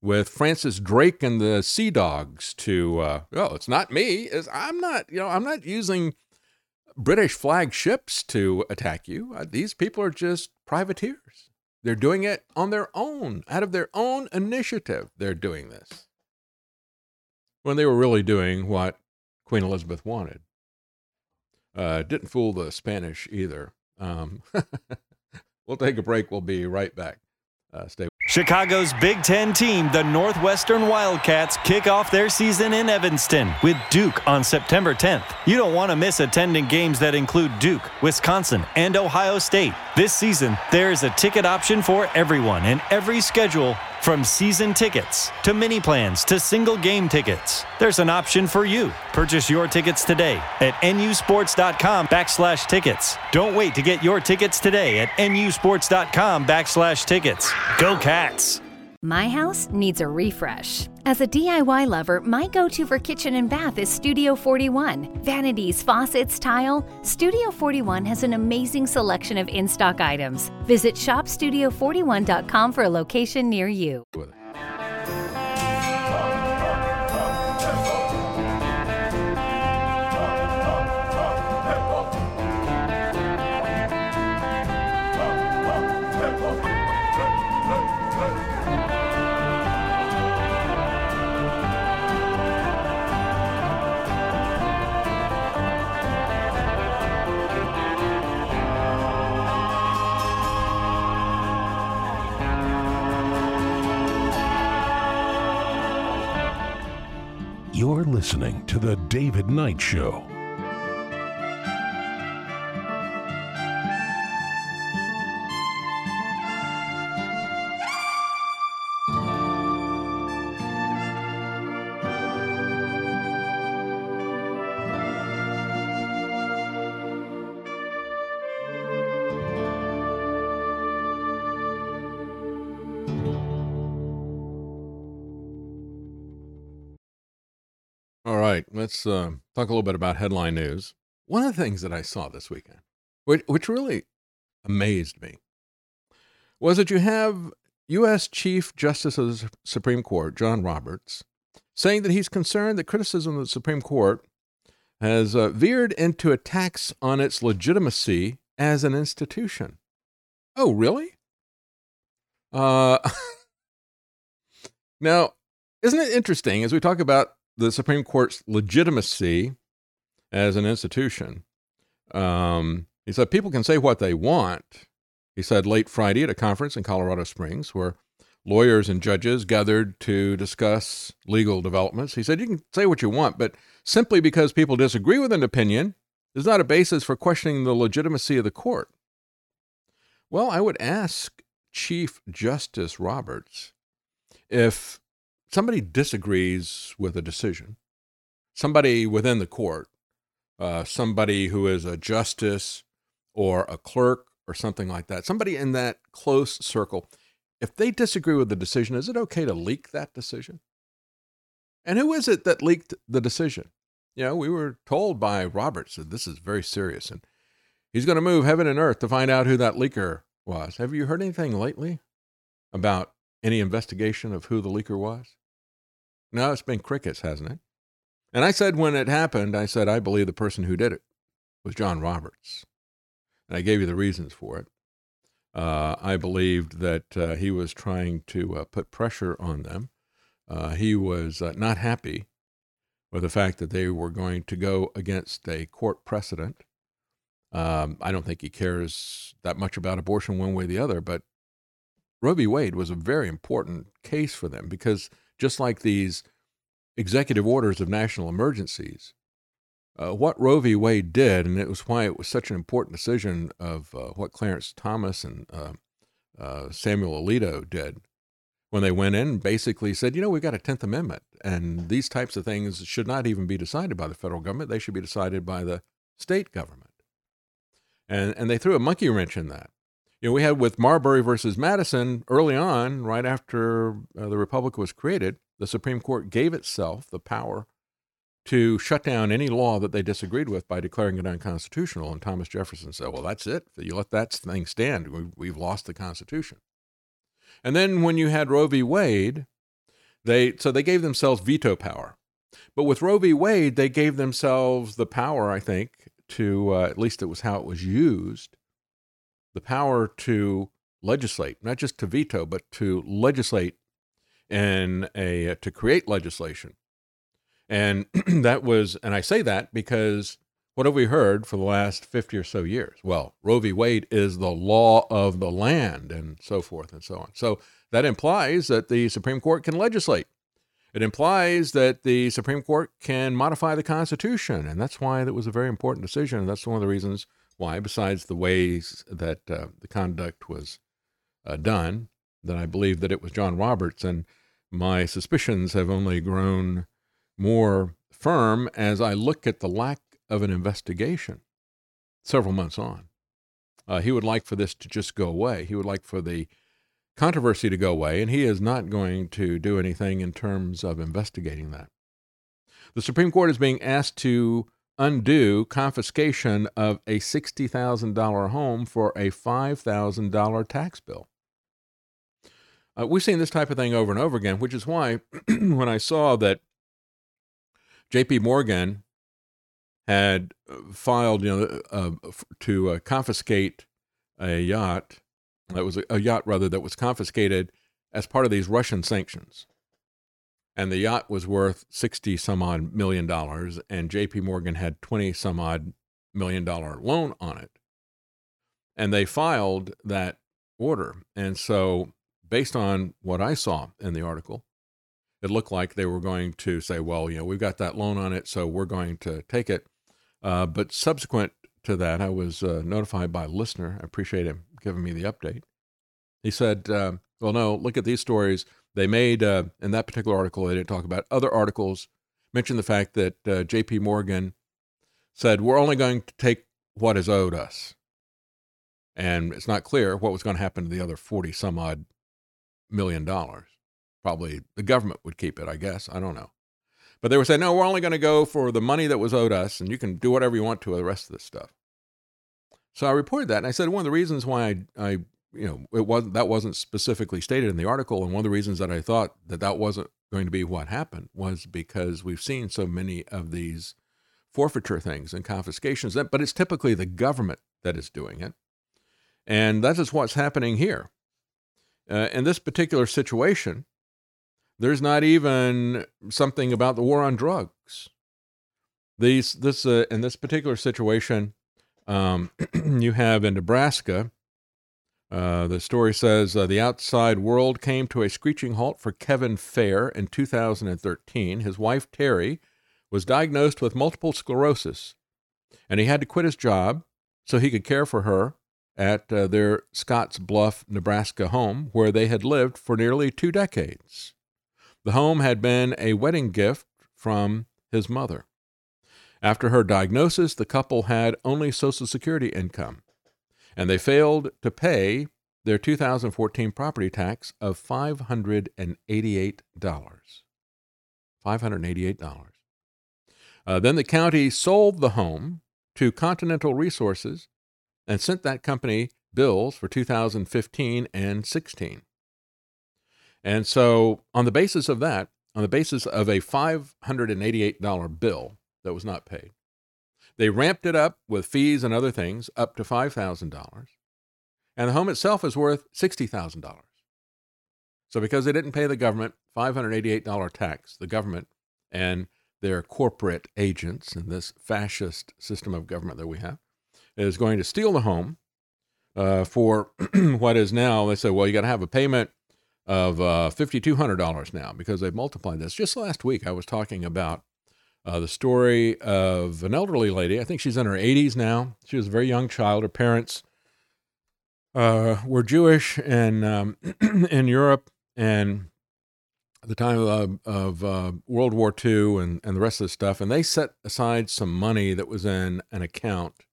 with Francis Drake and the Sea Dogs. To uh, oh, it's not me. I'm not. You know, I'm not using British flag ships to attack you. Uh, these people are just privateers. They're doing it on their own, out of their own initiative. They're doing this when they were really doing what Queen Elizabeth wanted. Uh, didn't fool the Spanish either. Um, take a break. We'll be right back. Uh, stay. Chicago's Big Ten team, the Northwestern Wildcats, kick off their season in Evanston with Duke on September 10th. You don't want to miss attending games that include Duke, Wisconsin, and Ohio State. This season, there is a ticket option for everyone, and every schedule From season tickets to mini plans to single game tickets, there's an option for you. Purchase your tickets today at nusports.com backslash tickets. Don't wait to get your tickets today at nusports.com backslash tickets. Go Cats! My house needs a refresh. As a DIY lover, my go to for kitchen and bath is Studio 41. Vanities, faucets, tile. Studio 41 has an amazing selection of in stock items. Visit shopstudio41.com for a location near you. The David Knight Show. Let's uh, talk a little bit about headline news. One of the things that I saw this weekend, which, which really amazed me, was that you have U.S. Chief Justice of the Supreme Court, John Roberts, saying that he's concerned that criticism of the Supreme Court has uh, veered into attacks on its legitimacy as an institution. Oh, really? Uh, now, isn't it interesting as we talk about the Supreme Court's legitimacy as an institution. Um, he said people can say what they want. He said late Friday at a conference in Colorado Springs where lawyers and judges gathered to discuss legal developments. He said you can say what you want, but simply because people disagree with an opinion is not a basis for questioning the legitimacy of the court. Well, I would ask Chief Justice Roberts if somebody disagrees with a decision, somebody within the court, uh, somebody who is a justice or a clerk or something like that, somebody in that close circle, if they disagree with the decision, is it okay to leak that decision? And who is it that leaked the decision? You know, we were told by Roberts that this is very serious and he's going to move heaven and earth to find out who that leaker was. Have you heard anything lately about any investigation of who the leaker was? No, it's been crickets, hasn't it? And I said when it happened, I said, I believe the person who did it was John Roberts. And I gave you the reasons for it. Uh, I believed that uh, he was trying to uh, put pressure on them. Uh, he was uh, not happy with the fact that they were going to go against a court precedent. Um, I don't think he cares that much about abortion one way or the other, but Roe v. Wade was a very important case for them because just like these executive orders of national emergencies, uh, what Roe v. Wade did, and it was why it was such an important decision of uh, what Clarence Thomas and uh, uh Samuel Alito did when they went in basically said, you know, we've got a 10th Amendment, and these types of things should not even be decided by the federal government. They should be decided by the state government. And, and they threw a monkey wrench in that you know, we had with Marbury versus Madison early on, right after uh, the Republic was created, the Supreme Court gave itself the power to shut down any law that they disagreed with by declaring it unconstitutional. And Thomas Jefferson said, well, that's it. You let that thing stand. We've lost the Constitution. And then when you had Roe v. Wade, they so they gave themselves veto power. But with Roe v. Wade, they gave themselves the power, I think, to uh, at least it was how it was used, the power to legislate, not just to veto, but to legislate and a to create legislation. And that was, and I say that because what have we heard for the last 50 or so years? Well, Roe v. Wade is the law of the land and so forth and so on. So that implies that the Supreme Court can legislate. It implies that the Supreme Court can modify the Constitution. And that's why that was a very important decision. And that's one of the reasons why, besides the ways that uh, the conduct was uh, done, that I believe that it was John Roberts, and my suspicions have only grown more firm as I look at the lack of an investigation several months on. Uh, he would like for this to just go away. He would like for the controversy to go away, and he is not going to do anything in terms of investigating that. The Supreme Court is being asked to undo confiscation of a $60,000 home for a $5,000 tax bill. Uh, we've seen this type of thing over and over again, which is why when I saw that J.P. Morgan had uh, filed, you know, uh, to uh, confiscate a yacht that was a, a yacht rather that was confiscated as part of these Russian sanctions. And the yacht was worth 60 some odd million dollars, and JP Morgan had 20 some odd million dollar loan on it. And they filed that order. And so, based on what I saw in the article, it looked like they were going to say, well, you know, we've got that loan on it, so we're going to take it. Uh, but subsequent to that, I was uh, notified by a listener. I appreciate him giving me the update. He said, uh, well, no, look at these stories. They made, uh, in that particular article, they didn't talk about other articles, mentioned the fact that uh, JP Morgan said, we're only going to take what is owed us. And it's not clear what was going to happen to the other 40 some odd million dollars. Probably the government would keep it, I guess. I don't know. But they were saying, no, we're only going to go for the money that was owed us, and you can do whatever you want to with the rest of this stuff. So I reported that, and I said one of the reasons why I, I you know, it wasn't that wasn't specifically stated in the article, and one of the reasons that I thought that that wasn't going to be what happened was because we've seen so many of these forfeiture things and confiscations, but it's typically the government that is doing it, and that is what's happening here. Uh, in this particular situation, there's not even something about the war on drugs. These, this, uh, in this particular situation, um, you have in Nebraska. Uh, the story says uh, the outside world came to a screeching halt for Kevin Fair in 2013. His wife Terry was diagnosed with multiple sclerosis, and he had to quit his job so he could care for her at uh, their Scotts Bluff, Nebraska home, where they had lived for nearly two decades. The home had been a wedding gift from his mother. After her diagnosis, the couple had only Social Security income, and they failed to pay their 2014 property tax of $588. $588. Uh, then the county sold the home to Continental Resources and sent that company bills for 2015 and 16. And so, on the basis of that, on the basis of a $588 bill that was not paid, they ramped it up with fees and other things up to $5,000. And the home itself is worth $60,000. So, because they didn't pay the government $588 tax, the government and their corporate agents in this fascist system of government that we have is going to steal the home uh, for what is now, they say, well, you got to have a payment of uh, $5,200 now because they've multiplied this. Just last week, I was talking about uh, the story of an elderly lady. I think she's in her 80s now. She was a very young child. Her parents uh, were Jewish and um, in Europe and the time of, of uh, World War II and, and the rest of the stuff. And they set aside some money that was in an account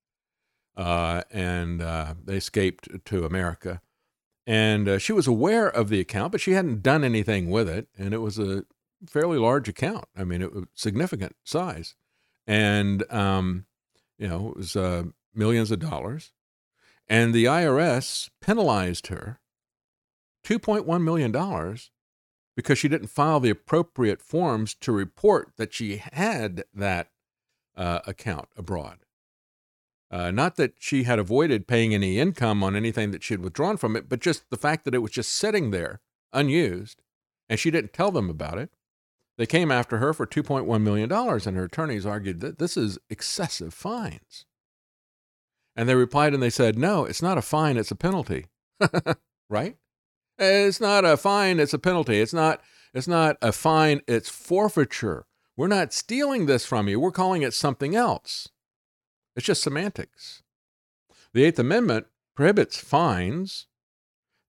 uh, and uh, they escaped to America. And uh, she was aware of the account, but she hadn't done anything with it. And it was a fairly large account. I mean, it was significant size. And, um, you know, it was uh, millions of dollars. And the IRS penalized her $2.1 million because she didn't file the appropriate forms to report that she had that uh, account abroad. Uh, not that she had avoided paying any income on anything that she had withdrawn from it, but just the fact that it was just sitting there unused and she didn't tell them about it. They came after her for $2.1 million, and her attorneys argued that this is excessive fines. And they replied and they said, No, it's not a fine, it's a penalty. right? It's not a fine, it's a penalty. It's not, it's not a fine, it's forfeiture. We're not stealing this from you, we're calling it something else. It's just semantics. The Eighth Amendment prohibits fines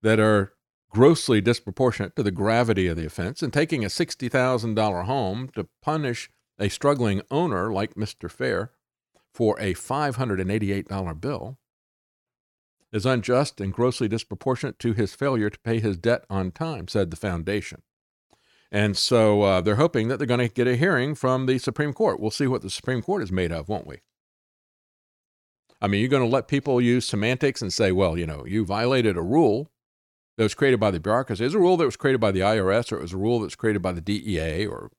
that are grossly disproportionate to the gravity of the offense, and taking a $60,000 home to punish a struggling owner like Mr. Fair for a $588 bill is unjust and grossly disproportionate to his failure to pay his debt on time, said the foundation. And so uh, they're hoping that they're going to get a hearing from the Supreme Court. We'll see what the Supreme Court is made of, won't we? I mean, you're going to let people use semantics and say, well, you know, you violated a rule that was created by the bureaucracy. It's a rule that was created by the IRS, or it was a rule that was created by the DEA, or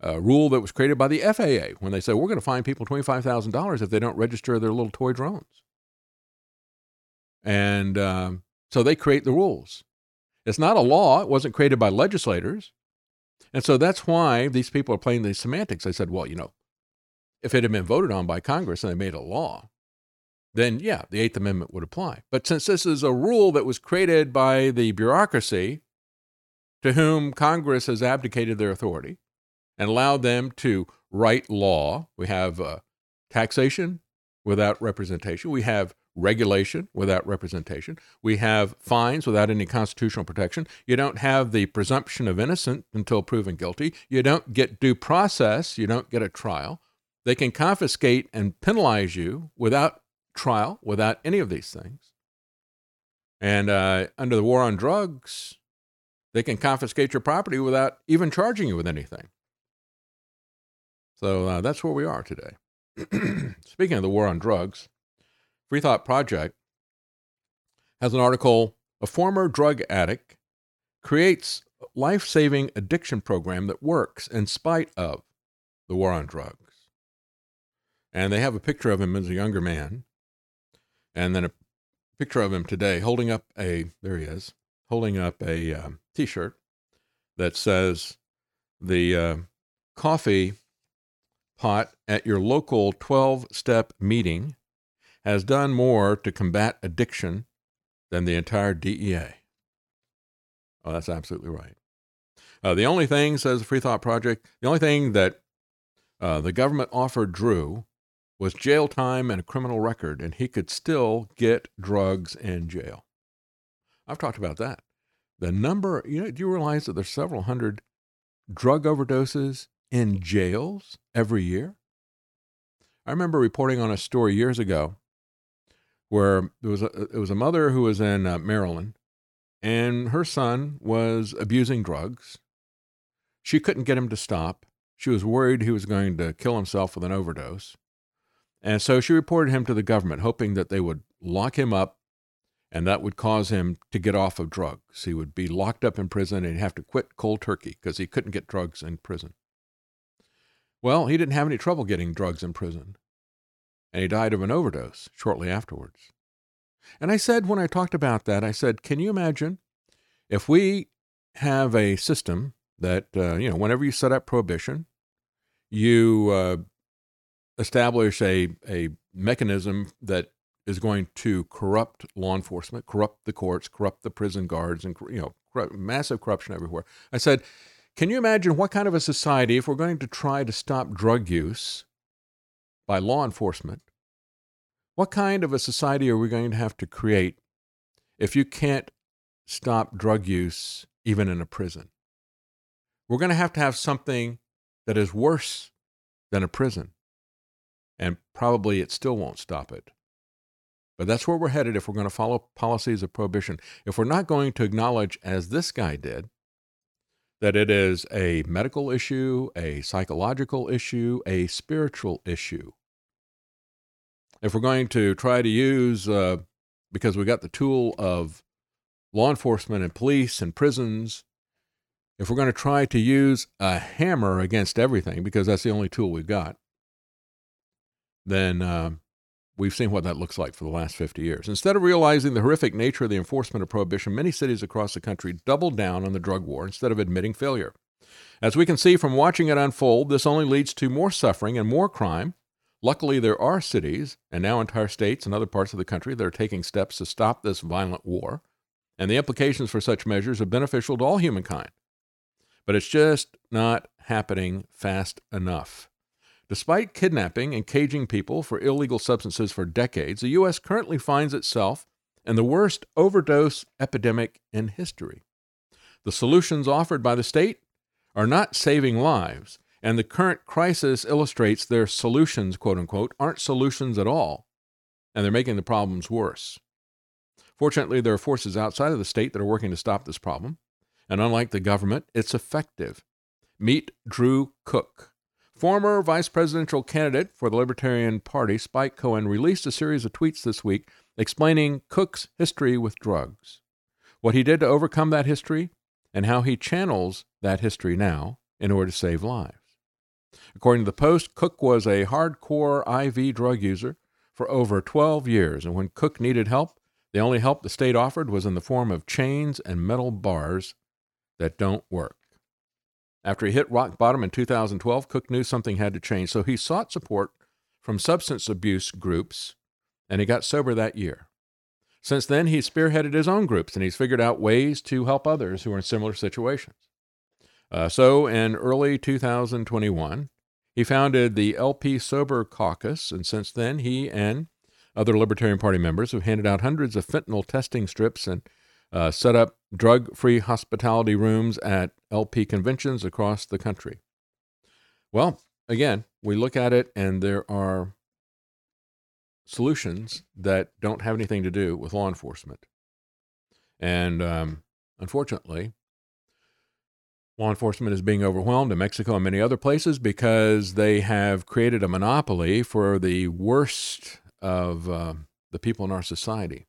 a rule that was created by the FAA when they said, we're going to fine people $25,000 if they don't register their little toy drones. And um, so they create the rules. It's not a law, it wasn't created by legislators. And so that's why these people are playing these semantics. They said, well, you know, if it had been voted on by Congress and they made a law, then yeah, the Eighth Amendment would apply. But since this is a rule that was created by the bureaucracy to whom Congress has abdicated their authority and allowed them to write law, we have uh, taxation without representation, we have regulation without representation. We have fines without any constitutional protection. You don't have the presumption of innocence until proven guilty. You don't get due process. You don't get a trial. They can confiscate and penalize you without trial, without any of these things. And uh, under the war on drugs, they can confiscate your property without even charging you with anything. So uh, that's where we are today. Speaking of the war on drugs, Free Thought Project has an article A former drug addict creates life saving addiction program that works in spite of the war on drugs. And they have a picture of him as a younger man, and then a picture of him today holding up a, there he is, holding up a um, shirt that says, The uh, coffee pot at your local 12 step meeting has done more to combat addiction than the entire DEA. Oh, that's absolutely right. Uh, the only thing, says the Free Thought Project, the only thing that uh, the government offered Drew was jail time and a criminal record, and he could still get drugs in jail. I've talked about that. The number, you know, do you realize that there's several hundred drug overdoses in jails every year? I remember reporting on a story years ago where there was a, it was a mother who was in uh, Maryland, and her son was abusing drugs. She couldn't get him to stop. She was worried he was going to kill himself with an overdose. And so she reported him to the government, hoping that they would lock him up and that would cause him to get off of drugs. He would be locked up in prison and have to quit cold turkey because he couldn't get drugs in prison. Well, he didn't have any trouble getting drugs in prison and he died of an overdose shortly afterwards. And I said, when I talked about that, I said, can you imagine if we have a system that, uh, you know, whenever you set up prohibition, you uh, establish a, a mechanism that is going to corrupt law enforcement, corrupt the courts, corrupt the prison guards, and, you know, massive corruption everywhere. I said, can you imagine what kind of a society, if we're going to try to stop drug use, by law enforcement? what kind of a society are we going to have to create if you can't stop drug use even in a prison? We're going to have to have something that is worse than a prison. And probably it still won't stop it. But that's where we're headed if we're going to follow policies of prohibition. If we're not going to acknowledge, as this guy did, that it is a medical issue, a psychological issue, a spiritual issue if we're going to try to use, uh, because we got the tool of law enforcement and police and prisons, if we're going to try to use a hammer against everything, because that's the only tool we've got, then uh, we've seen what that looks like for the last 50 years. Instead of realizing the horrific nature of the enforcement of prohibition, many cities across the country doubled down on the drug war instead of admitting failure. As we can see from watching it unfold, this only leads to more suffering and more crime Luckily, there are cities and now entire states and other parts of the country that are taking steps to stop this violent war, and the implications for such measures are beneficial to all humankind. But it's just not happening fast enough. Despite kidnapping and caging people for illegal substances for decades, the U.S. currently finds itself in the worst overdose epidemic in history. The solutions offered by the state are not saving lives, and the current crisis illustrates their solutions, quote unquote, aren't solutions at all, and they're making the problems worse. Fortunately, there are forces outside of the state that are working to stop this problem, and unlike the government, it's effective. Meet Drew Cook. Former vice presidential candidate for the Libertarian Party, Spike Cohen, released a series of tweets this week explaining Cook's history with drugs, what he did to overcome that history, and how he channels that history now in order to save lives. According to the Post, Cook was a hardcore IV drug user for over 12 years, and when Cook needed help, the only help the state offered was in the form of chains and metal bars that don't work. After he hit rock bottom in 2012, Cook knew something had to change, so he sought support from substance abuse groups, and he got sober that year. Since then, he's spearheaded his own groups and he's figured out ways to help others who are in similar situations. Uh, so, in early 2021, he founded the LP Sober Caucus, and since then, he and other Libertarian Party members have handed out hundreds of fentanyl testing strips and uh, set up drug free hospitality rooms at LP conventions across the country. Well, again, we look at it and there are solutions that don't have anything to do with law enforcement. And um, unfortunately, law enforcement is being overwhelmed in Mexico and many other places because they have created a monopoly for the worst of uh, the people in our society.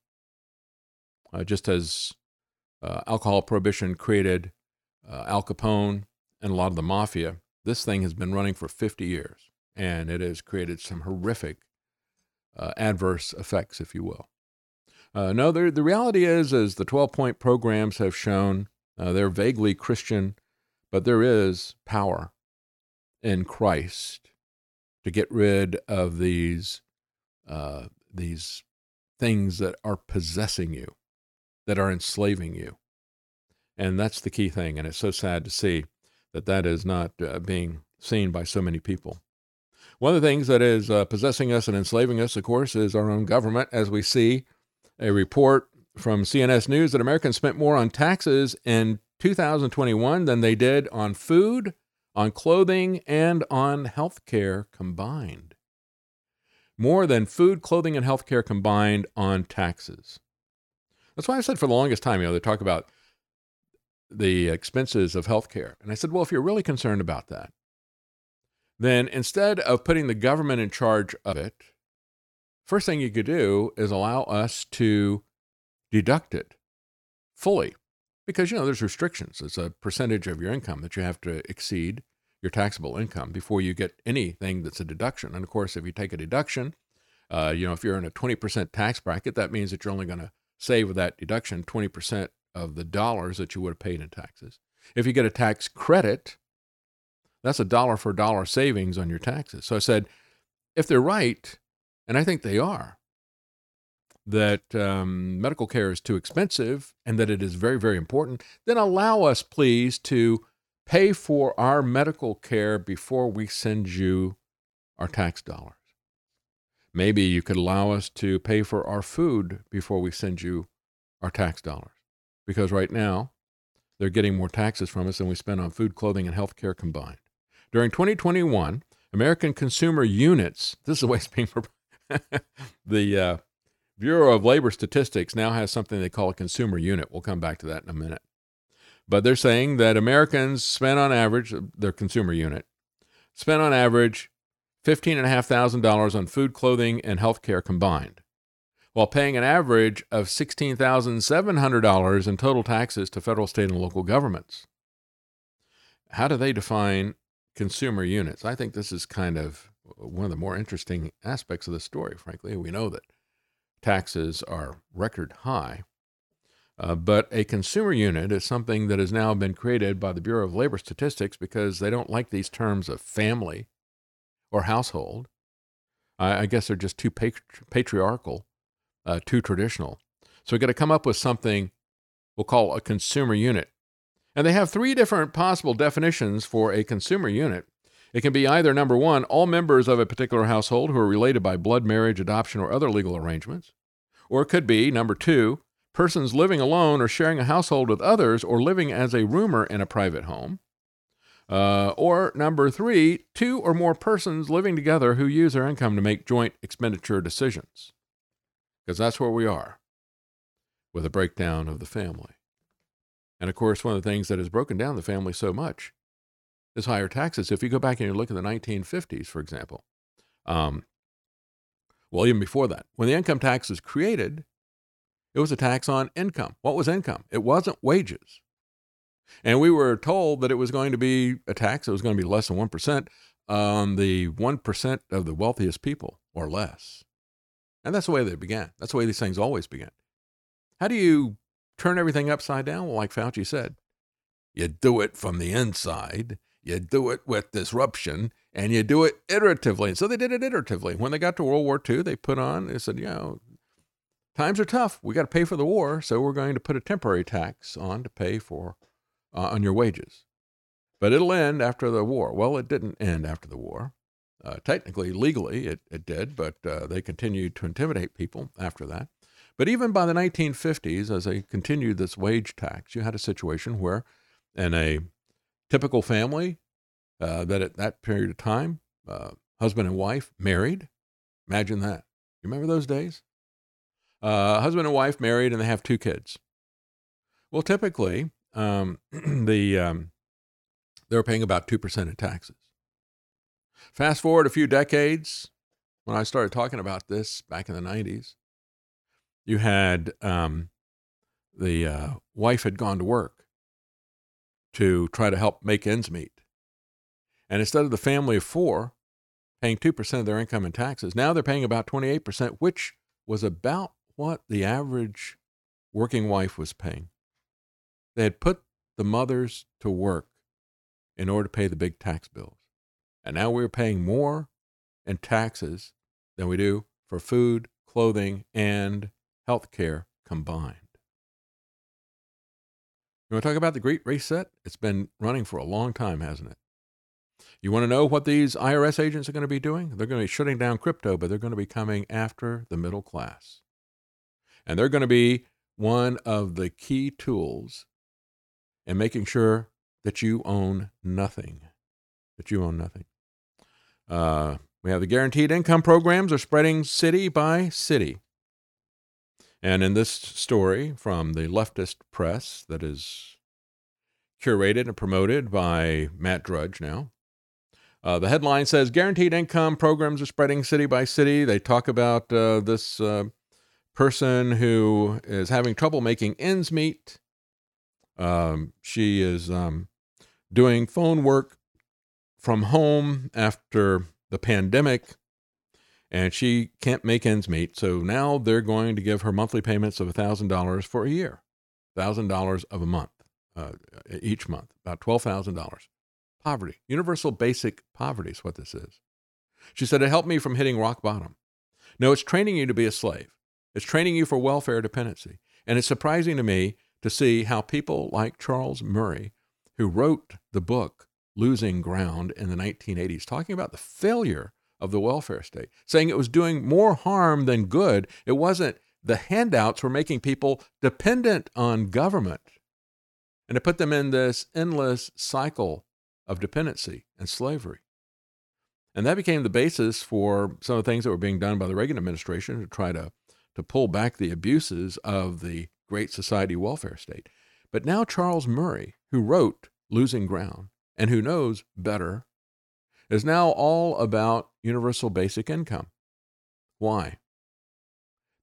Uh, just as uh, alcohol prohibition created uh, Al Capone and a lot of the mafia, this thing has been running for 50 years and it has created some horrific uh, adverse effects, if you will. Uh, no, the the reality is, as the 12 point programs have shown, uh, they're vaguely Christian, but there is power in Christ to get rid of these these things that are possessing you, that are enslaving you, and that's the key thing. And it's so sad to see that that is not uh, being seen by so many people. One of the things that is uh, possessing us and enslaving us, of course, is our own government, as we see a report from CNS News that Americans spent more on taxes in 2021 than they did on food, on clothing, and on health care combined. More than food, clothing, and health care combined on taxes. That's why I said for the longest time, you know, they talk about the expenses of health care. And I said, well, if you're really concerned about that, then instead of putting the government in charge of it, first thing you could do is allow us to deduct it fully. Because, you know, there's restrictions. It's a percentage of your income that you have to exceed your taxable income before you get anything that's a deduction. And of course, if you take a deduction, uh, you know, if you're in a 20% tax bracket, that means that you're only going to save with that deduction 20% of the dollars that you would have paid in taxes. If you get a tax credit, that's a dollar for dollar savings on your taxes. So I said, if they're right, and I think they are, that um, medical care is too expensive and that it is very, very important, then allow us, please, to pay for our medical care before we send you our tax dollars. Maybe you could allow us to pay for our food before we send you our tax dollars. Because right now, they're getting more taxes from us than we spend on food, clothing, and health care combined. During 2021, American consumer units, this is the way it's being the uh, Bureau of Labor Statistics now has something they call a consumer unit. We'll come back to that in a minute. But they're saying that Americans spend on average, their consumer unit, spend on average $15,500 on food, clothing, and health care combined, while paying an average of $16,700 in total taxes to federal, state, and local governments. How do they define consumer units. I think this is kind of one of the more interesting aspects of the story, frankly. We know that taxes are record high, uh, but a consumer unit is something that has now been created by the Bureau of Labor Statistics because they don't like these terms of family or household. I, I guess they're just too patri- patriarchal, uh, too traditional. So we've got to come up with something we'll call a consumer unit. And they have three different possible definitions for a consumer unit. It can be either number one, all members of a particular household who are related by blood, marriage, adoption, or other legal arrangements, Or it could be number two, persons living alone or sharing a household with others or living as a roomer in a private home. Uh, or number three, two or more persons living together who use their income to make joint expenditure decisions. Because that's where we are with a breakdown of the family. And of course, one of the things that has broken down the family so much is higher taxes. If you go back and you look at the 1950s, for example, um, well, even before that, when the income tax was created, it was a tax on income. What was income? It wasn't wages. And we were told that it was going to be a tax, it was going to be less than 1% on the 1% of the wealthiest people or less. And that's the way they began. That's the way these things always began. How do you turn everything upside down? Well, like Fauci said, you do it from the inside, you do it with disruption, and you do it iteratively. And so they did it iteratively. When they got to World War II, they put on, they said, you know, times are tough. We got to pay for the war, so we're going to put a temporary tax on to pay for uh, on your wages. But it'll end after the war. Well, it didn't end after the war. Uh, technically, legally, it, it did, but uh, they continued to intimidate people after that. But even by the 1950s, as they continued this wage tax, you had a situation where, in a typical family, uh, that at that period of time, uh, husband and wife married. Imagine that. You remember those days? Uh, husband and wife married, and they have two kids. Well, typically, um, the um, they were paying about two percent in taxes. Fast forward a few decades, when I started talking about this back in the '90s, you had um, the uh, wife had gone to work to try to help make ends meet, and instead of the family of four paying two percent of their income in taxes, now they're paying about twenty-eight percent, which was about what the average working wife was paying. They had put the mothers to work in order to pay the big tax bills. And now we're paying more in taxes than we do for food, clothing, and health care combined. You want to talk about the Great Reset? It's been running for a long time, hasn't it? You want to know what these IRS agents are going to be doing? They're going to be shutting down crypto, but they're going to be coming after the middle class. And they're going to be one of the key tools in making sure that you own nothing. That you own nothing. Uh, we have the guaranteed income programs are spreading city by city. And in this story from the leftist press that is curated and promoted by Matt Drudge now, uh, the headline says Guaranteed income programs are spreading city by city. They talk about uh, this uh, person who is having trouble making ends meet. Um, she is um, doing phone work from home after the pandemic, and she can't make ends meet. So now they're going to give her monthly payments of $1,000 for a year, $1,000 of a month, uh, each month, about $12,000. Poverty, universal basic poverty is what this is. She said, It helped me from hitting rock bottom. No, it's training you to be a slave. It's training you for welfare dependency. And it's surprising to me to see how people like Charles Murray, who wrote the book Losing Ground in the 1980s, talking about the failure of the welfare state, saying it was doing more harm than good. It wasn't the handouts were making people dependent on government. And it put them in this endless cycle of dependency and slavery. And that became the basis for some of the things that were being done by the Reagan administration to try to to pull back the abuses of the Great Society welfare state. But now Charles Murray, who wrote Losing Ground and who knows better, is now all about universal basic income. Why?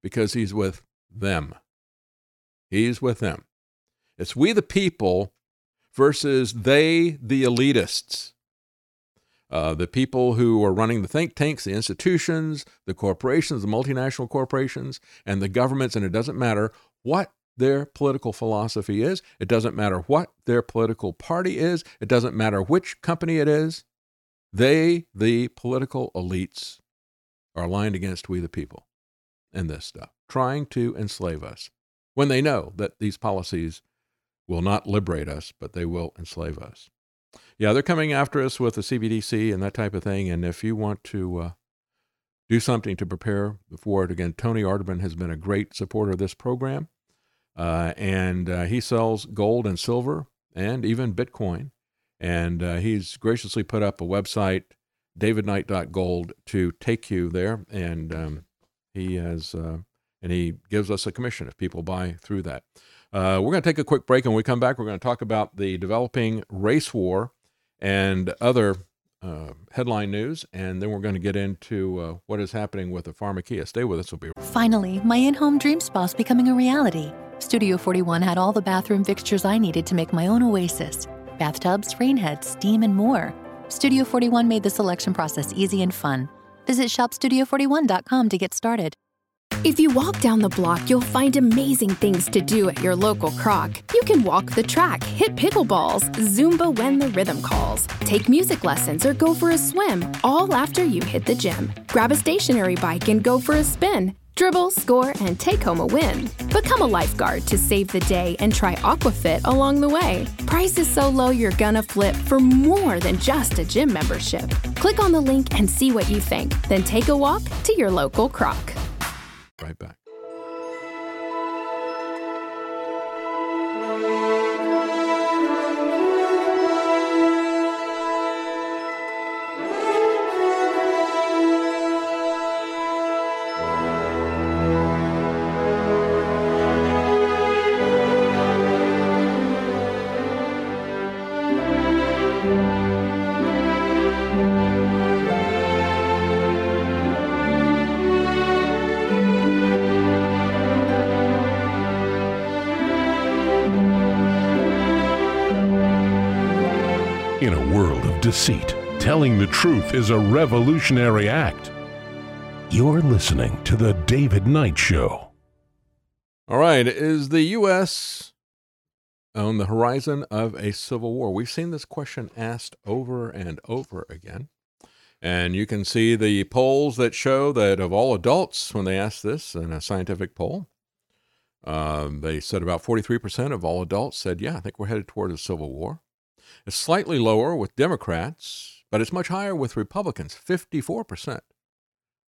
Because he's with them. He's with them. It's we the people versus they the elitists. Uh, the people who are running the think tanks, the institutions, the corporations, the multinational corporations, and the governments, and it doesn't matter what their political philosophy is, it doesn't matter what their political party is, it doesn't matter which company it is. They, the political elites, are aligned against we the people in this stuff, trying to enslave us when they know that these policies will not liberate us, but they will enslave us. Yeah, they're coming after us with the CBDC and that type of thing. And if you want to uh, do something to prepare for it. Again, Tony Arterburn has been a great supporter of this program, uh, and uh, he sells gold and silver and even Bitcoin. And uh, he's graciously put up a website, davidknight.gold, to take you there. And um, he has, uh, and he gives us a commission if people buy through that. Uh, we're going to take a quick break, and when we come back, we're going to talk about the developing race war and other uh, headline news, and then we're going to get into uh, what is happening with the pharmakeia. Stay with us. We'll be Finally, my in-home dream spa is becoming a reality. Studio 41 had all the bathroom fixtures I needed to make my own oasis: bathtubs, rain heads, steam, and more. Studio 41 made the selection process easy and fun. Visit shopstudio41.com to get started. If you walk down the block, you'll find amazing things to do at your local Kroc. You can walk the track, hit pickleballs, Zumba when the rhythm calls, take music lessons, or go for a swim, all after you hit the gym. Grab a stationary bike and go for a spin. Dribble, score, and take home a win. Become a lifeguard to save the day and try Aquafit along the way. Price is so low you're gonna flip for more than just a gym membership. Click on the link and see what you think. Then take a walk to your local Kroc. Right back. Deceit, telling the truth is a revolutionary act. You're listening to The David Knight Show. All right. Is the U.S. on the horizon of a civil war? We've seen this question asked over and over again. And you can see the polls that show that of all adults, when they asked this in a scientific poll, um, they said about 43% of all adults said, Yeah, I think we're headed toward a civil war. It's slightly lower with Democrats, but it's much higher with Republicans. 54%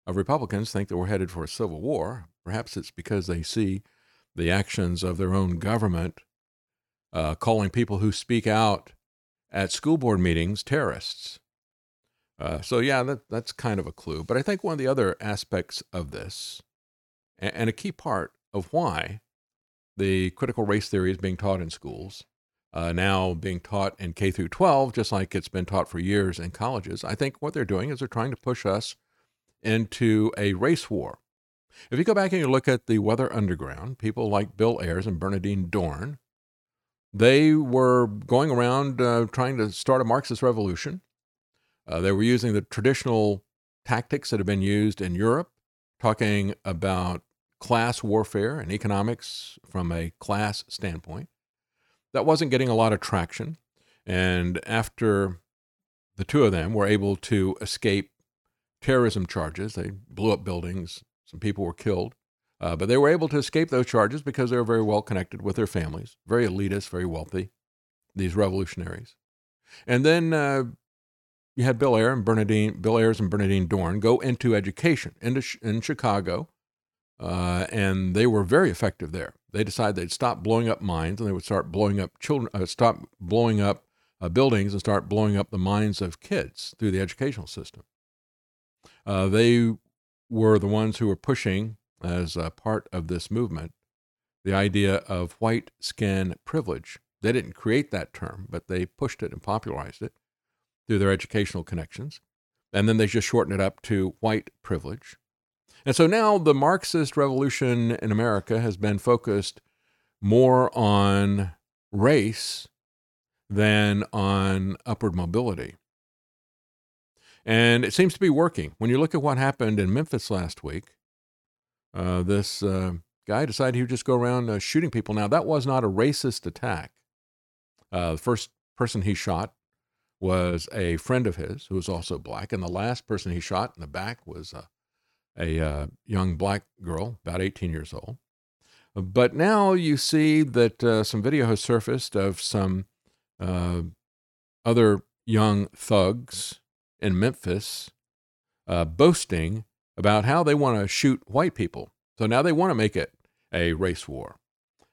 of Republicans think that we're headed for a civil war. Perhaps it's because they see the actions of their own government uh, calling people who speak out at school board meetings terrorists. Uh, so, yeah, that, that's kind of a clue. But I think one of the other aspects of this, and, and a key part of why the critical race theory is being taught in schools, uh, now being taught in K through 12, just like it's been taught for years in colleges. I think what they're doing is they're trying to push us into a race war. If you go back and you look at the Weather Underground, people like Bill Ayers and Bernardine Dohrn, they were going around uh, trying to start a Marxist revolution. Uh, they were using the traditional tactics that have been used in Europe, talking about class warfare and economics from a class standpoint that wasn't getting a lot of traction. And after the two of them were able to escape terrorism charges, they blew up buildings, some people were killed. Uh, but they were able to escape those charges because they were very well connected with their families, very elitist, very wealthy, these revolutionaries. And then uh, you had Bill Ayers and Bernardine, Bill Ayers and Bernardine Dohrn go into education into, in Chicago, uh, and they were very effective there. They decided they'd stop blowing up mines and they would start blowing up children, uh, stop blowing up uh, buildings and start blowing up the minds of kids through the educational system. Uh, they were the ones who were pushing, as a part of this movement, the idea of white skin privilege. They didn't create that term, but they pushed it and popularized it through their educational connections. And then they just shortened it up to white privilege. And so now the Marxist revolution in America has been focused more on race than on upward mobility. And it seems to be working. When you look at what happened in Memphis last week, uh, this uh, guy decided he would just go around uh, shooting people. Now, that was not a racist attack. Uh, the first person he shot was a friend of his who was also black, and the last person he shot in the back was uh, a uh, young black girl, about 18 years old. But now you see that uh, some video has surfaced of some uh, other young thugs in Memphis uh, boasting about how they want to shoot white people. So now they want to make it a race war.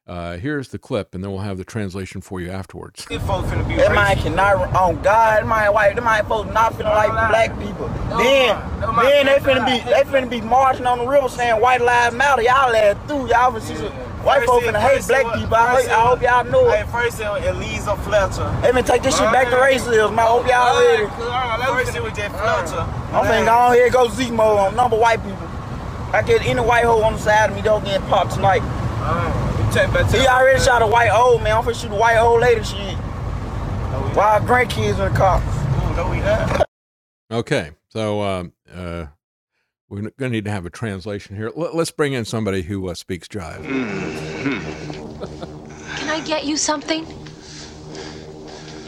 Uh, here's the clip, and then we'll have the translation for you afterwards. That man cannot, on God, that man white, that man folks not finna like black people. Then, then they finna be, they finna be marching on the river saying white lives matter. Y'all let through, y'all finna see some white folks finna hate black people. I, hate, I hope y'all know it. First it was Eliza Fletcher. They finna take this shit back to racism. I hope y'all ready. First it was just Fletcher. I'm finna go on here and go Z mode on number white people. I get any white hoe on the side of me, don't get popped tonight. He already shot a white old man. I'm finna shoot a white old lady shit. While grandkids in the car. Okay, so um, uh, we're going to need to have a translation here. Let, us bring in somebody who uh, speaks jive. Can I get you something?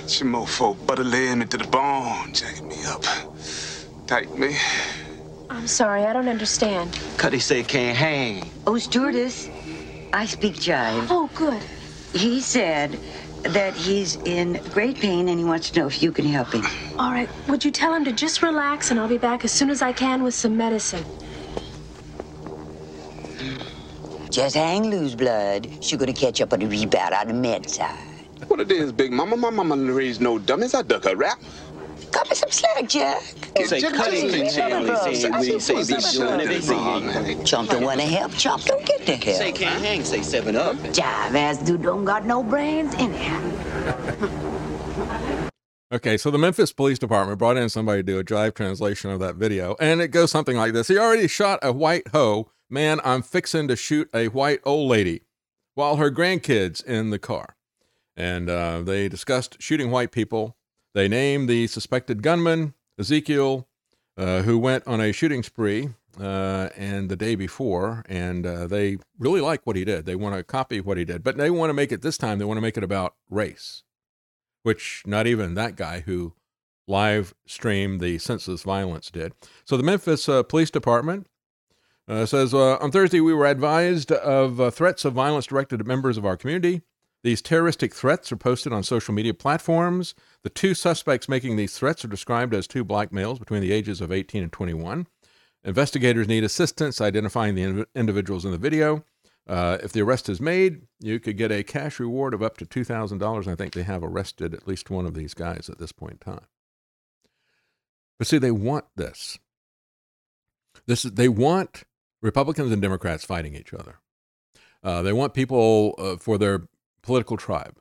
Some mofo butter laying me to the bone, jacking me up. Tight me. I'm sorry, I don't understand. Cuddy say can't hang. Oh, stewardess, I speak jive. Oh, good. He said that he's in great pain and he wants to know if you can help him. All right, would you tell him to just relax and I'll be back as soon as I can with some medicine? Just hang loose, blood. She's gonna catch up on the rebound on the med side. What it is, Big Mama? My mama raised no dummies. I duck a rap. Cut me some slack, Jack. Say cutting can say we say be doing everything. Chump don't wanna help. Chump don't get the help. Say can't hang. Say seven up. Jive ass dude don't got no brains anyhow. Okay, so the Memphis Police Department brought in somebody to do a jive translation of that video, and it goes something like this He already shot a white hoe. Man, I'm fixing to shoot a white old lady while her grandkids in the car. And uh, they discussed shooting white people. They named the suspected gunman, Ezekiel, uh, who went on a shooting spree uh, and the day before, and uh, they really like what he did. They want to copy what he did, but they want to make it this time. They want to make it about race, which not even that guy who live streamed the senseless violence did. So the Memphis uh, Police Department uh, says uh, on Thursday we were advised of threats of violence directed at members of our community. These terroristic threats are posted on social media platforms. The two suspects making these threats are described as two black males between the ages of 18 and 21. Investigators need assistance identifying the in- individuals in the video. Uh, if the arrest is made, you could get a cash reward of up to $2,000. I think they have arrested at least one of these guys at this point in time. But see, they want this. This is, they want Republicans and Democrats fighting each other. Uh, they want people uh, for their political tribe.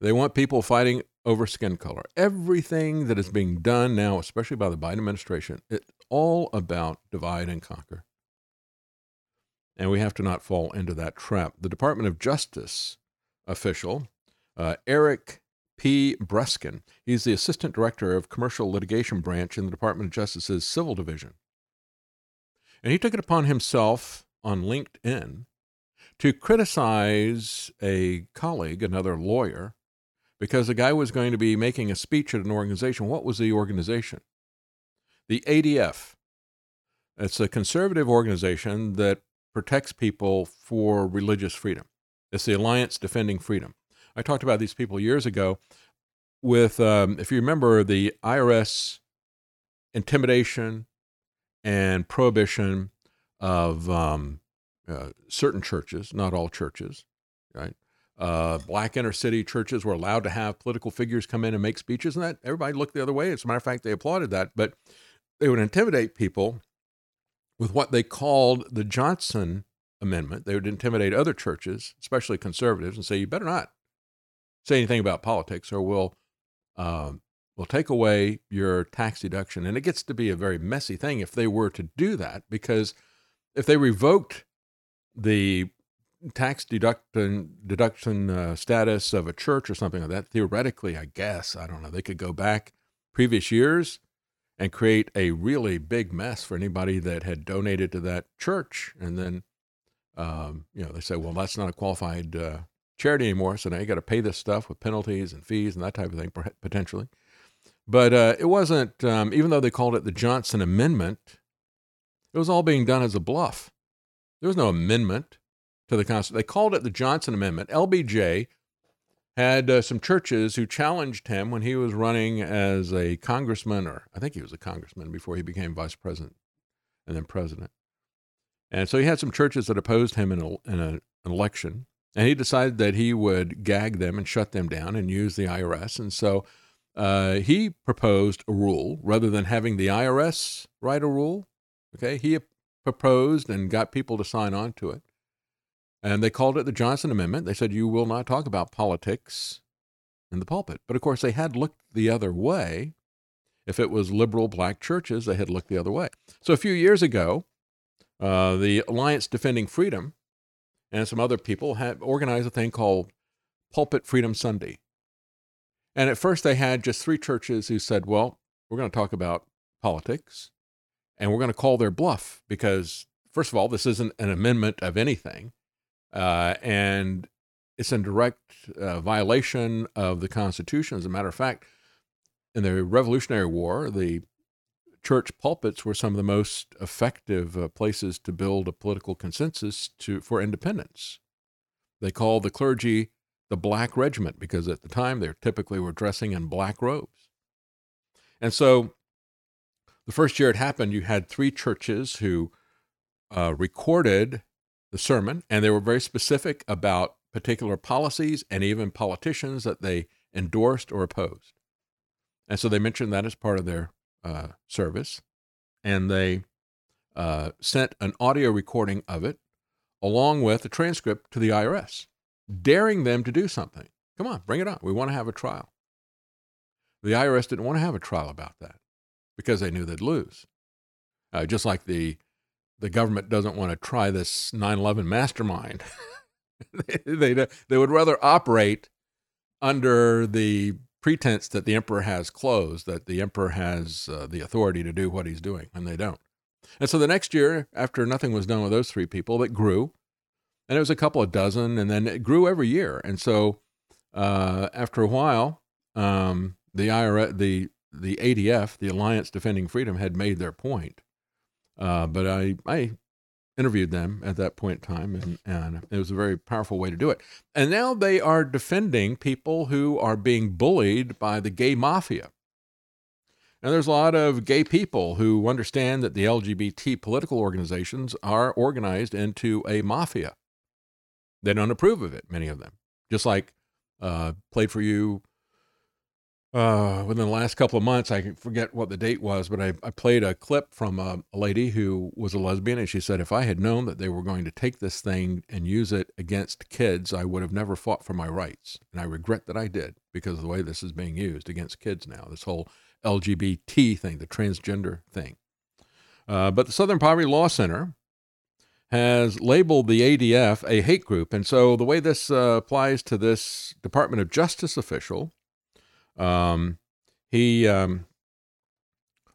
They want people fighting over skin color. Everything that is being done now, especially by the Biden administration, it's all about divide and conquer. And we have to not fall into that trap. The Department of Justice official, uh, Eric P. Bruskin, he's the Assistant Director of Commercial Litigation Branch in the Department of Justice's Civil Division. And he took it upon himself on LinkedIn to criticize a colleague, another lawyer, because the guy was going to be making a speech at an organization. What was the organization? The ADF. It's a conservative organization that protects people for religious freedom. It's the Alliance Defending Freedom. I talked about these people years ago with, um, if you remember, the IRS intimidation and prohibition of um, uh, certain churches, not all churches, right? Uh, black inner city churches were allowed to have political figures come in and make speeches, and that everybody looked the other way. As a matter of fact, they applauded that, but they would intimidate people with what they called the Johnson Amendment. They would intimidate other churches, especially conservatives, and say, "You better not say anything about politics, or we'll um, we'll take away your tax deduction." And it gets to be a very messy thing if they were to do that, because if they revoked the tax deduction deduction uh, status of a church or something like that, theoretically, I guess I don't know, they could go back previous years and create a really big mess for anybody that had donated to that church, and then um, you know they say, well, that's not a qualified uh, charity anymore, so now you got to pay this stuff with penalties and fees and that type of thing potentially. But uh, it wasn't, um, even though they called it the Johnson Amendment, it was all being done as a bluff. There was no amendment to the Constitution. They called it the Johnson Amendment. LBJ had uh, some churches who challenged him when he was running as a congressman, or I think he was a congressman before he became vice president and then president. And so he had some churches that opposed him in, a, in a, an election. And he decided that he would gag them and shut them down and use the IRS. And so uh, he proposed a rule rather than having the IRS write a rule. Okay, he proposed and got people to sign on to it. And they called it the Johnson Amendment. They said, You will not talk about politics in the pulpit. But of course, they had looked the other way. If it was liberal black churches, they had looked the other way. So a few years ago, uh, the Alliance Defending Freedom and some other people had organized a thing called Pulpit Freedom Sunday. And at first, they had just three churches who said, Well, we're going to talk about politics and we're going to call their bluff because, first of all, this isn't an amendment of anything. Uh, and it's in direct uh, violation of the Constitution. As a matter of fact, in the Revolutionary War, the church pulpits were some of the most effective uh, places to build a political consensus to, for independence. They called the clergy the Black Regiment because at the time they typically were dressing in black robes. And so the first year it happened, you had three churches who uh, recorded the sermon, and they were very specific about particular policies and even politicians that they endorsed or opposed. And so they mentioned that as part of their uh, service, and they uh, sent an audio recording of it along with a transcript to the IRS, daring them to do something. Come on, bring it on. We want to have a trial. The IRS didn't want to have a trial about that because they knew they'd lose. Uh, just like the the government doesn't want to try this 9/11 mastermind. they, they they would rather operate under the pretense that the emperor has clothes, that the emperor has uh, the authority to do what he's doing, and they don't. And so the next year, after nothing was done with those three people, it grew, and it was a couple of dozen, and then it grew every year. And so uh, after a while, um, the IRS, the the ADF, the Alliance Defending Freedom, had made their point. Uh, but I, I interviewed them at that point in time, and, and it was a very powerful way to do it. And now they are defending people who are being bullied by the gay mafia. And there's a lot of gay people who understand that the LGBT political organizations are organized into a mafia. They don't approve of it, many of them. Just like uh, Played for You uh, within the last couple of months, I forget what the date was, but I, I played a clip from a, a, lady who was a lesbian, and she said, If I had known that they were going to take this thing and use it against kids, I would have never fought for my rights. And I regret that I did because of the way this is being used against kids now, this whole LGBT thing, the transgender thing. Uh, but the Southern Poverty Law Center has labeled the ADF a hate group. And so the way this uh, applies to this Department of Justice official um, he um,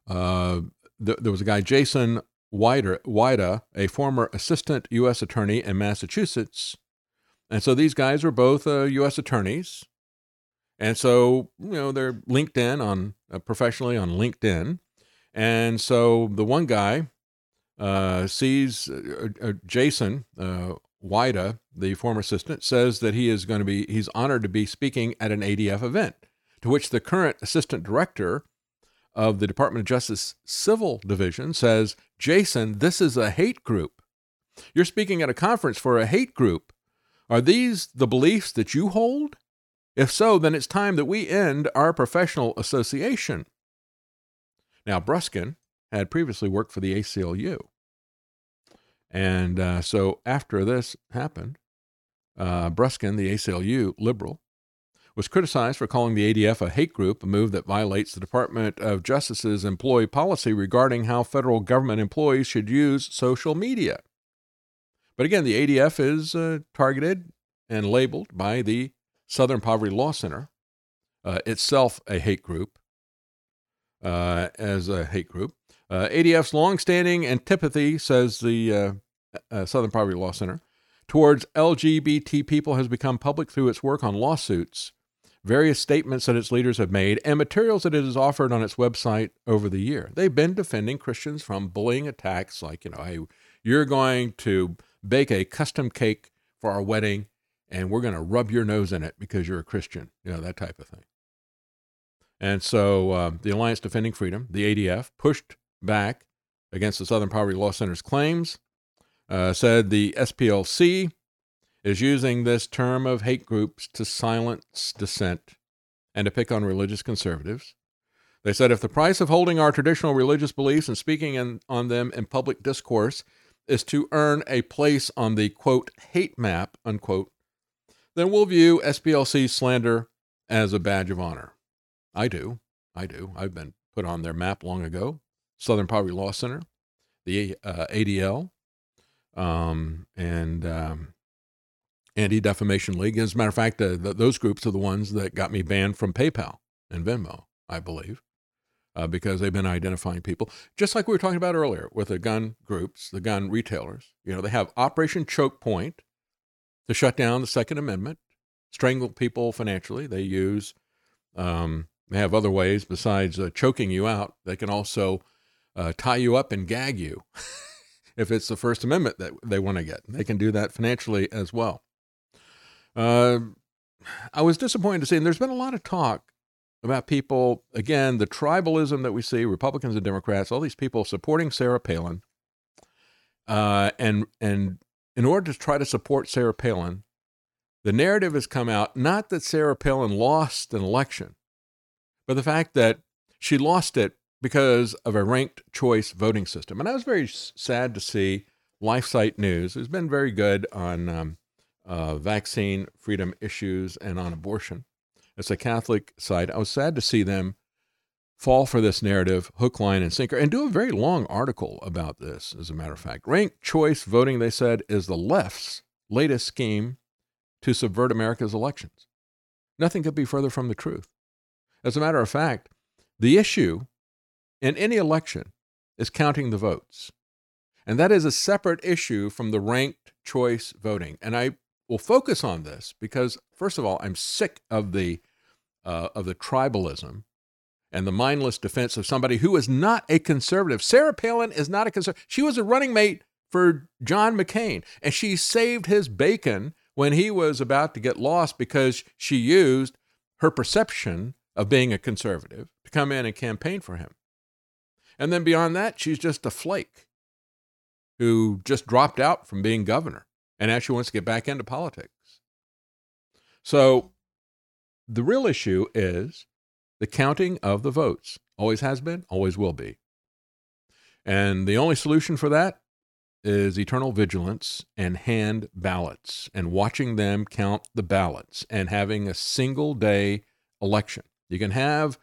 uh, th- there was a guy, Jason Wider, Weida, a former assistant U.S. attorney in Massachusetts, and so these guys are both uh, U.S. attorneys, and so you know they're linked in on uh, professionally on LinkedIn, and so the one guy uh, sees uh, uh, Jason Weida, the former assistant, says that he is going to be he's honored to be speaking at an ADF event to which the current assistant director of the Department of Justice Civil Division says, Jason, this is a hate group. You're speaking at a conference for a hate group. Are these the beliefs that you hold? If so, then it's time that we end our professional association. Now, Bruskin had previously worked for the ACLU. And uh, so after this happened, uh, Bruskin, the ACLU liberal, was criticized for calling the ADF a hate group, a move that violates the Department of Justice's employee policy regarding how federal government employees should use social media. But again, the ADF is uh, targeted and labeled by the Southern Poverty Law Center, uh, itself a hate group, uh, as a hate group. Uh, ADF's longstanding antipathy, says the uh, uh, Southern Poverty Law Center, towards LGBT people has become public through its work on lawsuits various statements that its leaders have made, and materials that it has offered on its website over the year. They've been defending Christians from bullying attacks like, you know, hey, you're going to bake a custom cake for our wedding and we're going to rub your nose in it because you're a Christian, you know, that type of thing. And so um, the Alliance Defending Freedom, the ADF, pushed back against the Southern Poverty Law Center's claims, uh, said the SPLC is using this term of hate groups to silence dissent and to pick on religious conservatives. They said if the price of holding our traditional religious beliefs and speaking in, on them in public discourse is to earn a place on the quote hate map unquote, then we'll view SPLC slander as a badge of honor. I do. I do. I've been put on their map long ago. Southern Poverty Law Center, the uh, ADL, um, and um, Anti Defamation League. As a matter of fact, uh, the, those groups are the ones that got me banned from PayPal and Venmo, I believe, uh, because they've been identifying people. Just like we were talking about earlier with the gun groups, the gun retailers. You know, they have Operation Choke Point to shut down the Second Amendment, strangle people financially. They use, um, they have other ways besides uh, choking you out. They can also uh, tie you up and gag you. if it's the First Amendment that they want to get. They can do that financially as well. Uh, I was disappointed to see, and there's been a lot of talk about people, again, the tribalism that we see, Republicans and Democrats, all these people supporting Sarah Palin. Uh, and, and in order to try to support Sarah Palin, the narrative has come out not that Sarah Palin lost an election, but the fact that she lost it because of a ranked choice voting system. And I was very sad to see LifeSite News, who's been very good on um, uh, vaccine freedom issues and on abortion. It's a Catholic site. I was sad to see them fall for this narrative, hook, line, and sinker, and do a very long article about this, as a matter of fact. Ranked choice voting, they said, is the left's latest scheme to subvert America's elections. Nothing could be further from the truth. As a matter of fact, the issue in any election is counting the votes. And that is a separate issue from the ranked choice voting. And I will focus on this because, first of all, I'm sick of the, uh, of the tribalism and the mindless defense of somebody who is not a conservative. Sarah Palin is not a conservative. She was a running mate for John McCain, and she saved his bacon when he was about to get lost because she used her perception of being a conservative to come in and campaign for him. And then beyond that, she's just a flake who just dropped out from being governor and actually wants to get back into politics. So the real issue is the counting of the votes. Always has been, always will be. And the only solution for that is eternal vigilance and hand ballots and watching them count the ballots and having a single day election. You can have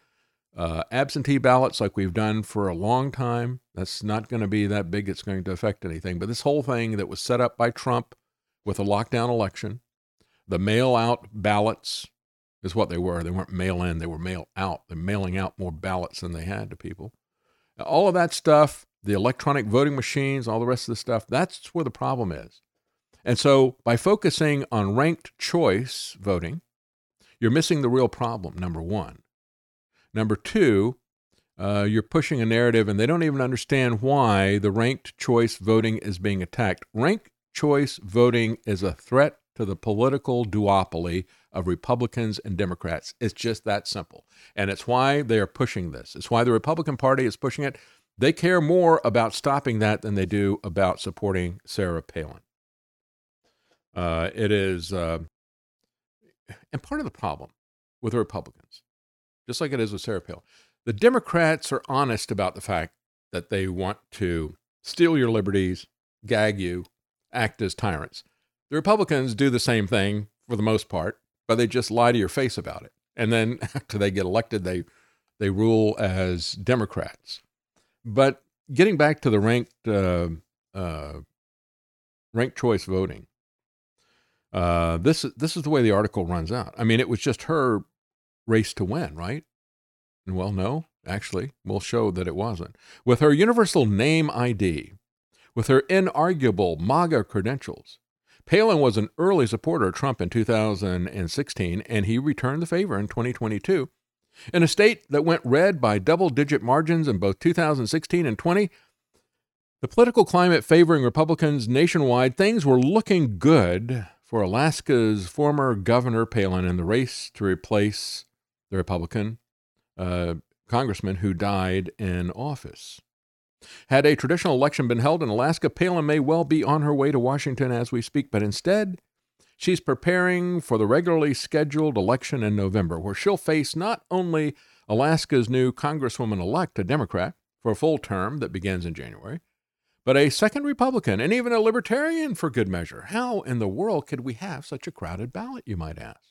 uh, absentee ballots, like we've done for a long time, that's not going to be that big. It's going to affect anything. But this whole thing that was set up by Trump with a lockdown election, the mail out ballots is what they were. They weren't mail in, they were mail out. They're mailing out more ballots than they had to people. All of that stuff, the electronic voting machines, all the rest of the stuff, that's where the problem is. And so by focusing on ranked choice voting, you're missing the real problem, number one. Number two, uh, you're pushing a narrative and they don't even understand why the ranked choice voting is being attacked. Ranked choice voting is a threat to the political duopoly of Republicans and Democrats. It's just that simple. And it's why they are pushing this. It's why the Republican Party is pushing it. They care more about stopping that than they do about supporting Sarah Palin. Uh, it is, uh, and part of the problem with the Republicans just like it is with Sarah Palin. The Democrats are honest about the fact that they want to steal your liberties, gag you, act as tyrants. The Republicans do the same thing for the most part, but they just lie to your face about it. And then after they get elected, they they rule as Democrats. But getting back to the ranked uh, uh, ranked choice voting, uh, this this is the way the article runs out. I mean, it was just her race to win, right? Well, no, actually, we'll show that it wasn't. With her universal name ID, with her inarguable MAGA credentials, Palin was an early supporter of Trump in 2016, and he returned the favor in 2022. In a state that went red by double digit margins in both 2016 and 20, the political climate favoring Republicans nationwide, things were looking good for Alaska's former Governor Palin in the race to replace the Republican uh, congressman who died in office. Had a traditional election been held in Alaska, Palin may well be on her way to Washington as we speak, but instead, she's preparing for the regularly scheduled election in November, where she'll face not only Alaska's new Congresswoman elect, a Democrat, for a full term that begins in January, but a second Republican and even a Libertarian for good measure. How in the world could we have such a crowded ballot, you might ask?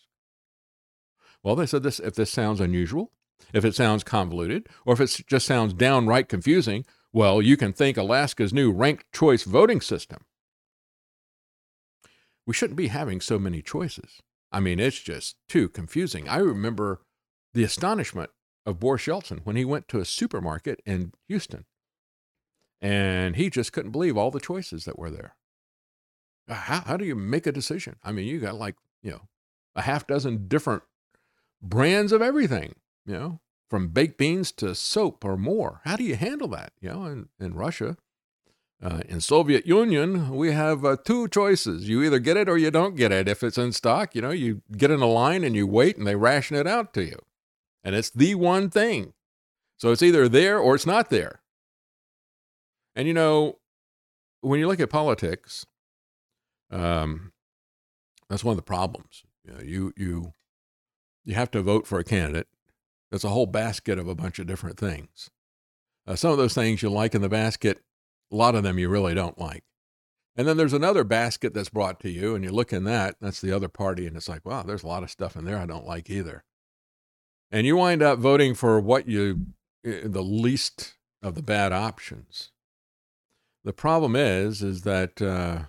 Well, they said this if this sounds unusual, if it sounds convoluted, or if it just sounds downright confusing, well, you can think Alaska's new ranked choice voting system. We shouldn't be having so many choices. I mean, it's just too confusing. I remember the astonishment of Boris Yeltsin when he went to a supermarket in Houston and he just couldn't believe all the choices that were there. Uh, how, how do you make a decision? I mean, you got like, you know, a half dozen different brands of everything, you know, from baked beans to soap or more. How do you handle that? You know, in, in Russia, uh, in Soviet Union, we have uh, two choices. You either get it or you don't get it. If it's in stock, you know, you get in a line and you wait and they ration it out to you. And it's the one thing. So it's either there or it's not there. And you know, when you look at politics, um, that's one of the problems. You, know, you you you have to vote for a candidate. That's a whole basket of a bunch of different things. Uh, some of those things you like in the basket, a lot of them you really don't like. And then there's another basket that's brought to you, and you look in that, that's the other party, and it's like, wow, there's a lot of stuff in there I don't like either. And you wind up voting for what you, eh, the least of the bad options. The problem is, is that uh,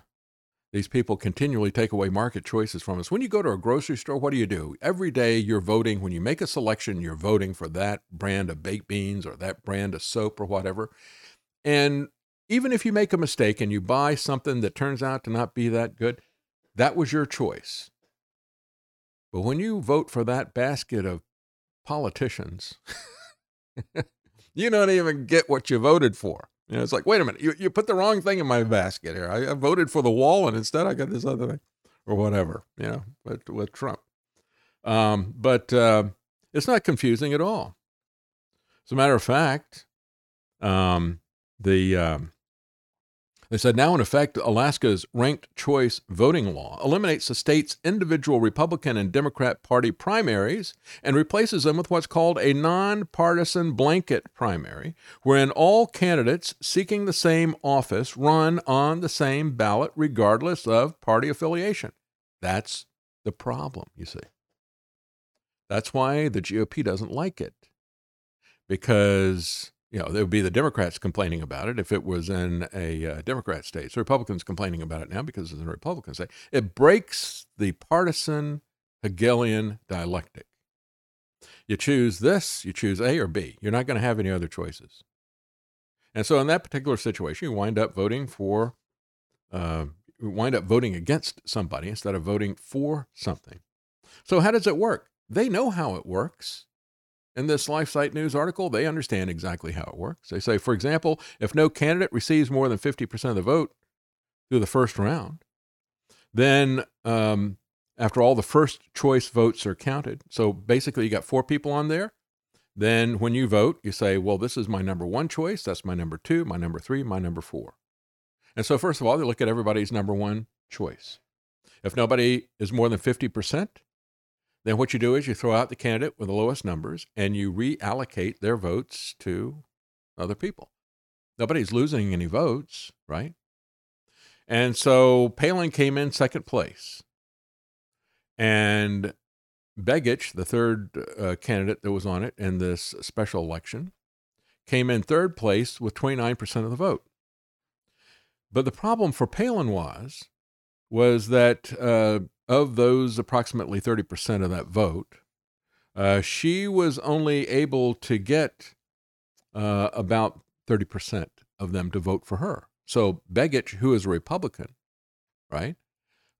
these people continually take away market choices from us. When you go to a grocery store, what do you do? Every day you're voting. When you make a selection, you're voting for that brand of baked beans or that brand of soap or whatever. And even if you make a mistake and you buy something that turns out to not be that good, that was your choice. But when you vote for that basket of politicians, you don't even get what you voted for. You know, it's like, wait a minute, you, you put the wrong thing in my basket here. I, I voted for the wall, and instead I got this other thing, or whatever. You know, with with Trump. Um, but uh, it's not confusing at all. As a matter of fact, um, the um, they said now, in effect, Alaska's ranked choice voting law eliminates the state's individual Republican and Democrat Party primaries and replaces them with what's called a nonpartisan blanket primary, wherein all candidates seeking the same office run on the same ballot regardless of party affiliation. That's the problem, you see. That's why the GOP doesn't like it, because you know, there would be the Democrats complaining about it if it was in a uh, Democrat state. So Republicans complaining about it now because it's in a Republican state. It breaks the partisan Hegelian dialectic. You choose this, you choose A or B. You're not going to have any other choices. And so in that particular situation, you wind up voting for, uh, you wind up voting against somebody instead of voting for something. So how does it work? They know how it works in this LifeSite News article, they understand exactly how it works. They say, for example, if no candidate receives more than 50% of the vote through the first round, then um, after all the first choice votes are counted, so basically you got four people on there, then when you vote, you say, well, this is my number one choice, that's my number two, my number three, my number four. And so, first of all, they look at everybody's number one choice. If nobody is more than 50%, then what you do is you throw out the candidate with the lowest numbers and you reallocate their votes to other people. Nobody's losing any votes, right? And so Palin came in second place. And Begich, the third uh, candidate that was on it in this special election, came in third place with 29% of the vote. But the problem for Palin was was that uh, of those approximately 30% of that vote, uh, she was only able to get uh, about 30% of them to vote for her. So Begich, who is a Republican, right?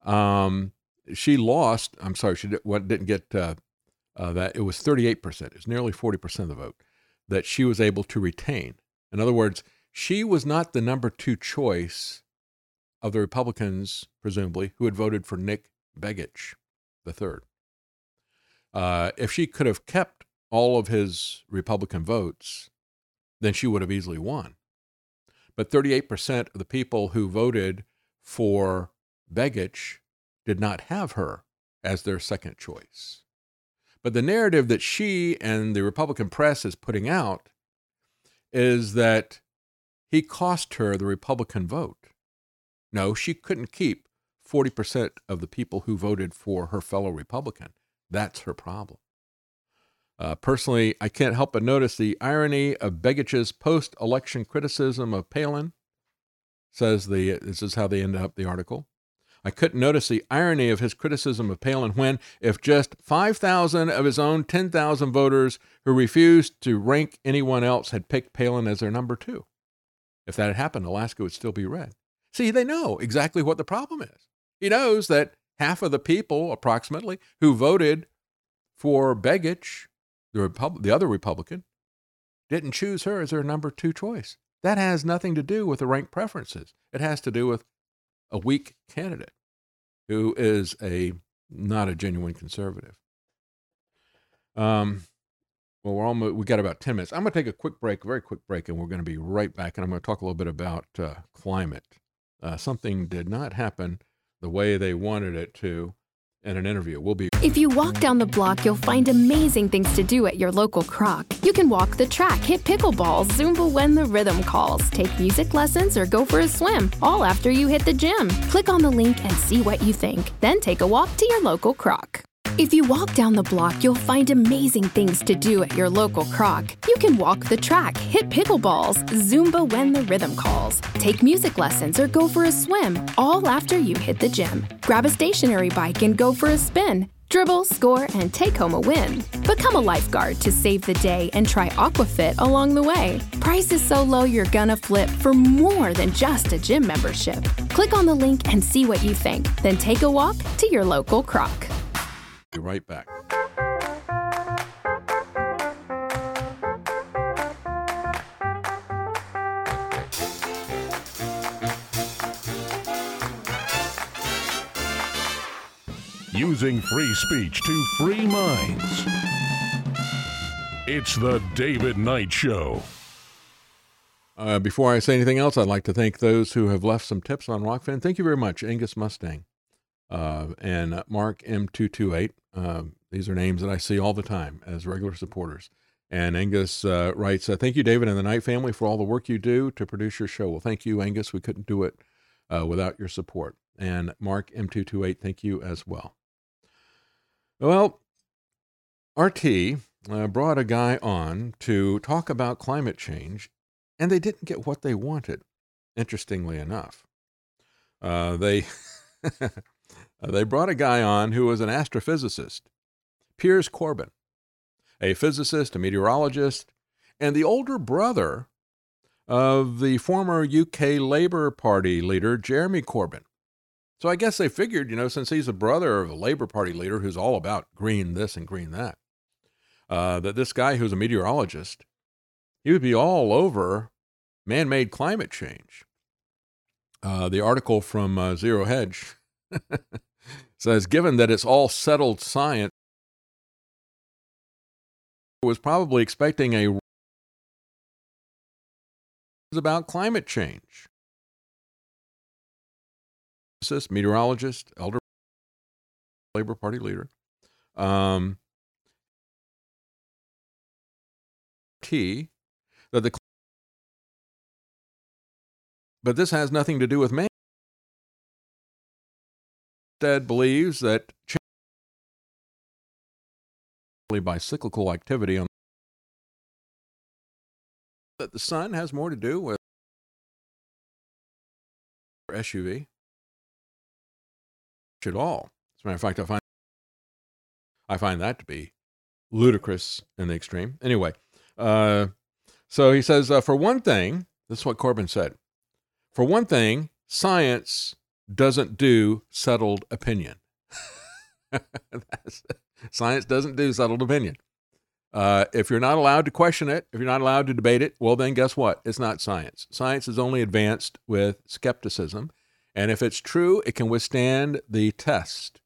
Um, she lost. I'm sorry, she didn't get uh, uh, that. It was 38%. It was nearly 40% of the vote that she was able to retain. In other words, she was not the number two choice of the Republicans, presumably, who had voted for Nick Begich III. Uh, if she could have kept all of his Republican votes, then she would have easily won. But 38% of the people who voted for Begich did not have her as their second choice. But the narrative that she and the Republican press is putting out is that he cost her the Republican vote. No, she couldn't keep 40% of the people who voted for her fellow Republican. That's her problem. Uh, personally, I can't help but notice the irony of Begich's post election criticism of Palin. Says the, this is how they end up the article. I couldn't notice the irony of his criticism of Palin when, if just 5,000 of his own 10,000 voters who refused to rank anyone else had picked Palin as their number two. If that had happened, Alaska would still be red. See, they know exactly what the problem is. He knows that half of the people, approximately, who voted for Begich, the, Repub- the other Republican, didn't choose her as their number two choice. That has nothing to do with the rank preferences. It has to do with a weak candidate who is a not a genuine conservative. Um, well, we're almost we got about ten minutes. I'm going to take a quick break, very quick break, and we're going to be right back. And I'm going to talk a little bit about uh, climate. Uh, something did not happen the way they wanted it to in an interview. We'll be. If you walk down the block, you'll find amazing things to do at your local Kroc. You can walk the track, hit pickleball, Zumba when the rhythm calls, take music lessons, or go for a swim, all after you hit the gym. Click on the link and see what you think. Then take a walk to your local Kroc. If you walk down the block, you'll find amazing things to do at your local Kroc. You can walk the track, hit pickleballs, Zumba when the rhythm calls, take music lessons, or go for a swim, all after you hit the gym. Grab a stationary bike and go for a spin. Dribble, score, and take home a win. Become a lifeguard to save the day and try Aquafit along the way. Price is so low you're gonna flip for more than just a gym membership. Click on the link and see what you think. Then take a walk to your local Kroc. Be right back. Using free speech to free minds. It's the David Knight Show. Uh, before I say anything else, I'd like to thank those who have left some tips on Rokfin. Thank you very much, Angus Mustang uh, and Mark M228. Uh, these are names that I see all the time as regular supporters. And Angus uh, writes, uh, Thank you, David and the Knight family, for all the work you do to produce your show. Well, thank you, Angus. We couldn't do it uh, without your support. And Mark M228, thank you as well. Well, RT uh, brought a guy on to talk about climate change, and they didn't get what they wanted, interestingly enough. Uh, they. brought a guy on who was an astrophysicist, Piers Corbyn, a physicist, a meteorologist, and the older brother of the former UK Labour Party leader, Jeremy Corbyn. So I guess they figured, you know, since he's a brother of a Labour Party leader who's all about green this and green that, uh, that this guy who's a meteorologist, he would be all over man made climate change. Uh, the article from uh, Zero Hedge says given that it's all settled science, was probably expecting a about climate change. Meteorologist, elder Labor Party leader, um, T that the but this has nothing to do with man instead believes that by cyclical activity on that the sun has more to do with SUV at all. As a matter of fact, I find I find that to be ludicrous in the extreme. Anyway, uh, so he says, uh, for one thing, this is what Corbyn said. For one thing, science doesn't do settled opinion. Science doesn't do settled opinion. Uh, if you're not allowed to question it, if you're not allowed to debate it, well, then guess what? It's not science. Science is only advanced with skepticism. And if it's true, it can withstand the test.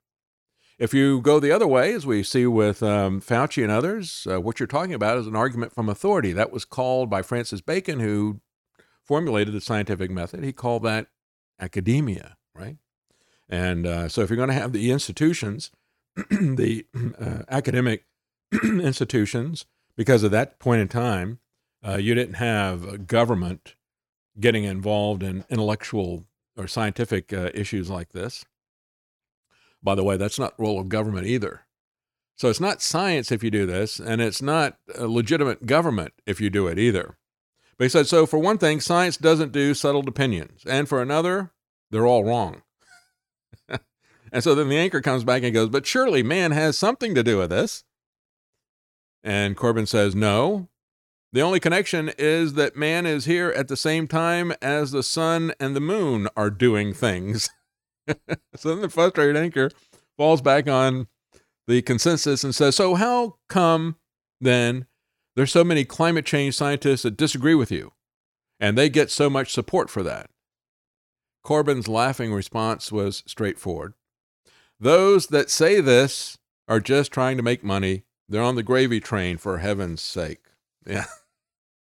If you go the other way, as we see with um, Fauci and others, uh, what you're talking about is an argument from authority. That was called by Francis Bacon, who formulated the scientific method, he called that academia, right? And uh, so if you're going to have the institutions, the uh, academic institutions, because at that point in time, uh, you didn't have government getting involved in intellectual or scientific uh, issues like this. By the way, that's not role of government either. So it's not science if you do this, and it's not legitimate government if you do it either. But he said, so for one thing, science doesn't do settled opinions. And for another, they're all wrong. and so then the anchor comes back and goes, but surely man has something to do with this. And Corbyn says, no. The only connection is that man is here at the same time as the sun and the moon are doing things. so then the frustrated anchor falls back on the consensus and says, So, how come then there's so many climate change scientists that disagree with you and they get so much support for that? Corbyn's laughing response was straightforward. Those that say this are just trying to make money. They're on the gravy train, for heaven's sake. Yeah,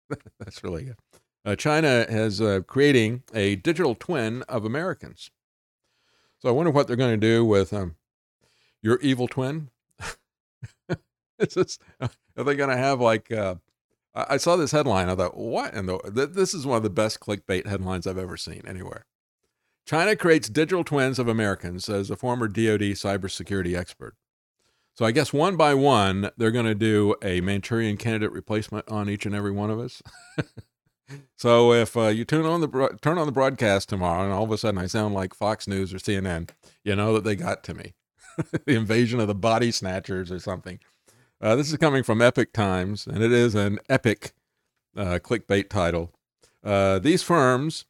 that's really good. Uh, China is uh, creating a digital twin of Americans. So I wonder what they're going to do with um, your evil twin. just, are they going to have like? Uh, I saw this headline. I thought, what? And this is one of the best clickbait headlines I've ever seen anywhere. China creates digital twins of Americans, says a former DoD cybersecurity expert. So I guess one by one, they're going to do a Manchurian candidate replacement on each and every one of us. so if uh, you tune on the turn on the broadcast tomorrow, and all of a sudden I sound like Fox News or CNN, you know that they got to me. the invasion of the body snatchers or something. Uh, this is coming from Epoch Times, and it is an epic uh, clickbait title. Uh, these firms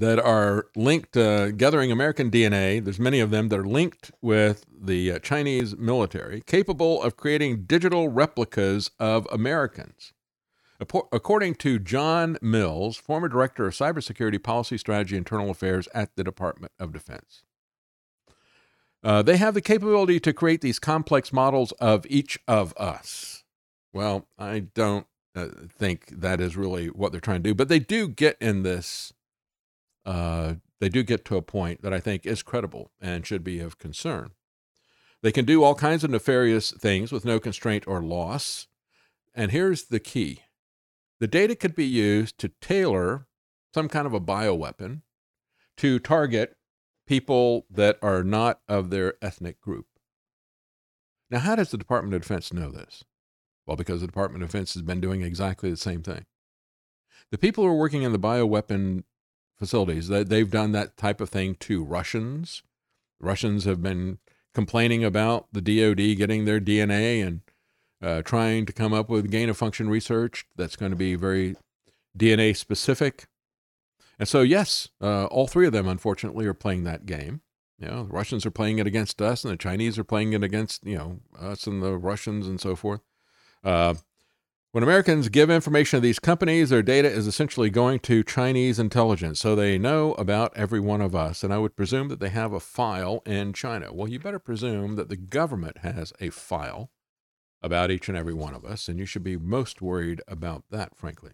that are linked, uh, gathering American DNA. There's many of them that are linked with the uh, Chinese military, capable of creating digital replicas of Americans. According to John Mills, former director of cybersecurity policy strategy and internal affairs at the Department of Defense. Uh, they have the capability to create these complex models of each of us. Well, I don't uh, think that is really what they're trying to do, but they do get in this uh, they do get to a point that I think is credible and should be of concern. They can do all kinds of nefarious things with no constraint or loss. And here's the key the data could be used to tailor some kind of a bioweapon to target people that are not of their ethnic group. Now, how does the Department of Defense know this? Well, because the Department of Defense has been doing exactly the same thing. The people who are working in the bioweapon facilities. They've done that type of thing to Russians. Russians have been complaining about the DoD getting their DNA and uh, trying to come up with gain of function research that's going to be very DNA specific. And so, yes, uh, all three of them, unfortunately, are playing that game. You know, the Russians are playing it against us, and the Chinese are playing it against you know us and the Russians and so forth. Uh, when Americans give information to these companies, their data is essentially going to Chinese intelligence. So they know about every one of us. And I would presume that they have a file in China. Well, you better presume that the government has a file about each and every one of us. And you should be most worried about that, frankly.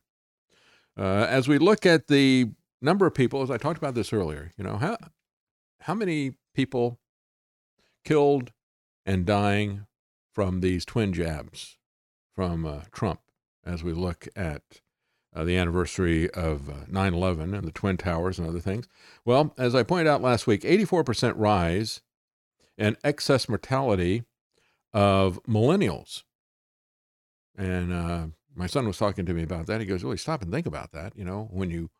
Uh, as we look at the number of people, as I talked about this earlier, you know, how, how many people killed and dying from these twin jabs from uh, Trump? As we look at uh, the anniversary of uh, 9 uh, 11 and the Twin Towers and other things? Well, as I pointed out last week, 84% rise in excess mortality of millennials. And uh, my son was talking to me about that. He goes, Really, stop and think about that. You know, when you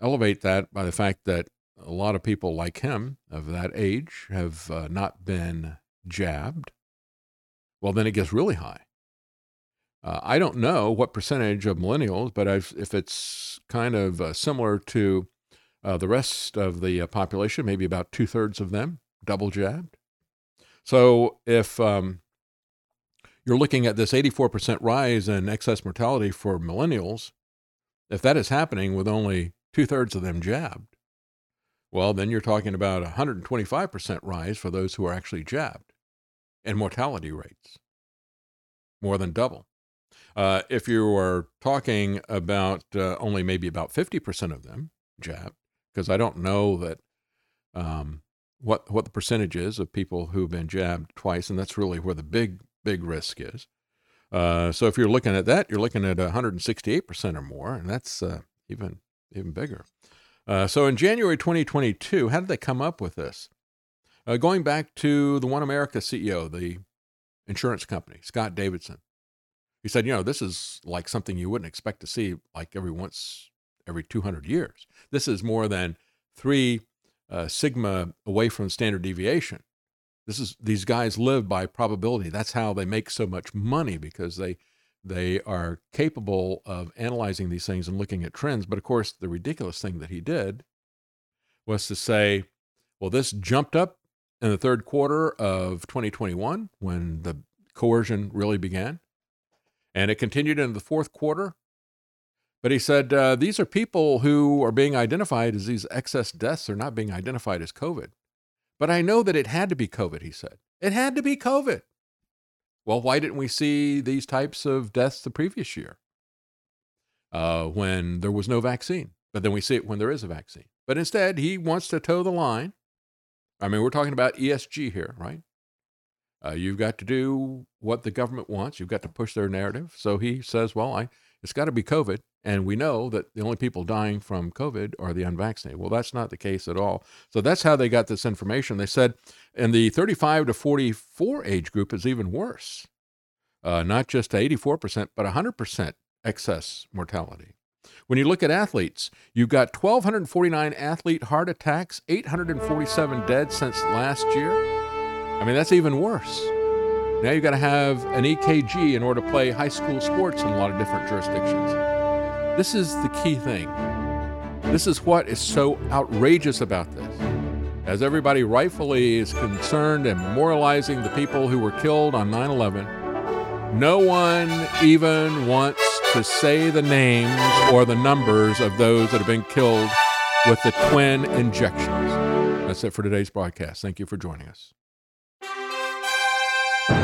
elevate that by the fact that a lot of people like him of that age have uh, not been jabbed, well, then it gets really high. Uh, I don't know what percentage of millennials, but I've, if it's kind of uh, similar to uh, the rest of the uh, population, maybe about two thirds of them double jabbed. So if um, you're looking at this 84% rise in excess mortality for millennials, if that is happening with only two thirds of them jabbed, well, then you're talking about 125% rise for those who are actually jabbed and mortality rates, more than double. Uh, if you are talking about uh, only maybe about 50% of them jabbed, because I don't know that um, what what the percentage is of people who've been jabbed twice, and that's really where the big big risk is. Uh, so if you're looking at that, you're looking at 168% or more, and that's uh, even even bigger. Uh, so in January 2022, how did they come up with this? Uh, going back to the One America CEO, the insurance company, Scott Davidson, he said, you know, this is like something you wouldn't expect to see like every once every 200 years. This is more than three uh, sigma away from standard deviation. This is these guys live by probability. That's how they make so much money because they they are capable of analyzing these things and looking at trends. But of course, the ridiculous thing that he did was to say, well, this jumped up in the third quarter of 2021 when the coercion really began, and it continued into the fourth quarter. But he said uh, these are people who are being identified as these excess deaths are not being identified as COVID. But I know that it had to be COVID, he said. It had to be COVID. Well, why didn't we see these types of deaths the previous year uh, when there was no vaccine? But then we see it when there is a vaccine. But instead, he wants to toe the line. I mean, we're talking about ESG here, right? Uh, you've got to do what the government wants. You've got to push their narrative. So he says, well, I, it's got to be COVID. And we know that the only people dying from COVID are the unvaccinated. Well, that's not the case at all. So that's how they got this information. They said in the 35 to 44 age group is even worse, uh, not just 84%, but 100% excess mortality. When you look at athletes, you've got 1,249 athlete heart attacks, 847 dead since last year. I mean, that's even worse. Now you've got to have an EKG in order to play high school sports in a lot of different jurisdictions. This is the key thing. This is what is so outrageous about this. As everybody rightfully is concerned and memorializing the people who were killed on 9 11, no one even wants to say the names or the numbers of those that have been killed with the twin injections. That's it for today's broadcast. Thank you for joining us. The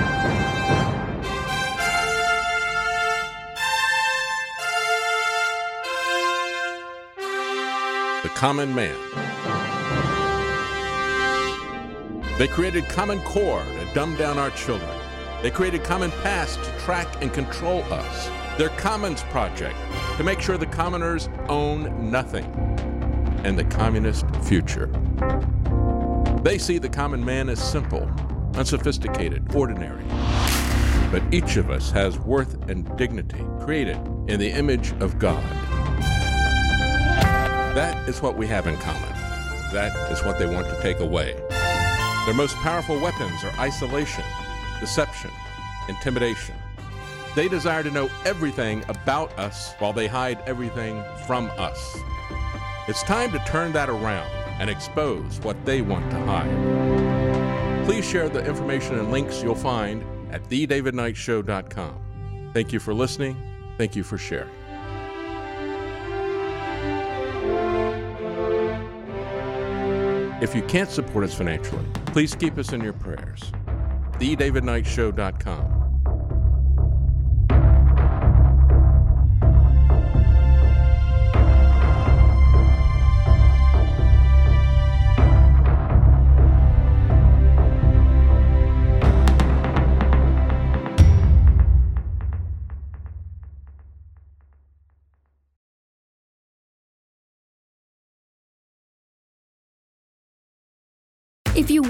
Common Man. They created Common Core to dumb down our children. They created Common Pass to track and control us. Their Commons Project to make sure the commoners own nothing. And the communist future. They see the common man as simple, unsophisticated, ordinary. But each of us has worth and dignity created in the image of God. That is what we have in common. That is what they want to take away. Their most powerful weapons are isolation, deception, intimidation. They desire to know everything about us while they hide everything from us. It's time to turn that around and expose what they want to hide. Please share the information and links you'll find at thedavidknightshow.com. Thank you for listening. Thank you for sharing. If you can't support us financially, please keep us in your prayers. TheDavidKnightShow.com.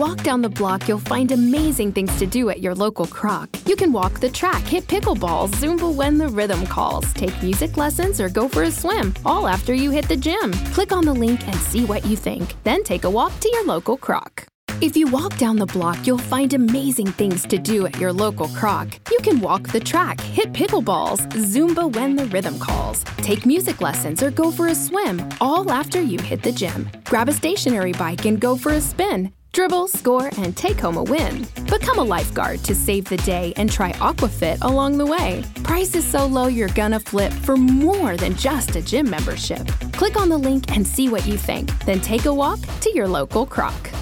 walk down the block, you'll find amazing things to do at your local Kroc. You can walk the track, hit pickleballs, Zumba when the rhythm calls, take music lessons, or go for a swim, all after you hit the gym. Click on the link and see what you think. Then take a walk to your local Kroc. If you walk down the block, you'll find amazing things to do at your local Kroc. You can walk the track, hit pickleballs, Zumba when the rhythm calls, take music lessons, or go for a swim, all after you hit the gym. Grab a stationary bike and go for a spin. Dribble, score, and take home a win. Become a lifeguard to save the day and try Aquafit along the way. Price is so low you're gonna flip for more than just a gym membership. Click on the link and see what you think. Then take a walk to your local Kroc.